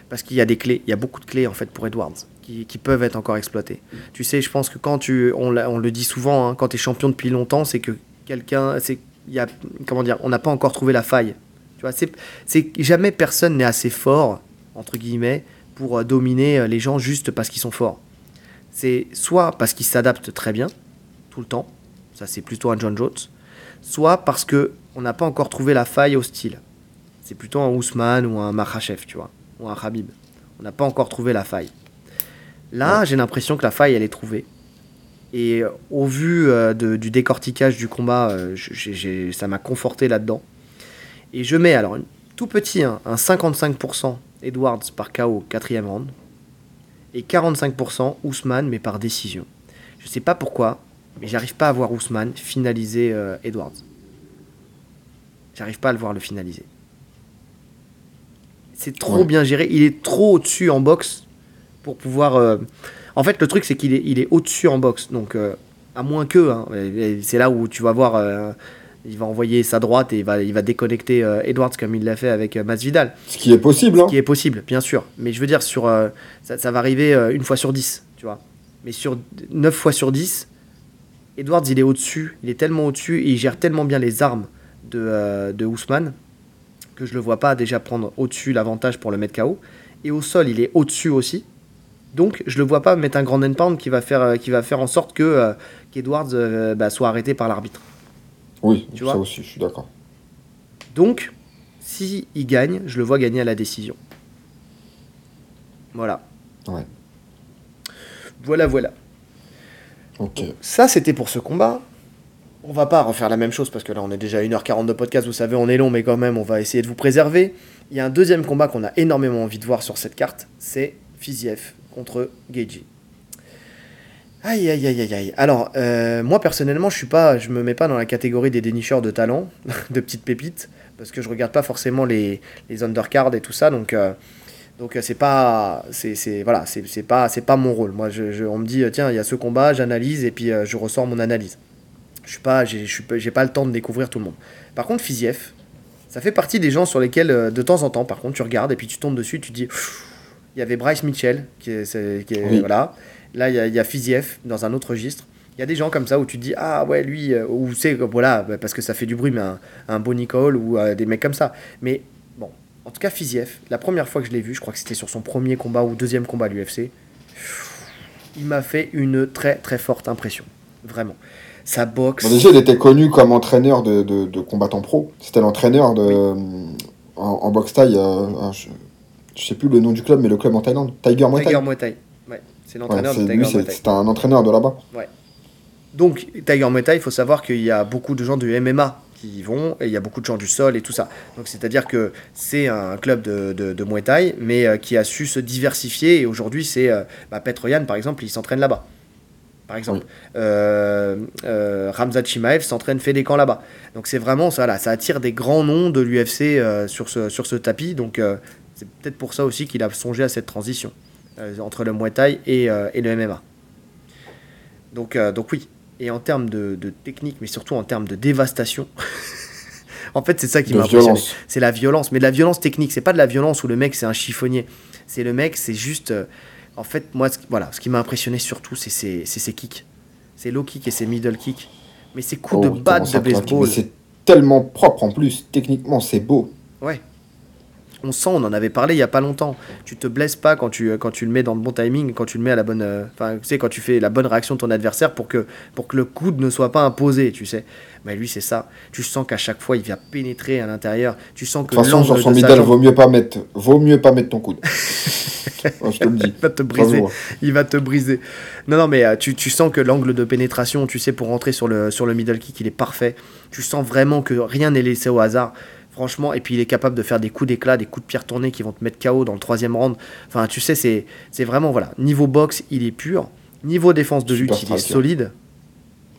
parce qu'il y a des clés, il y a beaucoup de clés en fait pour Edwards qui, qui peuvent être encore exploitées. Tu sais, je pense que quand tu, on, on le dit souvent, hein, quand tu es champion depuis longtemps, c'est que quelqu'un, c'est, il y a, comment dire, on n'a pas encore trouvé la faille tu vois, c'est jamais personne n'est assez fort entre guillemets pour euh, dominer euh, les gens juste parce qu'ils sont forts. C'est soit parce qu'ils s'adaptent très bien tout le temps, ça c'est plutôt un John Jones, soit parce que on n'a pas encore trouvé la faille au style. C'est plutôt un Ousmane ou un Makhachev, tu vois, ou un Khabib. On n'a pas encore trouvé la faille. Là, j'ai l'impression que la faille, elle est trouvée. Et euh, au vu du décortiquage du combat, ça m'a conforté là-dedans. Et je mets alors tout petit hein, un 55% Edwards par KO quatrième round et 45% Ousmane mais par décision. Je sais pas pourquoi, mais j'arrive pas à voir Ousmane finaliser euh, Edwards. J'arrive pas à le voir le finaliser. C'est trop bien géré, il est trop au-dessus en boxe pour pouvoir. Euh, en fait, le truc c'est qu'il est, il est au-dessus en boxe, donc euh, à moins que, hein, c'est là où tu vas voir il va envoyer sa droite et il va, il va déconnecter euh, Edwards comme il l'a fait avec euh, Masvidal. Ce qui est possible. Ce hein. qui est possible, bien sûr. Mais je veux dire, sur, euh, ça, va arriver une fois sur 10, tu vois. Mais sur 9 fois sur 10, Edwards, il est au-dessus. Il est tellement au-dessus et il gère tellement bien les armes de, de Ousmane que je le vois pas déjà prendre au-dessus l'avantage pour le mettre KO. Et au sol, il est au-dessus aussi. Donc, je le vois pas mettre un grand end pound qui va faire, qui va faire en sorte que qu'Edwards bah, soit arrêté par l'arbitre. Oui, tu ça aussi, je suis d'accord. Donc, si il gagne, je le vois gagner à la décision. Voilà. Ouais. Voilà, voilà. Ok. Ça, c'était pour ce combat. On va pas refaire la même chose parce que là, on est déjà à 1h40 de podcast. Vous savez, on est long, mais quand même, on va essayer de vous préserver. Il y a un deuxième combat qu'on a énormément envie de voir sur cette carte. C'est Fiziev contre Geiji. Aïe, aïe, aïe, aïe, aïe. Alors, euh, moi personnellement, je suis pas, je me mets pas dans la catégorie des dénicheurs de talent, de petites pépites, parce que je regarde pas forcément les, undercards et tout ça, donc. donc c'est pas c'est voilà c'est pas c'est pas mon rôle moi on me dit tiens il y a ce combat j'analyse et puis je ressors mon analyse je suis pas j'ai pas le temps de découvrir tout le monde par contre Fiziev ça fait partie des gens sur lesquels de temps en temps par contre tu regardes et puis tu tombes dessus tu dis il y avait Bryce Mitchell qui est, qui est voilà Là, il y a, y a Fiziev dans un autre registre. Il y a des gens comme ça où tu te dis, ah ouais, lui, euh, ou c'est, voilà, bah, parce que ça fait du bruit, mais un, un Bonnie Cole ou euh, des mecs comme ça. Mais bon, en tout cas, Fiziev, la première fois que je l'ai vu, je crois que c'était sur son premier combat ou deuxième combat à l'UFC, il m'a fait une très très forte impression. Vraiment. Sa boxe. déjà, il était connu comme entraîneur de, de, de combattants pro. C'était l'entraîneur de, en, en boxe taille. Euh, je, sais plus le nom du club, mais le club en Thaïlande. Tiger Muay Thai. Tiger Muay Thai. C'est l'entraîneur de Tiger Muay C'est un entraîneur de là-bas. Ouais. Donc, Tiger Muay Thai, il faut savoir qu'il y a beaucoup de gens du MMA qui y vont, et il y a beaucoup de gens du sol et tout ça. Donc, c'est-à-dire que c'est un club de, de, de, Muay Thai, mais euh, qui a su se diversifier, et aujourd'hui, c'est. Euh, bah, Petroyan, par exemple, il s'entraîne là-bas. Par exemple, euh, euh, Ramzat Chimaev s'entraîne, fait des camps là-bas. Donc c'est vraiment ça, là, ça attire des grands noms de l'UFC sur, ce, sur ce tapis. Donc c'est peut-être pour ça aussi qu'il a songé à cette transition. Euh, entre le Muay Thai et, euh, et le MMA. Donc, euh, donc oui, et en termes de, de, technique, mais surtout en termes de dévastation, en fait c'est ça qui m'a impressionné. C'est la violence, mais de la violence technique, c'est pas de la violence où le mec c'est un chiffonnier. C'est le mec, c'est juste... en fait, moi, ce, voilà, ce qui m'a impressionné surtout, c'est ses, ses, kicks. C'est low kick et ses middle kick. Mais ses coups oh, de batte de baseball. C'est tellement propre en plus, techniquement c'est beau. Ouais, on sent, on en avait parlé il y a pas longtemps. Tu te blesses pas quand tu, quand tu le mets dans le bon timing, quand tu le mets à la bonne, euh, enfin, tu sais, quand tu fais la bonne réaction de ton adversaire pour que, pour que le coude ne soit pas imposé, tu sais. Mais lui, c'est ça. Tu sens qu'à chaque fois, il vient pénétrer à l'intérieur. Tu sens que. De toute façon, sur son middle, vaut mieux pas mettre, vaut mieux pas mettre ton coude. je te le dis. il va te briser. Il va te briser. Non, non, mais euh, tu, tu sens que l'angle de pénétration, tu sais, pour rentrer sur le, sur le middle kick, il est parfait. Tu sens vraiment que rien n'est laissé au hasard. Franchement, et puis il est capable de faire des coups d'éclat, des coups de pierre tournés qui vont te mettre KO dans le troisième round. Enfin, tu sais, c'est, c'est vraiment, voilà, niveau boxe, il est pur. Niveau défense de lutte, il est solide.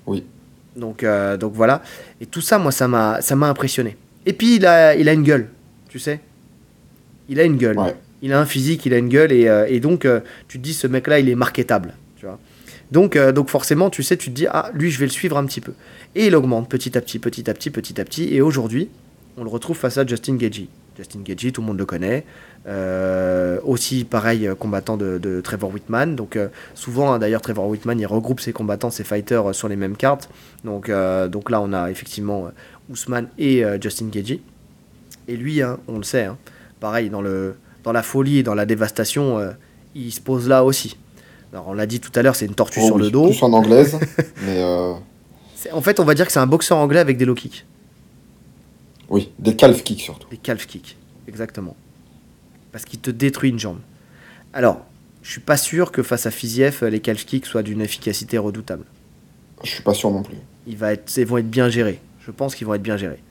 Oui. Donc, euh, donc voilà. Et tout ça, moi, ça m'a, ça m'a impressionné. Et puis, il a, il a une gueule, tu sais. Il a une gueule. Il a un physique, il a une gueule. Et, euh, et donc, euh, tu te dis, ce mec-là, il est marketable. Tu vois. Donc, donc forcément, tu sais, tu te dis, ah, lui, je vais le suivre un petit peu. Et il augmente petit à petit, petit à petit, petit à petit. Et aujourd'hui, on le retrouve face à Justin Gagey. Justin Gagey, tout le monde le connaît. Euh, aussi, pareil, euh, combattant de, Trevor Whitman. Donc, euh, souvent, hein, d'ailleurs, Trevor Whitman, il regroupe ses combattants, ses fighters sur les mêmes cartes. Donc, donc là, on a effectivement Ousmane et Justin Gagey. Et lui, hein, on le sait, hein, pareil, dans, le, dans la folie et dans la dévastation, il se pose là aussi. Alors, on l'a dit tout à l'heure, c'est une tortue oh sur le dos. Plus en anglaise, mais. En fait, on va dire que c'est un boxeur anglais avec des low kicks. Oui, des calf kicks surtout. Des calf kicks, exactement. Parce qu'il te détruit une jambe. Alors, je suis pas sûr que face à Fiziev, les calf kicks soient d'une efficacité redoutable. Je suis pas sûr non plus. Il va être, ils vont être bien gérés. Je pense qu'ils vont être bien gérés.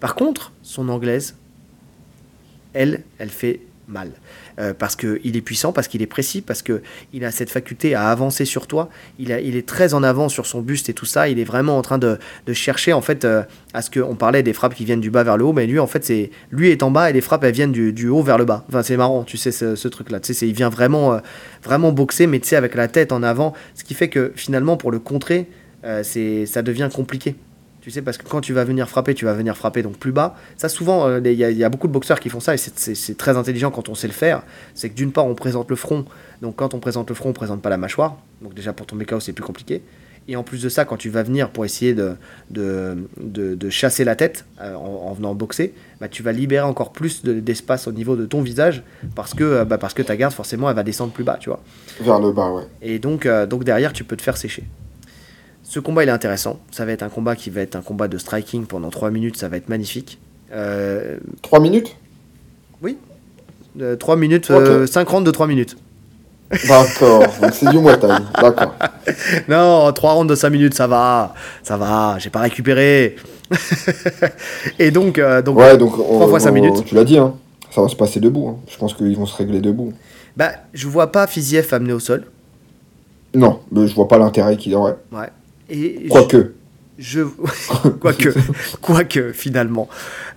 Par contre, son anglaise, elle, elle fait mal. Euh, parce qu'il est puissant, parce qu'il est précis, parce qu'il a cette faculté à avancer sur toi. Il, est très en avant sur son buste et tout ça. Il est vraiment en train de, chercher, en fait, euh, à ce qu'on parlait des frappes qui viennent du bas vers le haut, mais lui, en fait, c'est lui est en bas et les frappes, viennent du, haut vers le bas. Enfin, c'est marrant, tu sais, ce, truc-là. Tu sais, il vient vraiment, euh, vraiment boxer, mais tu sais, avec la tête en avant, ce qui fait que finalement, pour le contrer, ça devient compliqué. Tu sais, parce que quand tu vas venir frapper, tu vas venir frapper donc plus bas. Ça, souvent, il y, y, a beaucoup de boxeurs qui font ça et c'est très intelligent quand on sait le faire. C'est que d'une part, on présente le front. Donc, quand on présente le front, on présente pas la mâchoire. Donc, déjà, pour tomber KO, c'est plus compliqué. Et en plus de ça, quand tu vas venir pour essayer de, de, de, chasser la tête en, venant boxer, bah, tu vas libérer encore plus d'espace au niveau de ton visage parce que, bah, parce que ta garde, forcément, elle va descendre plus bas, tu vois. Vers le bas, ouais. Et donc, donc derrière, tu peux te faire sécher. Ce combat, il est intéressant. Ça va être un combat qui va être un combat de striking pendant 3 minutes. Ça va être magnifique. Euh... 3 minutes? Oui. 3 euh, minutes, okay. 5 euh, rounds de 3 minutes. D'accord, c'est du Muay D'accord. Non, 3 rounds de 5 minutes, ça va. Ça va, j'ai pas récupéré. Et donc, euh, donc, ouais, donc 3 fois 5 minutes. Tu l'as dit, hein. ça va se passer debout. Hein. Je pense qu'ils vont se régler debout. Bah, je vois pas Fiziev amené au sol. Non, mais je vois pas l'intérêt qu'il aurait. Ouais. Et Quoique. Je quoique quoique finalement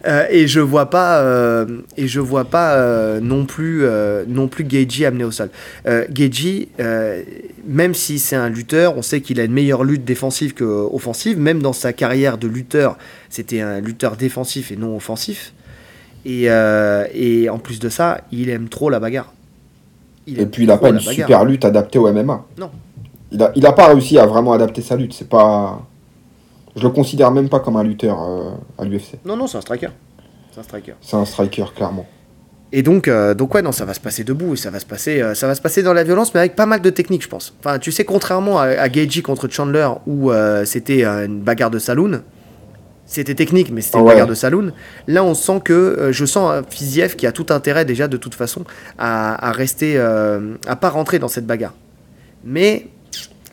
euh, et je vois pas euh, et je vois pas euh, non plus non plus Geiji amené au sol. Geiji même si c'est un lutteur, on sait qu'il a une meilleure lutte défensive que offensive. Même dans sa carrière de lutteur, c'était un lutteur défensif et non offensif. Et, et en plus de ça, il aime trop la bagarre. et puis il n'a pas une super lutte adaptée au MMA. Non. Il a, il a pas réussi à vraiment adapter sa lutte. C'est pas. Je le considère même pas comme un lutteur euh, à l'UFC. Non, non, c'est un striker. C'est un striker. C'est un striker, clairement. Et donc, euh, donc ouais, non, ça va se passer debout, et ça va se passer, euh, ça va se passer dans la violence, mais avec pas mal de techniques, je pense. Enfin, tu sais, contrairement à, à contre Chandler, où c'était une bagarre de saloon, c'était technique, mais c'était une bagarre de saloon. Là, on sent que, je sens Fiziev qui a tout intérêt déjà, de toute façon, à, à rester, à pas rentrer dans cette bagarre. Mais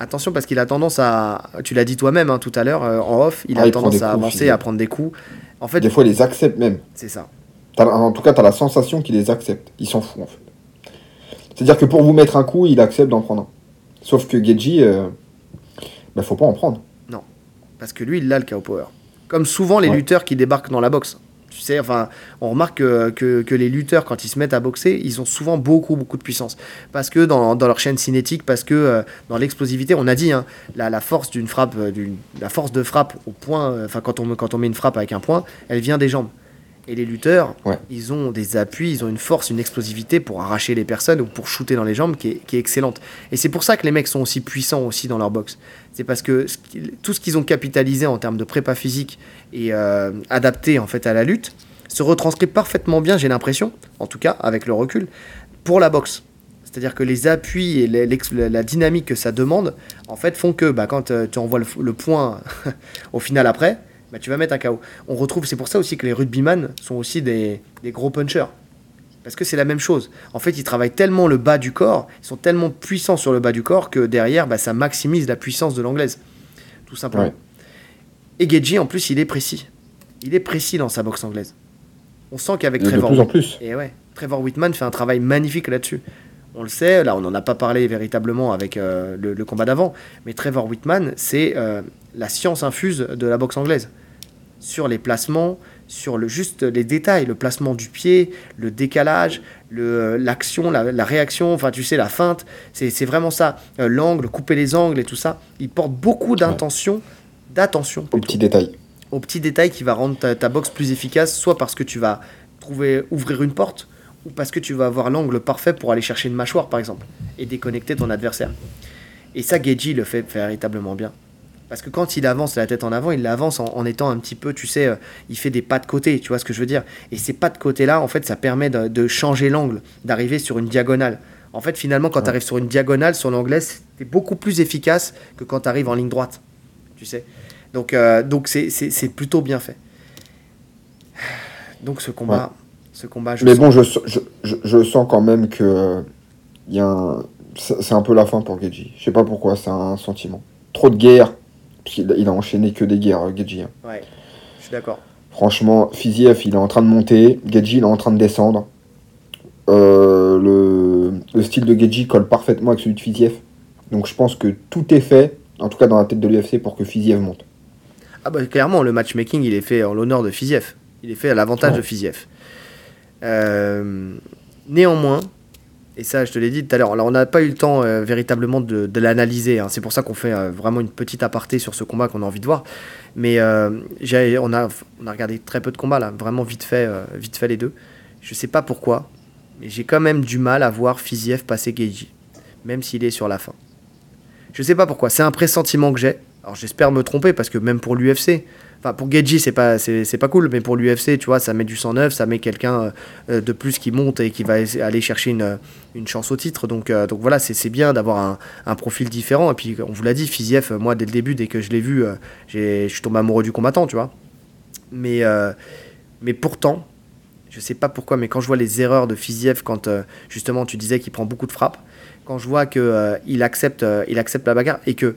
Attention parce qu'il a tendance à, tu l'as dit toi-même hein, tout à l'heure euh, en off, il ah, a tendance à avancer, à prendre des coups. En fait, des fois, il les accepte même. C'est ça. En tout cas, tu as la sensation qu'il les accepte. Il s'en fout en fait. C'est-à-dire que pour vous mettre un coup, il accepte d'en prendre un. Sauf que Geji, euh, bah, faut pas en prendre. Non, parce que lui, il a le KO power. Comme souvent les lutteurs qui débarquent dans la boxe. On remarque que, les lutteurs, quand ils se mettent à boxer, ils ont souvent beaucoup, de puissance. Parce que dans, leur chaîne cinétique, parce que euh, dans l'explosivité, on a dit, hein, euh, la force de frappe au point, euh, quand, on, quand on met une frappe avec un point, elle vient des jambes. Et les lutteurs, ils ont des appuis, ils ont une force, une explosivité pour arracher les personnes ou pour shooter dans les jambes qui est, qui est excellente. Et c'est pour ça que les mecs sont aussi puissants aussi dans leur boxe. C'est parce que tout ce qu'ils ont capitalisé en termes de prépa physique et euh, adapté en fait à la lutte se retranscrit parfaitement bien, j'ai l'impression, en tout cas avec le recul, pour la boxe. C'est-à-dire que les appuis et la dynamique que ça demande, en fait, font que bah, quand euh, tu envoies le, le point au final après, bah, tu vas mettre un KO. On retrouve, c'est pour ça aussi que les rugbyman sont aussi des, gros punchers. Parce que c'est la même chose. En fait, ils travaillent tellement le bas du corps, ils sont tellement puissants sur le bas du corps que derrière, bah, ça maximise la puissance de l'anglaise. Tout simplement. Et Geji, en plus, il est précis. Il est précis dans sa boxe anglaise. On sent qu'avec Trevor. De plus en plus. Et ouais, Trevor Whitman fait un travail magnifique là-dessus. On le sait, là, on n'en a pas parlé véritablement avec euh, le, combat d'avant, mais Trevor Whitman, c'est euh, la science infuse de la boxe anglaise. Sur les placements, sur le, juste les détails, le placement du pied, le décalage, l'action, la, réaction, enfin tu sais, la feinte, c'est vraiment ça. Euh, l'angle, couper les angles et tout ça. Il porte beaucoup d'intention, d'attention. Aux petits détails. Aux petits détails qui va rendre ta, ta boxe plus efficace, soit parce que tu vas trouver, ouvrir une porte, ou parce que tu vas avoir l'angle parfait pour aller chercher une mâchoire, par exemple, et déconnecter ton adversaire. Et ça, Geji le fait véritablement bien. Parce que quand il avance la tête en avant, il l'avance en, étant un petit peu, tu sais, euh, il fait des pas de côté, tu vois ce que je veux dire. Et ces pas de côté-là, en fait, ça permet de, changer l'angle, d'arriver sur une diagonale. En fait, finalement, quand tu arrives sur une diagonale, sur l'anglais, c'est beaucoup plus efficace que quand tu arrives en ligne droite. Tu sais Donc, euh, donc c'est plutôt bien fait. Donc, ce combat, ce combat je Mais bon, je, je, je, sens quand même que y a c'est un peu la fin pour Geji. Je sais pas pourquoi, c'est un sentiment. Trop de guerre il a enchaîné que des guerres, Gedji. Hein. Ouais, je suis d'accord. Franchement, Fiziev, il est en train de monter. Gedji, il est en train de descendre. Euh, le, style de Gedji colle parfaitement avec celui de Fiziev. Donc je pense que tout est fait, en tout cas dans la tête de l'UFC, pour que Fiziev monte. Ah bah clairement, le matchmaking, il est fait en l'honneur de Fiziev. Il est fait à l'avantage de Fiziev. Euh, néanmoins, et ça, je te l'ai dit tout à l'heure. Alors, on n'a pas eu le temps euh, véritablement de, l'analyser. Hein. C'est pour ça qu'on fait euh, vraiment une petite aparté sur ce combat qu'on a envie de voir. Mais euh, on, a, on a regardé très peu de combats, là. Vraiment vite fait, vite fait les deux. Je sais pas pourquoi, mais j'ai quand même du mal à voir Fiziev passer Geiji. Même s'il est sur la fin. Je sais pas pourquoi. C'est un pressentiment que j'ai. Alors, j'espère me tromper parce que même pour l'UFC, Enfin, pour Geji, c'est pas, c'est, pas cool, mais pour l'UFC, tu vois, ça met du sang neuf, ça met quelqu'un euh, de plus qui monte et qui va aller chercher une, une chance au titre. Donc, euh, donc voilà, c'est, bien d'avoir un, un, profil différent. Et puis, on vous l'a dit, Fiziev, moi, dès le début, dès que je l'ai vu, euh, je suis tombé amoureux du combattant, tu vois. Mais, mais pourtant, je sais pas pourquoi, mais quand je vois les erreurs de Fiziev, quand justement tu disais qu'il prend beaucoup de frappes, quand je vois qu'il il accepte, il accepte la bagarre et que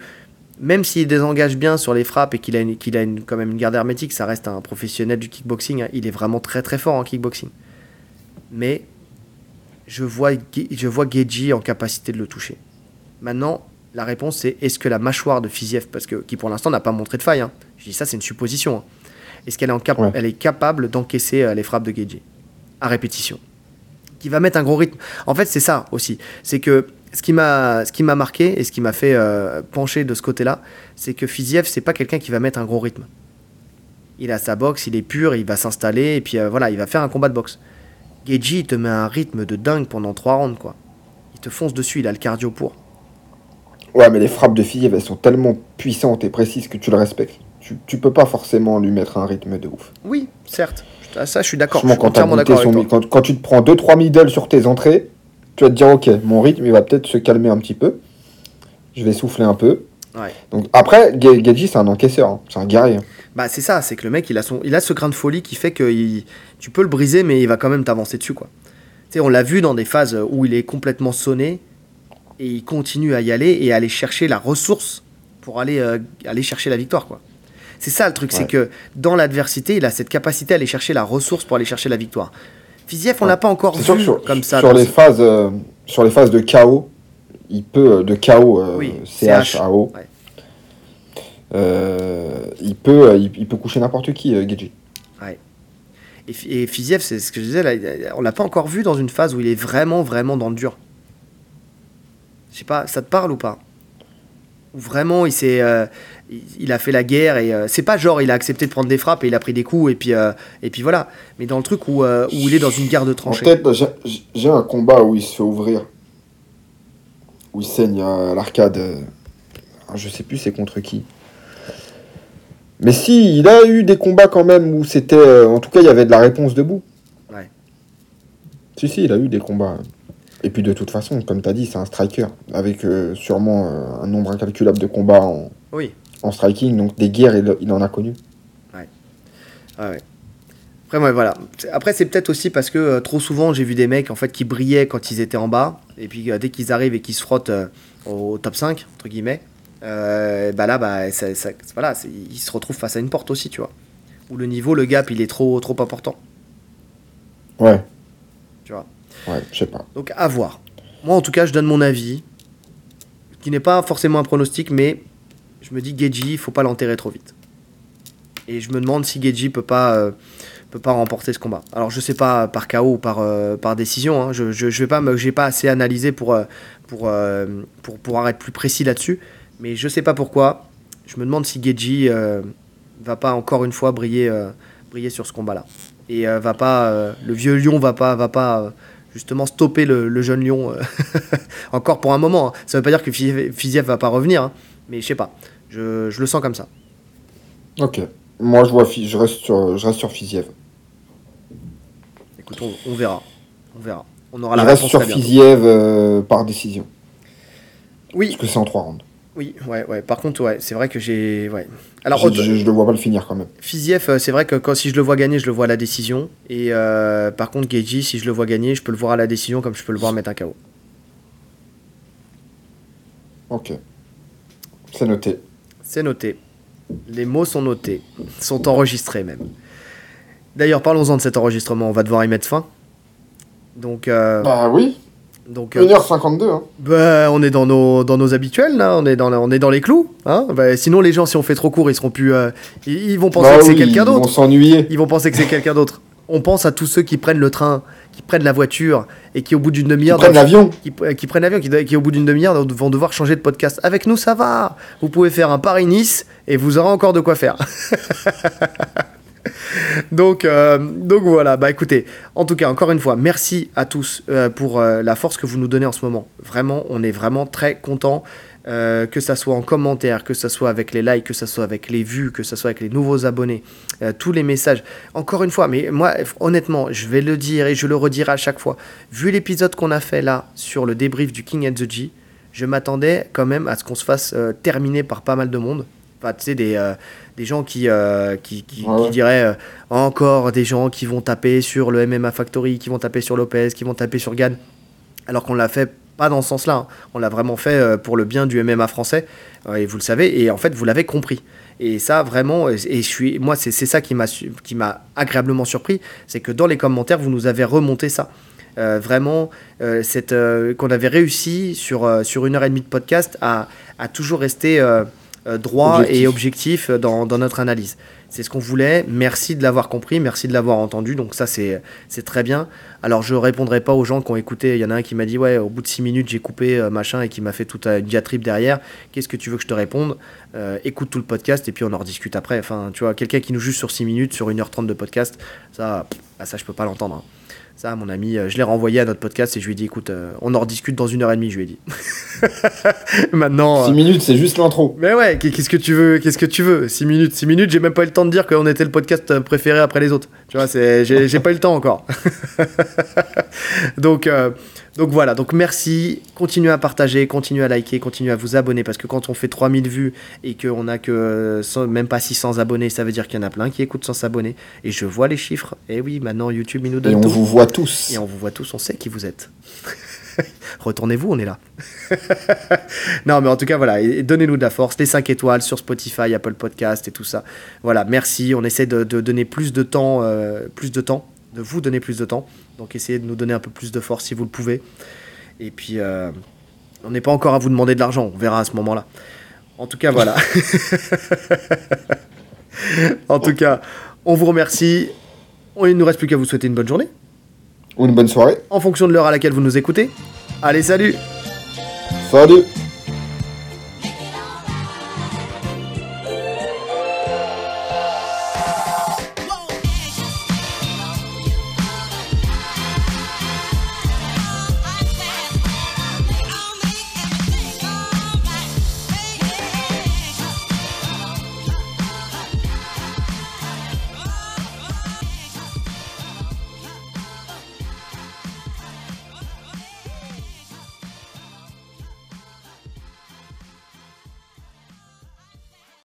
même s'il désengage bien sur les frappes et qu'il a, qu'il a quand même une garde hermétique, ça reste un professionnel du kickboxing. Hein. Il est vraiment très très fort en kickboxing. Mais je vois, je vois Geji en capacité de le toucher. Maintenant, la réponse c'est est-ce que la mâchoire de Fiziev, parce que qui pour l'instant n'a pas montré de faille, hein. Je dis ça, c'est une supposition. Hein. Est-ce qu'elle est, elle est capable d'encaisser les frappes de Geji à répétition Qui va mettre un gros rythme. En fait, c'est ça aussi. C'est que ce qui m'a ce qui m'a marqué et ce qui m'a fait pencher de ce côté-là, c'est que Fiziev c'est pas quelqu'un qui va mettre un gros rythme. Il a sa boxe, il est pur, il va s'installer et puis voilà, il va faire un combat de boxe. Geji il te met un rythme de dingue pendant trois rounds quoi. Il te fonce dessus, il a le cardio pour. Ouais, mais les frappes de Fiziev elles sont tellement puissantes et précises que tu le respectes. Tu, tu peux pas forcément lui mettre un rythme de ouf. Oui, certes. Ça, je suis d'accord. Quand, quand, quand, tu te prends 2-3 middle sur tes entrées, tu vas te dire, ok, mon rythme, il va peut-être se calmer un petit peu. Je vais souffler un peu. Donc, après, Geji, c'est un encaisseur, hein. c'est un guerrier. Bah, c'est ça, c'est que le mec, il a, son, il a ce grain de folie qui fait que tu peux le briser, mais il va quand même t'avancer dessus, quoi. Tu sais, on l'a vu dans des phases où il est complètement sonné, et il continue à y aller et à aller chercher la ressource pour aller, euh, aller chercher la victoire, quoi. C'est ça le truc, c'est que dans l'adversité, il a cette capacité à aller chercher la ressource pour aller chercher la victoire. Fiziev, on l'a pas encore vu comme ça. Sur les, phases, euh, sur les phases de chaos, il peut, euh, de chaos, euh, CH, AO, il, peut, il, peut coucher n'importe qui, Geji. Ouais. Et, et Fiziev, c'est ce que je disais, là, on l'a pas encore vu dans une phase où il est vraiment, vraiment dans le dur. Je sais pas, ça te parle ou pas? Vraiment il s'est euh, il a fait la guerre et euh, c'est pas genre il a accepté de prendre des frappes et il a pris des coups et puis euh, et puis voilà. Mais dans le truc où, où il est dans une guerre de tranchées. en j'ai un combat où il se fait ouvrir. Où il saigne à l'arcade. Je sais plus c'est contre qui. Mais si il a eu des combats quand même où c'était en tout cas il y avait de la réponse debout. Ouais. Si si il a eu des combats et puis de toute façon, comme tu as dit, c'est un striker, avec euh, sûrement euh, un nombre incalculable de combats en, oui. en striking, donc des guerres, il, en a connu. Ouais. Ah ouais. Après, voilà. Après, c'est peut-être aussi parce que euh, trop souvent, j'ai vu des mecs en fait, qui brillaient quand ils étaient en bas, et puis dès qu'ils arrivent et qu'ils se frottent au top 5, entre guillemets, bah là, bah, ça, voilà, ils se retrouvent face à une porte aussi, tu vois. Où le niveau, le gap, il est trop, trop important. Ouais. Ouais, je sais pas. Donc à voir. Moi en tout cas, je donne mon avis, qui n'est pas forcément un pronostic, mais je me dis Geji, il faut pas l'enterrer trop vite. Et je me demande si Geji peut pas euh, peut pas remporter ce combat. Alors je sais pas par KO ou par euh, par décision. Hein. Je, je, je vais pas j'ai pas assez analysé pour euh, pour, pour pouvoir être plus précis là-dessus. Mais je sais pas pourquoi. Je me demande si Geji va pas encore une fois briller briller sur ce combat-là. Et va pas le vieux lion va pas va pas justement stopper le, jeune lion euh, encore pour un moment. Hein. Ça ne veut pas dire que Fiziev va pas revenir, hein. mais je sais pas. Je, je, le sens comme ça. Ok. Moi, je, vois, je, reste sur, je reste sur Fiziev. Écoute, on, verra. On verra. On aura je reste sur Fiziev euh, par décision. Oui. Parce que c'est en trois rounds. Oui, ouais, ouais. Par contre, ouais, c'est vrai que j'ai. Ouais. Alors, je, ne le vois pas le finir quand même. Fiziev, euh, c'est vrai que quand si je le vois gagner, je le vois à la décision. Et euh, par contre, Geji, si je le vois gagner, je peux le voir à la décision comme je peux le voir mettre un KO. Ok. C'est noté. C'est noté. Les mots sont notés, sont enregistrés même. D'ailleurs, parlons-en de cet enregistrement. On va devoir y mettre fin. Donc. Euh... Bah oui. Donc, 1h52. Euh, hein. Bah, on est dans nos, dans nos habituels, là. On, est dans, on est dans les clous. Hein bah, sinon, les gens, si on fait trop court, ils seront plus. Euh, ils, vont penser bah que c'est quelqu'un d'autre. Ils vont s'ennuyer. Ils vont penser que c'est quelqu'un d'autre. On pense à tous ceux qui prennent le train, qui prennent la voiture et qui, au bout d'une demi-heure. Qui prennent l'avion. Qui, qui, prennent l'avion, qui, qui, au bout d'une demi-heure, vont devoir changer de podcast. Avec nous, ça va. Vous pouvez faire un Paris-Nice et vous aurez encore de quoi faire. donc, euh, donc voilà, bah écoutez, en tout cas, encore une fois, merci à tous euh, pour euh, la force que vous nous donnez en ce moment. Vraiment, on est vraiment très content. que ça soit en commentaire, que ça soit avec les likes, que ça soit avec les vues, que ça soit avec les nouveaux abonnés, tous les messages. Encore une fois, mais moi, honnêtement, je vais le dire et je le redirai à chaque fois. Vu l'épisode qu'on a fait là sur le débrief du King and the G, je m'attendais quand même à ce qu'on se fasse terminer par pas mal de monde. Enfin, tu sais, des, des gens qui, euh, qui, qui, diraient euh, encore des gens qui vont taper sur le MMA Factory, qui vont taper sur Lopez, qui vont taper sur Gann, alors qu'on l'a fait pas dans ce sens-là, hein. on l'a vraiment fait euh, pour le bien du MMA français, et vous le savez, et en fait vous l'avez compris. Et ça vraiment, et je suis, moi c'est ça qui m'a agréablement surpris, c'est que dans les commentaires vous nous avez remonté ça. vraiment, cette qu'on avait réussi sur, sur une heure et demie de podcast à, à toujours rester droit et objectif dans, dans notre analyse. C'est ce qu'on voulait. Merci de l'avoir compris, merci de l'avoir entendu. Donc ça, c'est très bien. Alors, je répondrai pas aux gens qui ont écouté. Il y en a un qui m'a dit, ouais, au bout de 6 minutes, j'ai coupé euh, machin et qui m'a fait toute une diatribe derrière. Qu'est-ce que tu veux que je te réponde? Euh, Écoute tout le podcast et puis on en rediscute après. Enfin, tu vois, quelqu'un qui nous juge sur 6 minutes, sur 1h30 de podcast, ça, bah, ça je peux pas l'entendre. Hein. Ça, mon ami, euh, je l'ai renvoyé à notre podcast et je lui ai dit, écoute, euh, on en rediscute dans une heure et demie, je lui ai dit. Maintenant. 6 euh, minutes, c'est juste l'intro. Mais ouais, qu'est-ce que tu veux Qu'est-ce que tu veux? 6 minutes, 6 minutes, j'ai même pas eu le temps de dire qu'on était le podcast préféré après les autres. Tu vois, j'ai pas eu le temps encore. Donc, donc voilà, donc merci, continuez à partager, continuez à liker, continuez à vous abonner parce que quand on fait 3000 vues et qu'on a que même pas 600 abonnés, ça veut dire qu'il y en a plein qui écoutent sans s'abonner. Et je vois les chiffres. Et oui, maintenant YouTube il nous donne. Et on vous voit tous. Et on vous voit tous, on sait qui vous êtes. Retournez-vous, on est là. non, mais en tout cas, voilà, donnez-nous de la force. Les 5 étoiles sur Spotify, Apple Podcast et tout ça. Voilà, merci. On essaie de, donner plus de temps, euh, plus de temps, de vous donner plus de temps donc essayez de nous donner un peu plus de force si vous le pouvez. Et puis, euh, on n'est pas encore à vous demander de l'argent, on verra à ce moment-là. En tout cas, voilà. en tout cas, on vous remercie. Il ne nous reste plus qu'à vous souhaiter une bonne journée. Ou une bonne soirée. En fonction de l'heure à laquelle vous nous écoutez. Allez, salut Salut